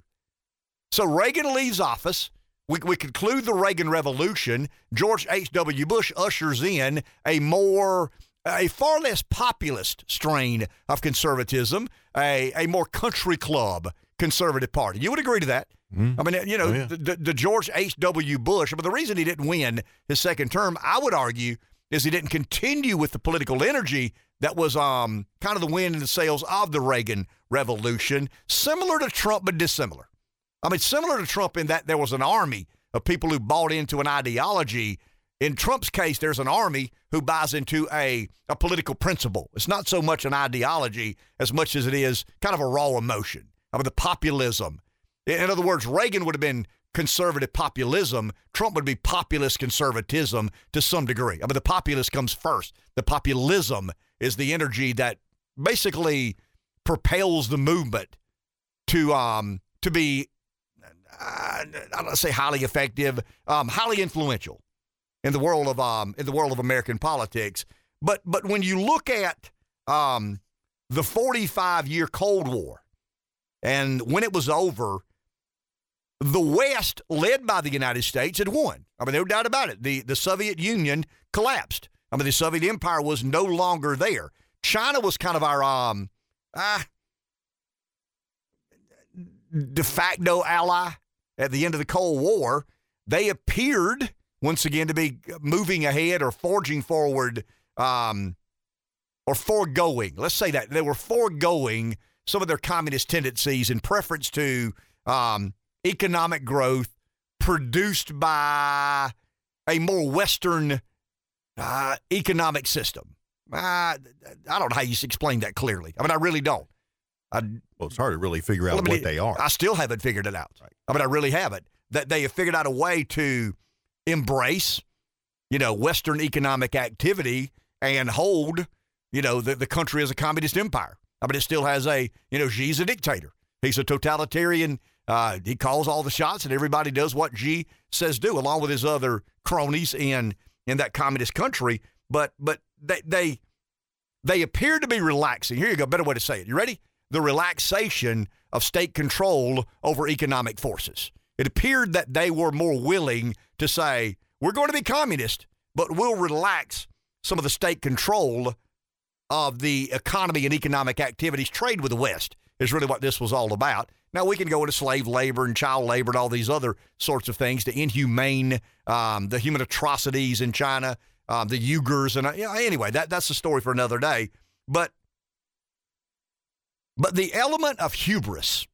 So Reagan leaves office. We, we conclude the Reagan Revolution. George H.W. Bush ushers in a more a far less populist strain of conservatism, a, a more country club conservative party. You would agree to that? Mm-hmm. I mean, you know, oh, yeah. the, the George H.W. Bush, but the reason he didn't win his second term, I would argue, is he didn't continue with the political energy that was um, kind of the wind in the sails of the Reagan Revolution, similar to Trump, but dissimilar. I mean, similar to Trump in that there was an army of people who bought into an ideology. In Trump's case, there's an army who buys into a, a political principle. It's not so much an ideology as much as it is kind of a raw emotion. I mean, the populism, in other words, Reagan would have been conservative populism. Trump would be populist conservatism to some degree. I mean, the populist comes first. The populism is the energy that basically propels the movement to um to be uh, I don't say highly effective, um, highly influential in the world of um in the world of American politics. But but when you look at um the 45 year Cold War and when it was over, the West, led by the United States, had won. I mean, no doubt about it. The, the Soviet Union collapsed. I mean, the Soviet Empire was no longer there. China was kind of our um, uh, de facto ally at the end of the Cold War. They appeared once again to be moving ahead or forging forward um, or foregoing. Let's say that they were foregoing some of their communist tendencies in preference to um, economic growth produced by a more Western uh, economic system. Uh, I don't know how you explain that clearly. I mean, I really don't. I, well, it's hard to really figure out well, I mean, what they are. I still haven't figured it out. Right. I mean, I really haven't. That they have figured out a way to embrace, you know, Western economic activity and hold, you know, the, the country as a communist empire. I mean, it still has a, you know, Xi's a dictator. He's a totalitarian Uh, he calls all the shots, and everybody does what Xi says do, along with his other cronies in in that communist country. But but they they they appear to be relaxing. Here you go. Better way to say it. You ready? The relaxation of state control over economic forces. It appeared that they were more willing to say, we're going to be communist, but we'll relax some of the state control of the economy and economic activities, trade with the West is really what this was all about. Now we can go into slave labor and child labor and all these other sorts of things, the inhumane, um, the human atrocities in China, um, the Uyghurs, and uh, you anyway, that that's a story for another day. But but the element of hubris,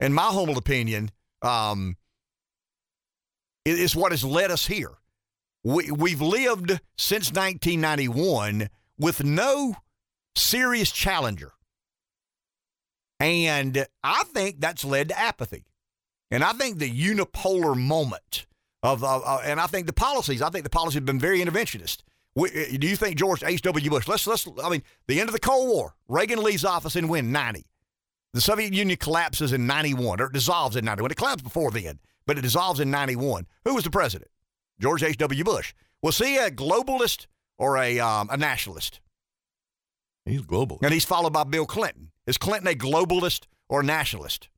in my humble opinion, um, is what has led us here. We, we've lived since 1991 with no serious challenger. And I think that's led to apathy. And I think the unipolar moment of, uh, and I think the policies, I think the policies have been very interventionist. We, uh, do you think George H.W. Bush, let's, let's, I mean, the end of the Cold War, Reagan leaves office in when? 90. The Soviet Union collapses in 91, or it dissolves in 91. It collapsed before then, but it dissolves in 91. Who was the president? George H.W. Bush. Was he a globalist or a, um, a nationalist? He's global. And he's followed by Bill Clinton. Is Clinton a globalist or a nationalist?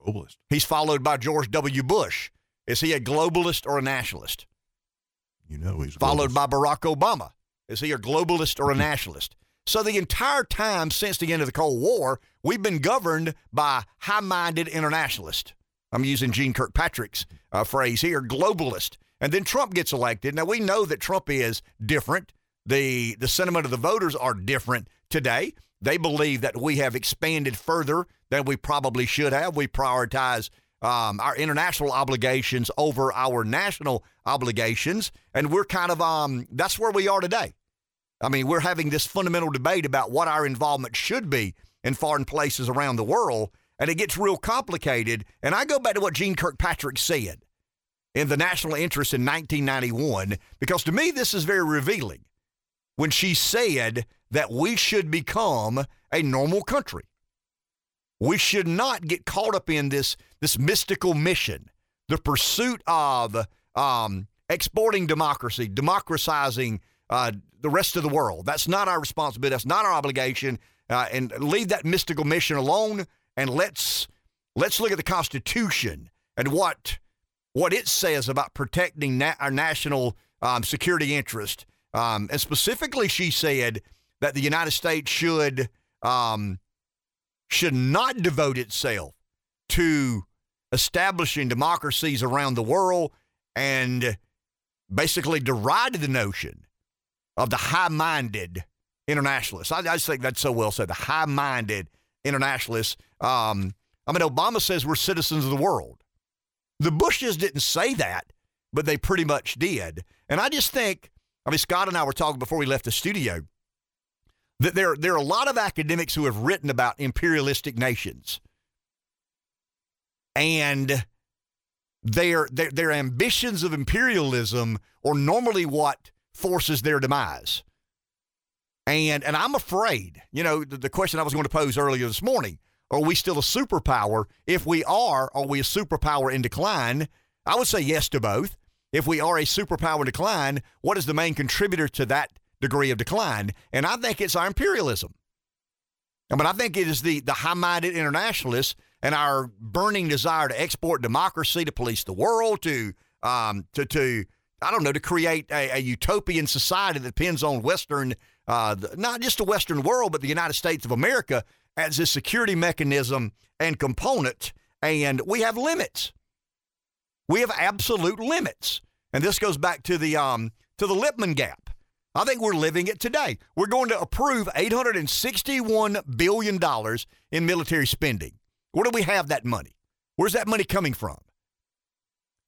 Globalist. He's followed by George W. Bush. Is he a globalist or a nationalist? You know he's followed globalist. by Barack Obama. Is he a globalist or a nationalist? So the entire time since the end of the Cold War, we've been governed by high-minded internationalists. I'm using Jeane Kirkpatrick's uh, phrase here, globalist. And then Trump gets elected. Now we know that Trump is different. The the sentiment of the voters are different today. They believe that we have expanded further than we probably should have. We prioritize um, our international obligations over our national obligations, and we're kind of um, that's where we are today. I mean, we're having this fundamental debate about what our involvement should be in foreign places around the world, and it gets real complicated. And I go back to what Jeane Kirkpatrick said in the national interest in 1991, because to me, this is very revealing when she said that we should become a normal country. We should not get caught up in this, this mystical mission, the pursuit of um, exporting democracy, democratizing uh, the rest of the world. That's not our responsibility. That's not our obligation. Uh, and leave that mystical mission alone. And let's let's look at the Constitution and what what it says about protecting na- our national um, security interest. Um, and specifically, she said that the United States should um, should not devote itself to establishing democracies around the world and basically derided the notion of the high-minded internationalists. I, I just think that's so well said. The high-minded internationalists. Um, I mean, Obama says we're citizens of the world. The Bushes didn't say that, but they pretty much did. And I just think, I mean, Scott and I were talking before we left the studio that there, there are a lot of academics who have written about imperialistic nations. And their, their, their ambitions of imperialism are normally what forces their demise. And, and I'm afraid, you know, the, the question I was going to pose earlier this morning are we still a superpower? If we are, are we a superpower in decline? I would say yes to both. If we are a superpower in decline, what is the main contributor to that degree of decline? And I think it's our imperialism. I mean, I think it is the, the high minded internationalists and our burning desire to export democracy, to police the world, to, um, to, to I don't know, to create a, a utopian society that depends on Western, uh, not just the Western world, but the United States of America as a security mechanism and component. And we have limits. We have absolute limits. And this goes back to the um, to the Lippmann gap. I think we're living it today. We're going to approve $861 billion in military spending. Where do we have that money? Where's that money coming from?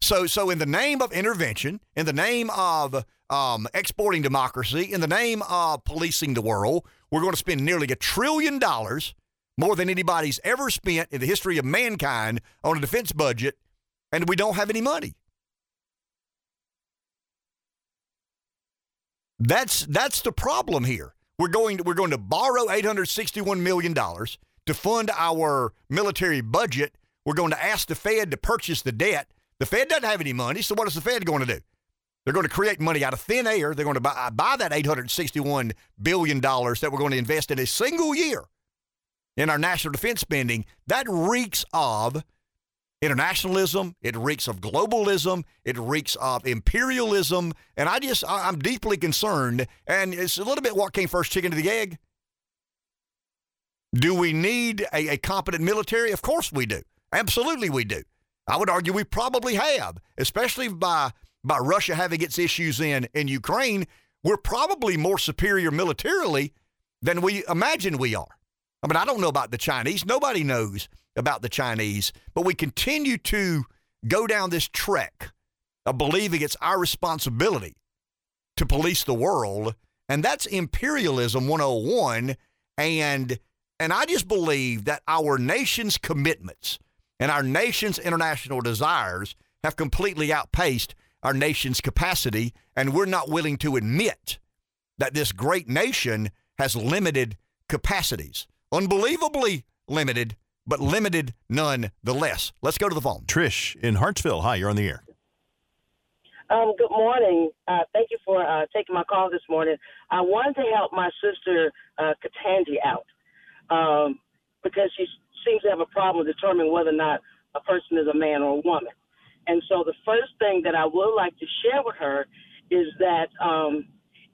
So, so in the name of intervention, in the name of um, exporting democracy, in the name of policing the world, we're going to spend nearly a trillion dollars, more than anybody's ever spent in the history of mankind, on a defense budget, and we don't have any money. That's that's the problem here. We're going to, we're going to borrow 861 million dollars to fund our military budget we're going to ask the Fed to purchase the debt. The Fed doesn't have any money, so what is the Fed going to do? They're going to create money out of thin air. They're going to buy, buy that $861 billion that we're going to invest in a single year in our national defense spending. That reeks of internationalism. It reeks of globalism. It reeks of imperialism. And I just, I- I'm deeply concerned. And it's a little bit what came first, chicken to the egg. Do we need a, a competent military? Of course we do. Absolutely we do. I would argue we probably have, especially by by Russia having its issues in in Ukraine. We're probably more superior militarily than we imagine we are. I mean, I don't know about the Chinese. Nobody knows about the Chinese, but we continue to go down this trek of believing it's our responsibility to police the world, and that's imperialism 101 and and I just believe that our nation's commitments and our nation's international desires have completely outpaced our nation's capacity, and we're not willing to admit that this great nation has limited capacities. Unbelievably limited, but limited nonetheless. Let's go to the phone. Trish in Hartsville. Hi, you're on the air. Um, good morning. Uh, thank you for uh, taking my call this morning. I wanted to help my sister uh, Ketanji out um, because she seems to have a problem determining whether or not a person is a man or a woman. And so the first thing that I would like to share with her is that um,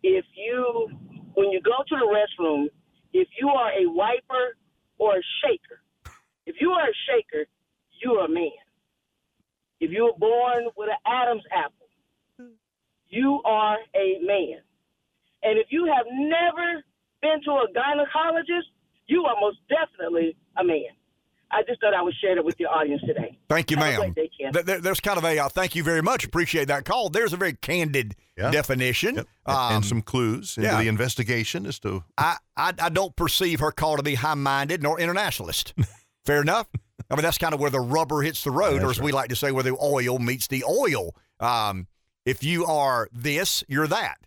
if you, when you go to the restroom, if you are a wiper or a shaker, if you are a shaker, you are a man. If you were born with an Adam's apple, you are a man. And if you have never been to a gynecologist, you are most definitely a man. I just thought I would share it with your audience today. Thank you, Have ma'am. great day, there- there's kind of a uh, thank you very much. Appreciate that call. There's a very candid definition. And- and Um, some clues into yeah. the investigation as to I, I, I don't perceive her call to be high minded nor internationalist. Fair enough. I mean, that's kind of where the rubber hits the road, or That's as we like to say, where the oil meets the oil. Um, if you are this, you're that.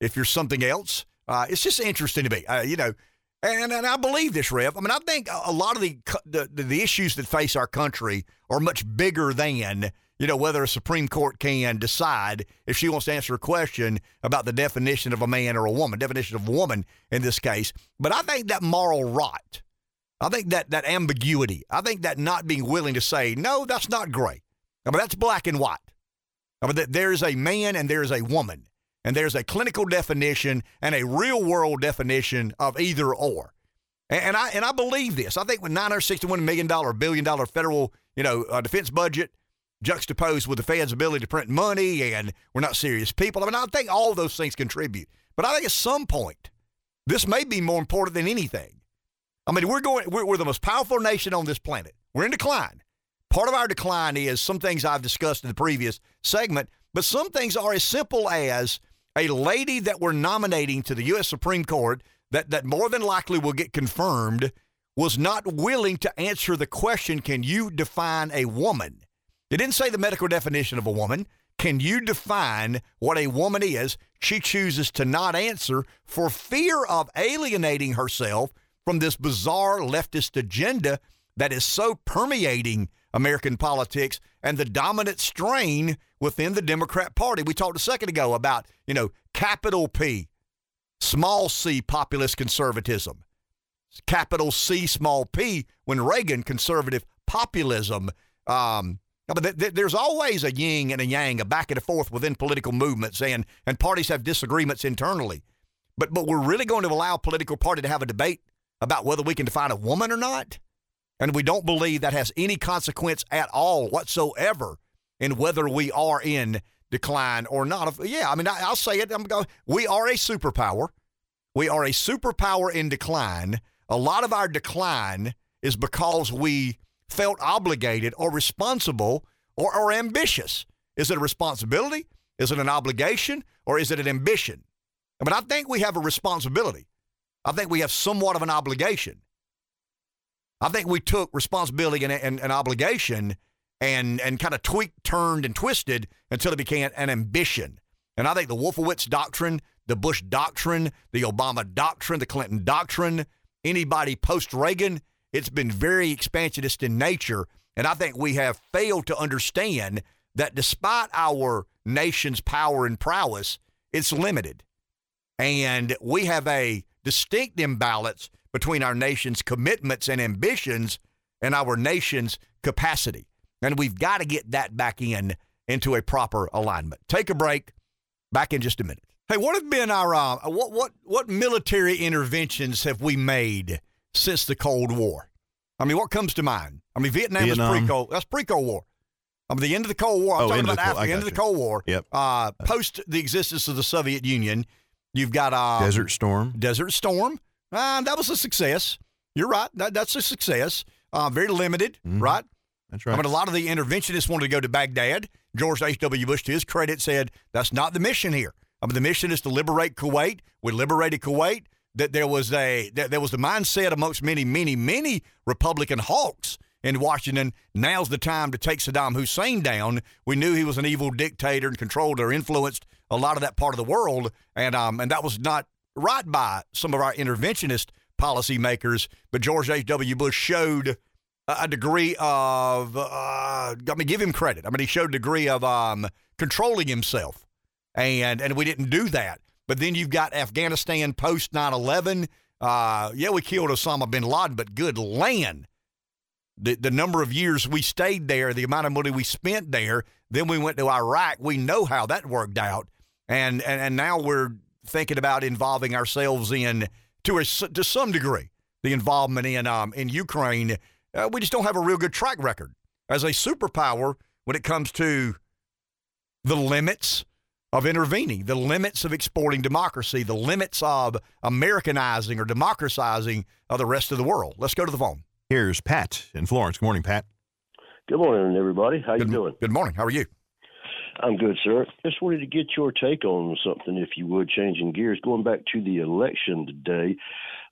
If you're something else, uh, it's just interesting to me. Uh, you know, and, and I believe this, Rev. I mean, I think a lot of the, the the issues that face our country are much bigger than you know whether a Supreme Court can decide if she wants to answer a question about the definition of a man or a woman, definition of woman in this case. But I think that moral rot, I think that that ambiguity, I think that not being willing to say no, that's not gray. I mean, that's black and white. I mean, that there's a man and there's a woman, and there's a clinical definition and a real world definition of either or. And, and I and I believe this. I think with 961 million dollar billion dollar federal you know uh, defense budget juxtaposed with the Fed's ability to print money and we're not serious people. I mean, I think all those things contribute. But I think at some point, this may be more important than anything. I mean, we're going. We're, we're the most powerful nation on this planet. We're in decline. Part of our decline is some things I've discussed in the previous segment, but some things are as simple as a lady that we're nominating to the U.S. Supreme Court that, that more than likely will get confirmed was not willing to answer the question can you define a woman? It didn't say the medical definition of a woman. Can you define what a woman is? She chooses to not answer for fear of alienating herself from this bizarre leftist agenda that is so permeating American politics and the dominant strain within the Democrat Party. We talked a second ago about, you know, capital P, small c populist conservatism, capital C, small p, when Reagan conservative populism. Um, but th- th- there's always a yin and a yang, a back and a forth within political movements, and, and parties have disagreements internally. But, but we're really going to allow a political party to have a debate about whether we can define a woman or not? And we don't believe that has any consequence at all whatsoever in whether we are in decline or not. Yeah, I mean, I, I'll say it. I'm going. We are a superpower. We are a superpower in decline. A lot of our decline is because we felt obligated or responsible or, or ambitious. Is it a responsibility? Is it an obligation? Or is it an ambition? But I think we have a responsibility. I think we have somewhat of an obligation. I think we took responsibility and, and, and obligation and and kind of tweaked, turned, and twisted until it became an ambition. And I think the Wolfowitz doctrine, the Bush doctrine, the Obama doctrine, the Clinton doctrine, anybody post Reagan, it's been very expansionist in nature. And I think we have failed to understand that despite our nation's power and prowess, it's limited. And we have a distinct imbalance between our nation's commitments and ambitions and our nation's capacity. And we've got to get that back in into a proper alignment. Take a break. Back in just a minute. Hey, what have been our uh, what what what military interventions have we made since the Cold War? I mean, what comes to mind? I mean, Vietnam, Vietnam. was pre-Cold. That's pre-Cold War. I mean, the end of the Cold War. I'm Oh, talking end of about the Cold- after the end got of the. Cold War. Yep. Uh, post the existence of the Soviet Union, you've got uh, Desert Storm. Desert Storm. Uh, that was a success. You're right. That, that's a success. Uh, very limited, Mhm. right? That's I mean, a lot of the interventionists wanted to go to Baghdad. George H.W. Bush, to his credit, said that's not the mission here. I mean, the mission is to liberate Kuwait. We liberated Kuwait. That there was a that there was the mindset amongst many, many, many Republican hawks in Washington. Now's the time to take Saddam Hussein down. We knew he was an evil dictator and controlled or influenced a lot of that part of the world, and um and that was not right by some of our interventionist policymakers. But George H.W. Bush showed a degree of uh, I mean, give him credit. I mean, he showed a degree of um, controlling himself, and and we didn't do that. But then you've got Afghanistan post 9/11. Uh, yeah, we killed Osama bin Laden, but good land. The the number of years we stayed there, the amount of money we spent there, then we went to Iraq. We know how that worked out, and and, and now we're thinking about involving ourselves in to a to some degree the involvement in um in Ukraine. Uh, we just don't have a real good track record as a superpower when it comes to the limits of intervening, the limits of exporting democracy, the limits of Americanizing or democratizing of the rest of the world. Let's go to the phone. Here's Pat in Florence. Good morning, Pat. Good morning, everybody. How good, you doing? Good morning. How are you? I'm good, sir. Just wanted to get your take on something, if you would, changing gears. Going back to the election today,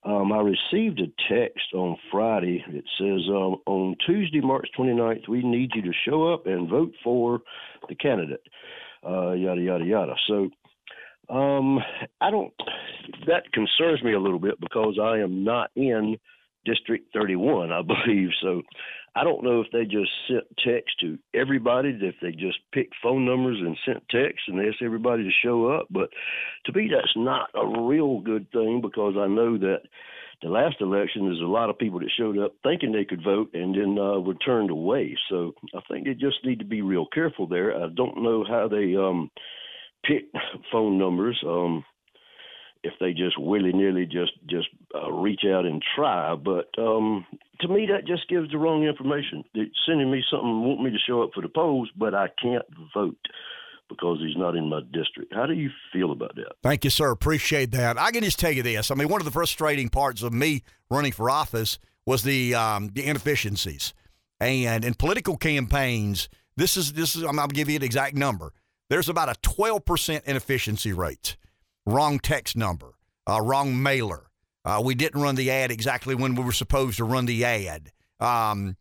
um, I received a text on Friday. It says, um, on Tuesday, March 29th, we need you to show up and vote for the candidate, uh, yada, yada, yada. So um, I don't, that concerns me a little bit because I am not in District 31, I believe. So I don't know if they just sent text to everybody, if they just picked phone numbers and sent text and asked everybody to show up. But to me, that's not a real good thing because I know that the last election, there's a lot of people that showed up thinking they could vote and then uh, were turned away. So I think they just need to be real careful there. I don't know how they um, pick phone numbers. Um, if they just willy nilly just just uh, reach out and try. But um, to me, that just gives the wrong information. They're sending me something, want me to show up for the polls, but I can't vote because he's not in my district. How do you feel about that? Thank you, sir. Appreciate that. I can just tell you this. I mean, one of the frustrating parts of me running for office was the um, the inefficiencies, and in political campaigns, this is this is I'm, I'll give you an exact number. There's about a 12 percent inefficiency rate. Wrong text number, uh, wrong mailer. Uh, we didn't run the ad exactly when we were supposed to run the ad. Um,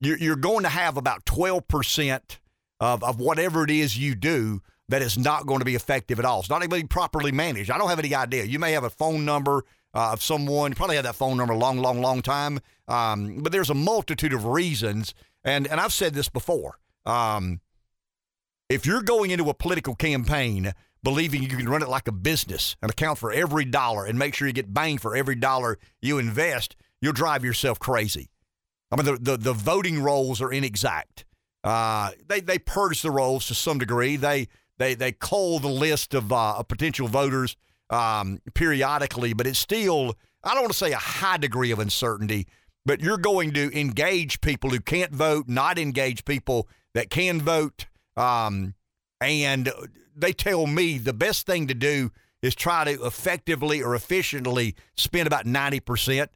you're, you're going to have about 12 percent of, of whatever it is you do that is not going to be effective at all. It's not even properly managed. I don't have any idea. You may have a phone number uh, of someone, you probably had that phone number a long, long, long time. Um, but there's a multitude of reasons. And, and I've said this before. Um, if you're going into a political campaign believing you can run it like a business and account for every dollar and make sure you get bang for every dollar you invest, you'll drive yourself crazy. I mean, the, the, the voting rolls are inexact. Uh, they they purge the rolls to some degree. They they they cull the list of, uh, potential voters um, periodically, but it's still I don't want to say a high degree of uncertainty. But you're going to engage people who can't vote, not engage people that can vote, um, and they tell me the best thing to do is try to effectively or efficiently spend about ninety percent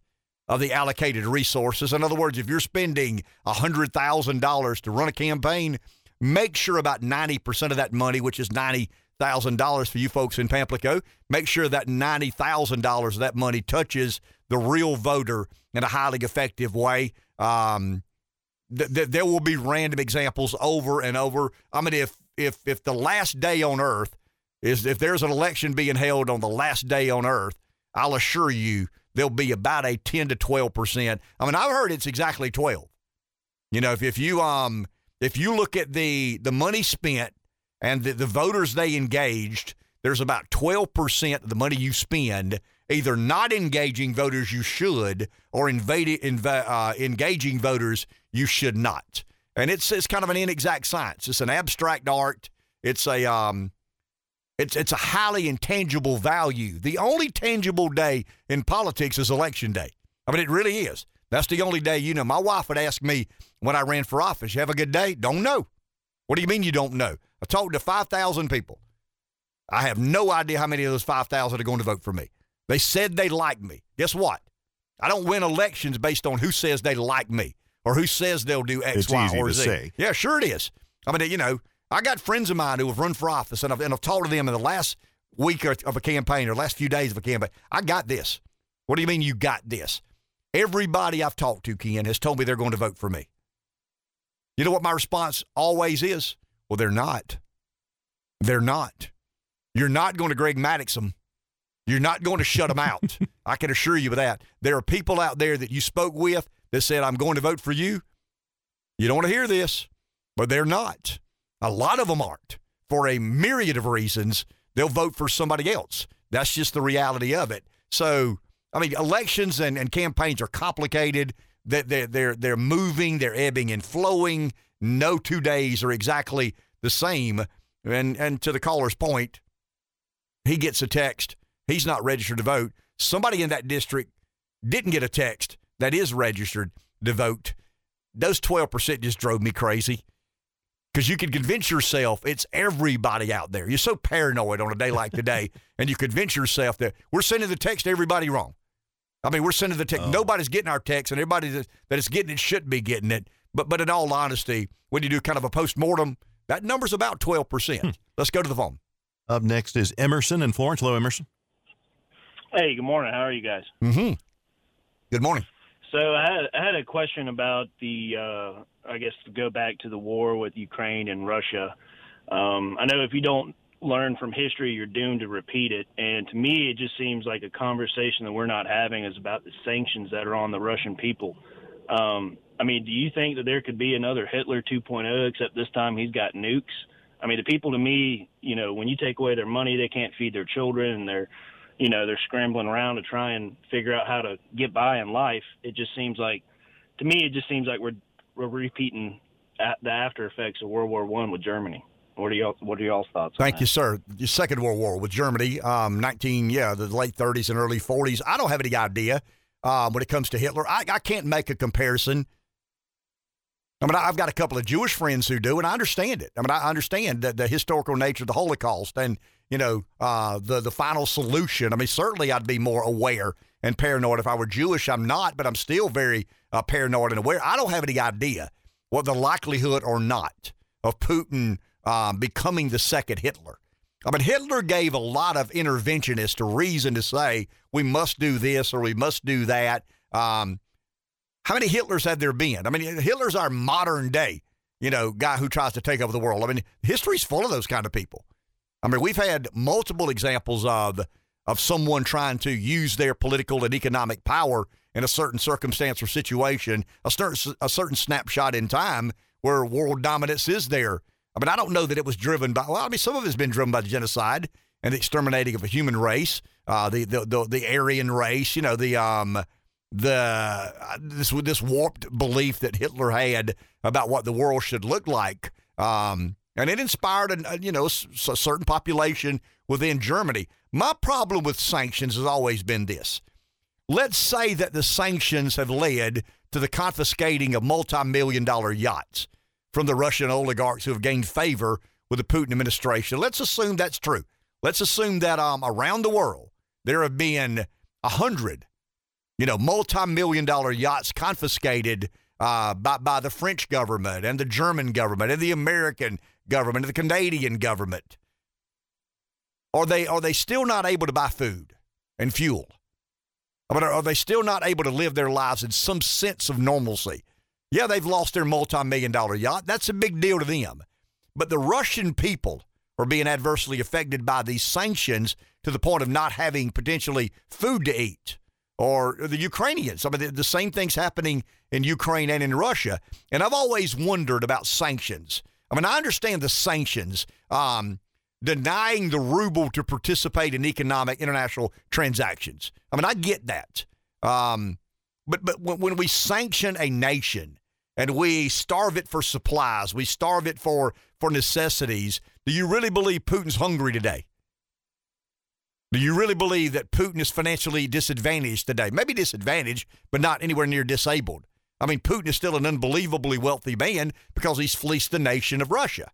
of the allocated resources. In other words, if you're spending $100,000 to run a campaign, make sure about 90% of that money, which is $90,000 for you folks in Pamplico, make sure that $90,000 of that money touches the real voter in a highly effective way. Um, th- th- there will be random examples over and over. I mean, if if if the last day on earth is if there's an election being held on the last day on earth, I'll assure you there'll be about a 10 to 12 percent. I mean, I've heard it's exactly 12. You know, if, if you um if you look at the the money spent and the, the voters they engaged, there's about 12% of the money you spend either not engaging voters you should or invading, inv- uh, engaging voters you should not. And it's it's kind of an inexact science. It's an abstract art. It's a um, it's it's a highly intangible value. The only tangible day in politics is election day. I mean, it really is. That's the only day you know. My wife would ask me when I ran for office, "You have a good day?" Don't know. What do you mean you don't know? I talked to five thousand people. I have no idea how many of those five thousand are going to vote for me. They said they like me. Guess what? I don't win elections based on who says they like me or who says they'll do X, It's Y, or Z. say. Yeah, sure it is. I mean, you know, I got friends of mine who have run for office, and I've, and I've talked to them in the last week of a campaign or last few days of a campaign. I got this. What do you mean you got this? Everybody I've talked to, Ken, has told me they're going to vote for me. You know what my response always is? Well, they're not. They're not. You're not going to Greg Maddux them. You're not going to shut them out. I can assure you of that. There are people out there that you spoke with that said, I'm going to vote for you. You don't want to hear this, but they're not. A lot of them aren't. For a myriad of reasons, they'll vote for somebody else. That's just the reality of it. So, I mean, elections and, and campaigns are complicated. They're, they're, they're moving, they're ebbing and flowing. No two days are exactly the same. And, and to the caller's point, he gets a text. He's not registered to vote. Somebody in that district didn't get a text that is registered to vote. Those 12% just drove me crazy because you can convince yourself it's everybody out there. You're so paranoid on a day like today, and you convince yourself that we're sending the text to everybody wrong. I mean, we're sending the text. Nobody's getting our text, and everybody that, that is getting it shouldn't be getting it. But but in all honesty, when you do kind of a post mortem, that number's about 12%. Let's go to the phone. Up next is Emerson in Florence. Hello, Emerson. Hey, good morning. How are you guys? Mm-hmm. Good morning. So I had I had a question about the uh, I guess to go back to the war with Ukraine and Russia. Um, I know if you don't learn from history, you're doomed to repeat it. And to me, it just seems like a conversation that we're not having is about the sanctions that are on the Russian people. Um, I mean, do you think that there could be another Hitler 2.0, except this time he's got nukes? I mean, the people to me, you know, when you take away their money, they can't feed their children, and they're, you know, they're scrambling around to try and figure out how to get by in life. It just seems like, to me, it just seems like we're we're repeating the after effects of World War One with Germany. What are y'all What are y'all's thoughts? on Thank you, sir. The Second World War with Germany, um, 19, yeah, the late 30s and early 40s. I don't have any idea um, when it comes to Hitler. I, I can't make a comparison. I mean, I've got a couple of Jewish friends who do, and I understand it. I mean, I understand the, the historical nature of the Holocaust and, you know, uh, the, the final solution. I mean, certainly I'd be more aware and paranoid if I were Jewish. I'm not, but I'm still very uh, paranoid and aware. I don't have any idea what the likelihood or not of Putin um, becoming the second Hitler. I mean, Hitler gave a lot of interventionists a reason to say we must do this or we must do that. Um, how many Hitlers have there been? I mean, Hitler's our modern day, you know, guy who tries to take over the world. I mean, history's full of those kind of people. I mean, we've had multiple examples of of someone trying to use their political and economic power in a certain circumstance or situation, a certain a certain snapshot in time where world dominance is there. I mean, I don't know that it was driven by. Well, I mean, some of it's been driven by genocide and the exterminating of a human race, uh, the, the the the Aryan race. You know, the um the uh, this this warped belief that Hitler had about what the world should look like. Um, and it inspired, a, a, you know, a certain population within Germany. My problem with sanctions has always been this. Let's say that the sanctions have led to the confiscating of multi-million dollar yachts from the Russian oligarchs who have gained favor with the Putin administration. Let's assume that's true. Let's assume that um, around the world there have been a hundred, you know, multi-million dollar yachts confiscated uh, by by the French government and the German government and the American government and the Canadian government. Are they are they still not able to buy food and fuel? I mean, are, are they still not able to live their lives in some sense of normalcy? Yeah, they've lost their multi-million dollar yacht. That's a big deal to them. But the Russian people are being adversely affected by these sanctions to the point of not having potentially food to eat. Or the Ukrainians. I mean, the, the same thing's happening in Ukraine and in Russia. And I've always wondered about sanctions. I mean, I understand the sanctions, um, denying the ruble to participate in economic international transactions. I mean, I get that. Um, but but when, when we sanction a nation and we starve it for supplies, we starve it for for necessities. Do you really believe Putin's hungry today? Do you really believe that Putin is financially disadvantaged today? Maybe disadvantaged, but not anywhere near disabled. I mean, Putin is still an unbelievably wealthy man because he's fleeced the nation of Russia.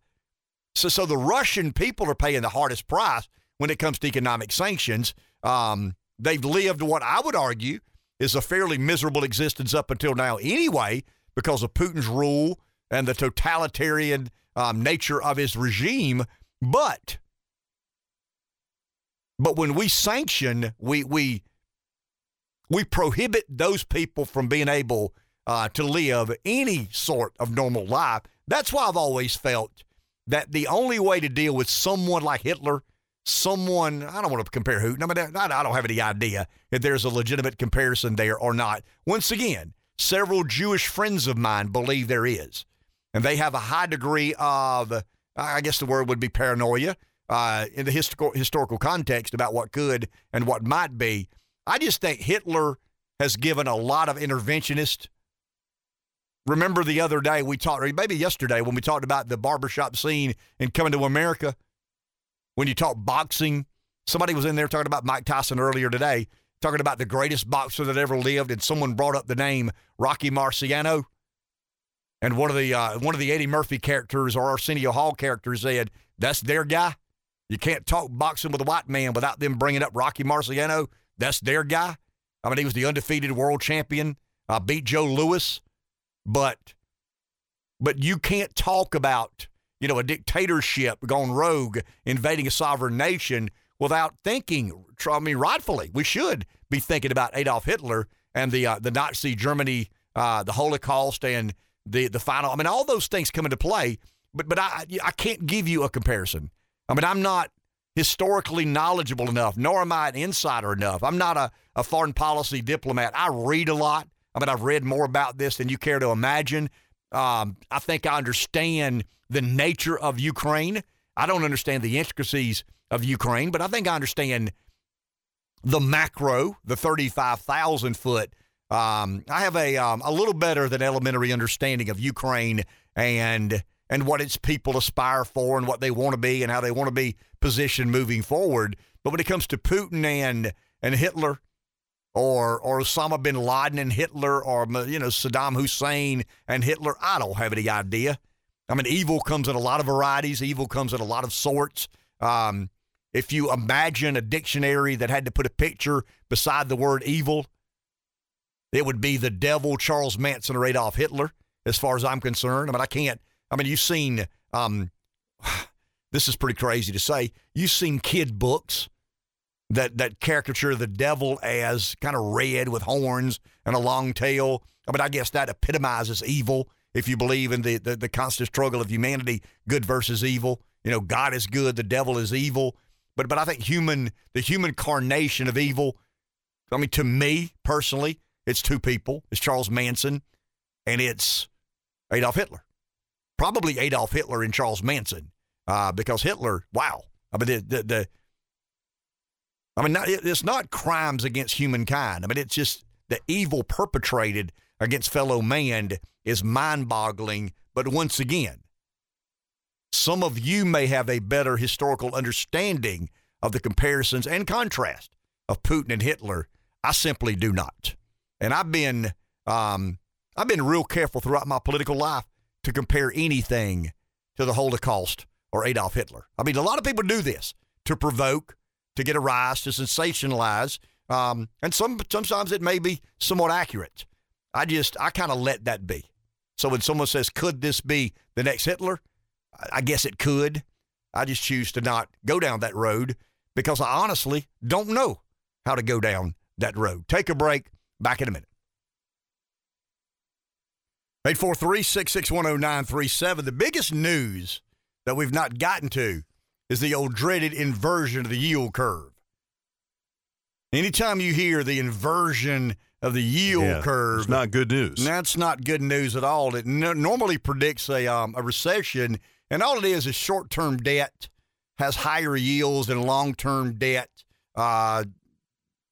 So, so the Russian people are paying the hardest price when it comes to economic sanctions. Um, they've lived what I would argue is a fairly miserable existence up until now, anyway, because of Putin's rule and the totalitarian um, nature of his regime. But but when we sanction, we we we prohibit those people from being able uh, to live any sort of normal life. That's why I've always felt that the only way to deal with someone like Hitler, someone I don't want to compare who. I mean, I don't have any idea if there's a legitimate comparison there or not. Once again, several Jewish friends of mine believe there is, and they have a high degree of, I guess the word would be paranoia uh, in the historical historical context about what could and what might be. I just think Hitler has given a lot of interventionist. Remember the other day we talked, maybe yesterday when we talked about the barbershop scene in Coming to America. When you talk boxing, somebody was in there talking about Mike Tyson earlier today, talking about the greatest boxer that ever lived, and someone brought up the name Rocky Marciano. And one of the uh, one of the Eddie Murphy characters or Arsenio Hall characters said, "That's their guy." You can't talk boxing with a white man without them bringing up Rocky Marciano. That's their guy. I mean, he was the undefeated world champion. I beat Joe Louis, but but you can't talk about you know a dictatorship gone rogue invading a sovereign nation without thinking. I mean, rightfully, we should be thinking about Adolf Hitler and the uh, the Nazi Germany, uh, the Holocaust, and the the final. I mean, all those things come into play. But but I I can't give you a comparison. I mean, I'm not historically knowledgeable enough, nor am I an insider enough. I'm not a, a foreign policy diplomat. I read a lot. I mean, I've read more about this than you care to imagine. Um, I think I understand the nature of Ukraine. I don't understand the intricacies of Ukraine, but I think I understand the macro, the 35,000 foot. Um, I have a um, a little better than elementary understanding of Ukraine and and what its people aspire for and what they want to be and how they want to be positioned moving forward. But when it comes to Putin and and Hitler, or or Osama bin Laden and Hitler, or you know Saddam Hussein and Hitler, I don't have any idea. I mean, evil comes in a lot of varieties. Evil comes in a lot of sorts. Um, if you imagine a dictionary that had to put a picture beside the word evil, it would be the devil, Charles Manson, or Adolf Hitler. As far as I'm concerned, I mean, I can't I mean, you've seen, um, this is pretty crazy to say, you've seen kid books that, that caricature the devil as kind of red with horns and a long tail. I mean, I guess that epitomizes evil if you believe in the, the, the constant struggle of humanity, good versus evil. You know, God is good, the devil is evil. But, but I think human, the human carnation of evil, I mean, to me personally, it's two people. It's Charles Manson and it's Adolf Hitler probably Adolf Hitler and Charles Manson, uh, because Hitler, wow, I mean the the, the I mean it's not crimes against humankind. I mean it's just the evil perpetrated against fellow man is mind-boggling. But once again, some of you may have a better historical understanding of the comparisons and contrast of Putin and Hitler. I simply do not, and I've been um, I've been real careful throughout my political life to compare anything to the Holocaust or Adolf Hitler. I mean, a lot of people do this to provoke, to get a rise, to sensationalize, um, and some sometimes it may be somewhat accurate. I just I kind of let that be. So when someone says, "Could this be the next Hitler?" I guess it could. I just choose to not go down that road because I honestly don't know how to go down that road. Take a break. Back in a minute. 843 661 The biggest news that we've not gotten to is the old dreaded inversion of the yield curve. Anytime you hear the inversion of the yield Yeah, curve, it's not good news. That's not good news at all. It n- normally predicts a um, a recession, and all it is is short term debt has higher yields than long term debt. Uh,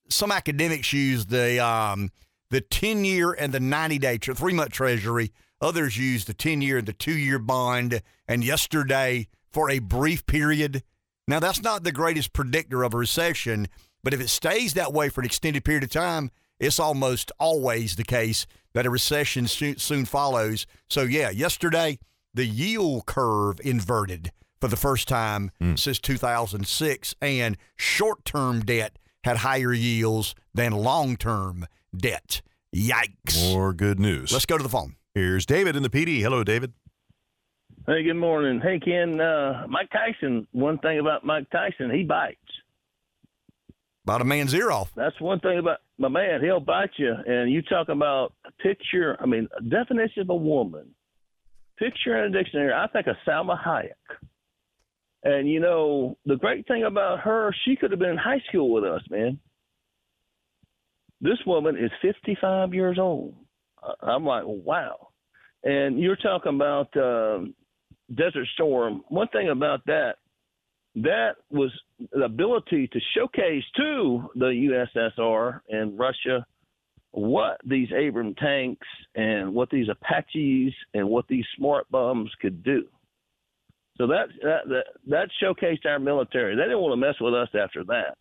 some academics use the um, the ten year and the ninety day tre- three month treasury. Others use the ten year and the two year bond. And yesterday, for a brief period, now that's not the greatest predictor of a recession, but if it stays that way for an extended period of time, it's almost always the case that a recession soon follows. So yeah, yesterday the yield curve inverted for the first time hmm. since 2006, and short-term debt had higher yields than long-term debt. Yikes! More good news. Let's go to the phone. Here's David in the PD. Hello, David. Hey, good morning. Hey, Ken. Uh, Mike Tyson. One thing about Mike Tyson, he bites. About a man's ear off. That's one thing about my man. He'll bite you. And you talk about a picture. I mean, a definition of a woman. Picture in a dictionary. I think of Salma Hayek. And you know, the great thing about her, she could have been in high school with us, man. This woman is 55 years old. Uh, I'm like, wow. And you're talking about um, Desert Storm. One thing about that, that was the ability to showcase to the USSR and Russia what these Abram tanks and what these Apaches and what these smart bombs could do. So that that that, that showcased our military. They didn't want to mess with us after that.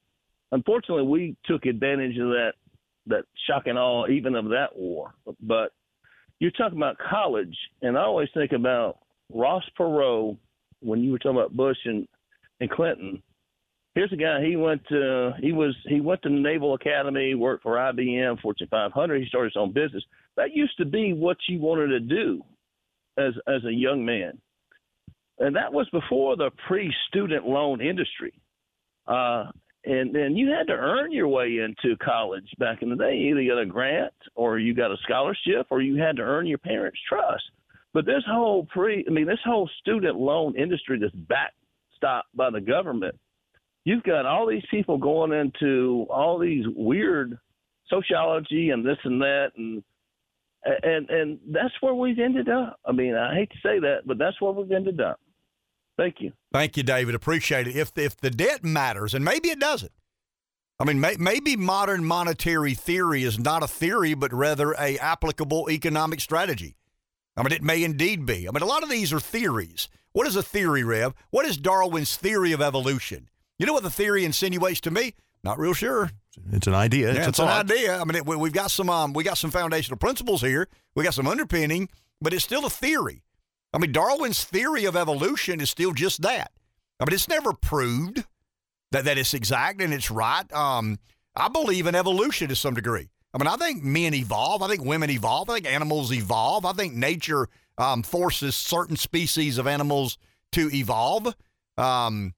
Unfortunately, we took advantage of that that shock and awe even of that war. But you're talking about college, and I always think about Ross Perot when you were talking about Bush and and Clinton. Here's a guy. He went to he was he went to the Naval Academy, worked for IBM, Fortune 500. He started his own business. That used to be what you wanted to do as as a young man, and that was before the pre-student loan industry. Uh, and then you had to earn your way into college back in the day. You Either got a grant or you got a scholarship or you had to earn your parents' trust. But this whole pre, I mean, this whole student loan industry that's backstopped by the government, you've got all these people going into all these weird sociology and this and that, and and and that's where we've ended up. I mean, I hate to say that, but that's where we've ended up. Thank you. Thank you, David. Appreciate it. If if the debt matters, and maybe it doesn't. I mean, may, maybe modern monetary theory is not a theory, but rather a applicable economic strategy. I mean, it may indeed be. I mean, a lot of these are theories. What is a theory, Rev? What is Darwin's theory of evolution? You know what the theory insinuates to me? Not real sure. It's an idea. Yeah, it's, it's a an idea. I mean, it, we, we've got some um, we got some foundational principles here. We got some underpinning, but it's still a theory. I mean, Darwin's theory of evolution is still just that. I mean, it's never proved that that it's exact and it's right. Um, I believe in evolution to some degree. I mean, I think men evolve. I think women evolve. I think animals evolve. I think nature um, forces certain species of animals to evolve. Um,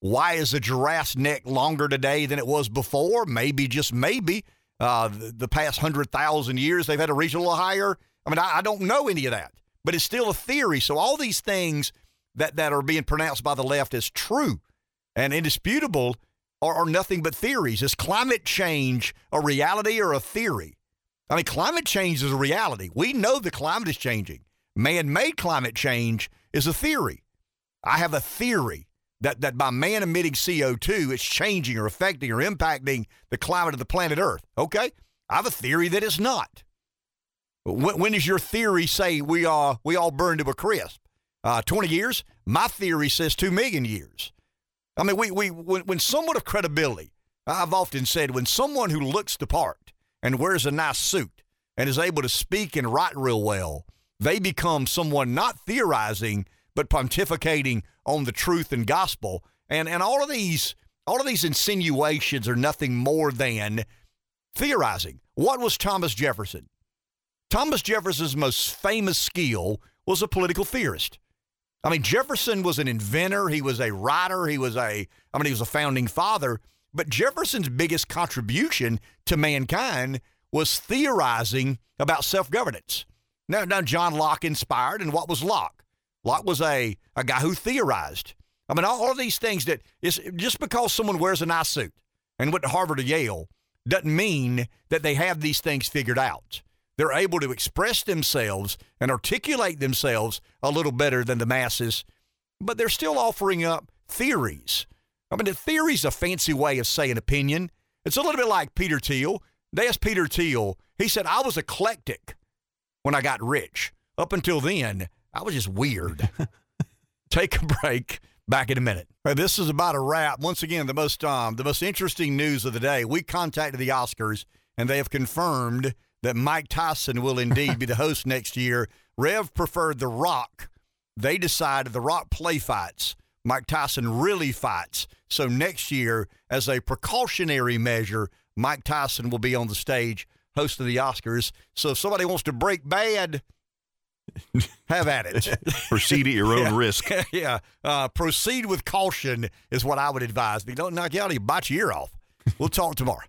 why is a giraffe's neck longer today than it was before? Maybe, just maybe, uh, the, the past hundred thousand years they've had to reach a little higher. I mean, I, I don't know any of that, but it's still a theory. So all these things that that are being pronounced by the left as true and indisputable are, are nothing but theories. Is climate change a reality or a theory? I mean, climate change is a reality. We know the climate is changing. Man-made climate change is a theory. I have a theory that, that by man emitting CO2, it's changing or affecting or impacting the climate of the planet Earth. Okay? I have a theory that it's not. When, when does your theory say we, are, we all burn to a crisp? Uh, 20 years? My theory says 2 million years. I mean, we, we when, when someone of credibility, I've often said, when someone who looks the part and wears a nice suit and is able to speak and write real well, they become someone not theorizing, but pontificating on the truth and gospel. And, and all of these all of these insinuations are nothing more than theorizing. What was Thomas Jefferson? Thomas Jefferson's most famous skill was a political theorist. I mean, Jefferson was an inventor, he was a writer, he was a I mean, he was a founding father, but Jefferson's biggest contribution to mankind was theorizing about self-governance. Now, now John Locke inspired, and what was Locke? Locke was a, a guy who theorized. I mean, all, all of these things that is just because someone wears a nice suit, and went to Harvard or Yale doesn't mean that they have these things figured out. They're able to express themselves and articulate themselves a little better than the masses, but they're still offering up theories. I mean, a theory's a fancy way of saying opinion. It's a little bit like Peter Thiel. They asked Peter Thiel, he said, I was eclectic when I got rich. Up until then, I was just weird. Take a break. Back in a minute. This is about a wrap. Once again, the most um, the most interesting news of the day. We contacted the Oscars, and they have confirmed that Mike Tyson will indeed be the host next year. Rev preferred The Rock. They decided The Rock play fights. Mike Tyson really fights. So next year, as a precautionary measure, Mike Tyson will be on the stage hosting the Oscars. So if somebody wants to break bad, have at it. Proceed at your own yeah. risk. yeah. Uh, proceed with caution is what I would advise. If you don't knock you out, you bite your ear off. We'll talk tomorrow.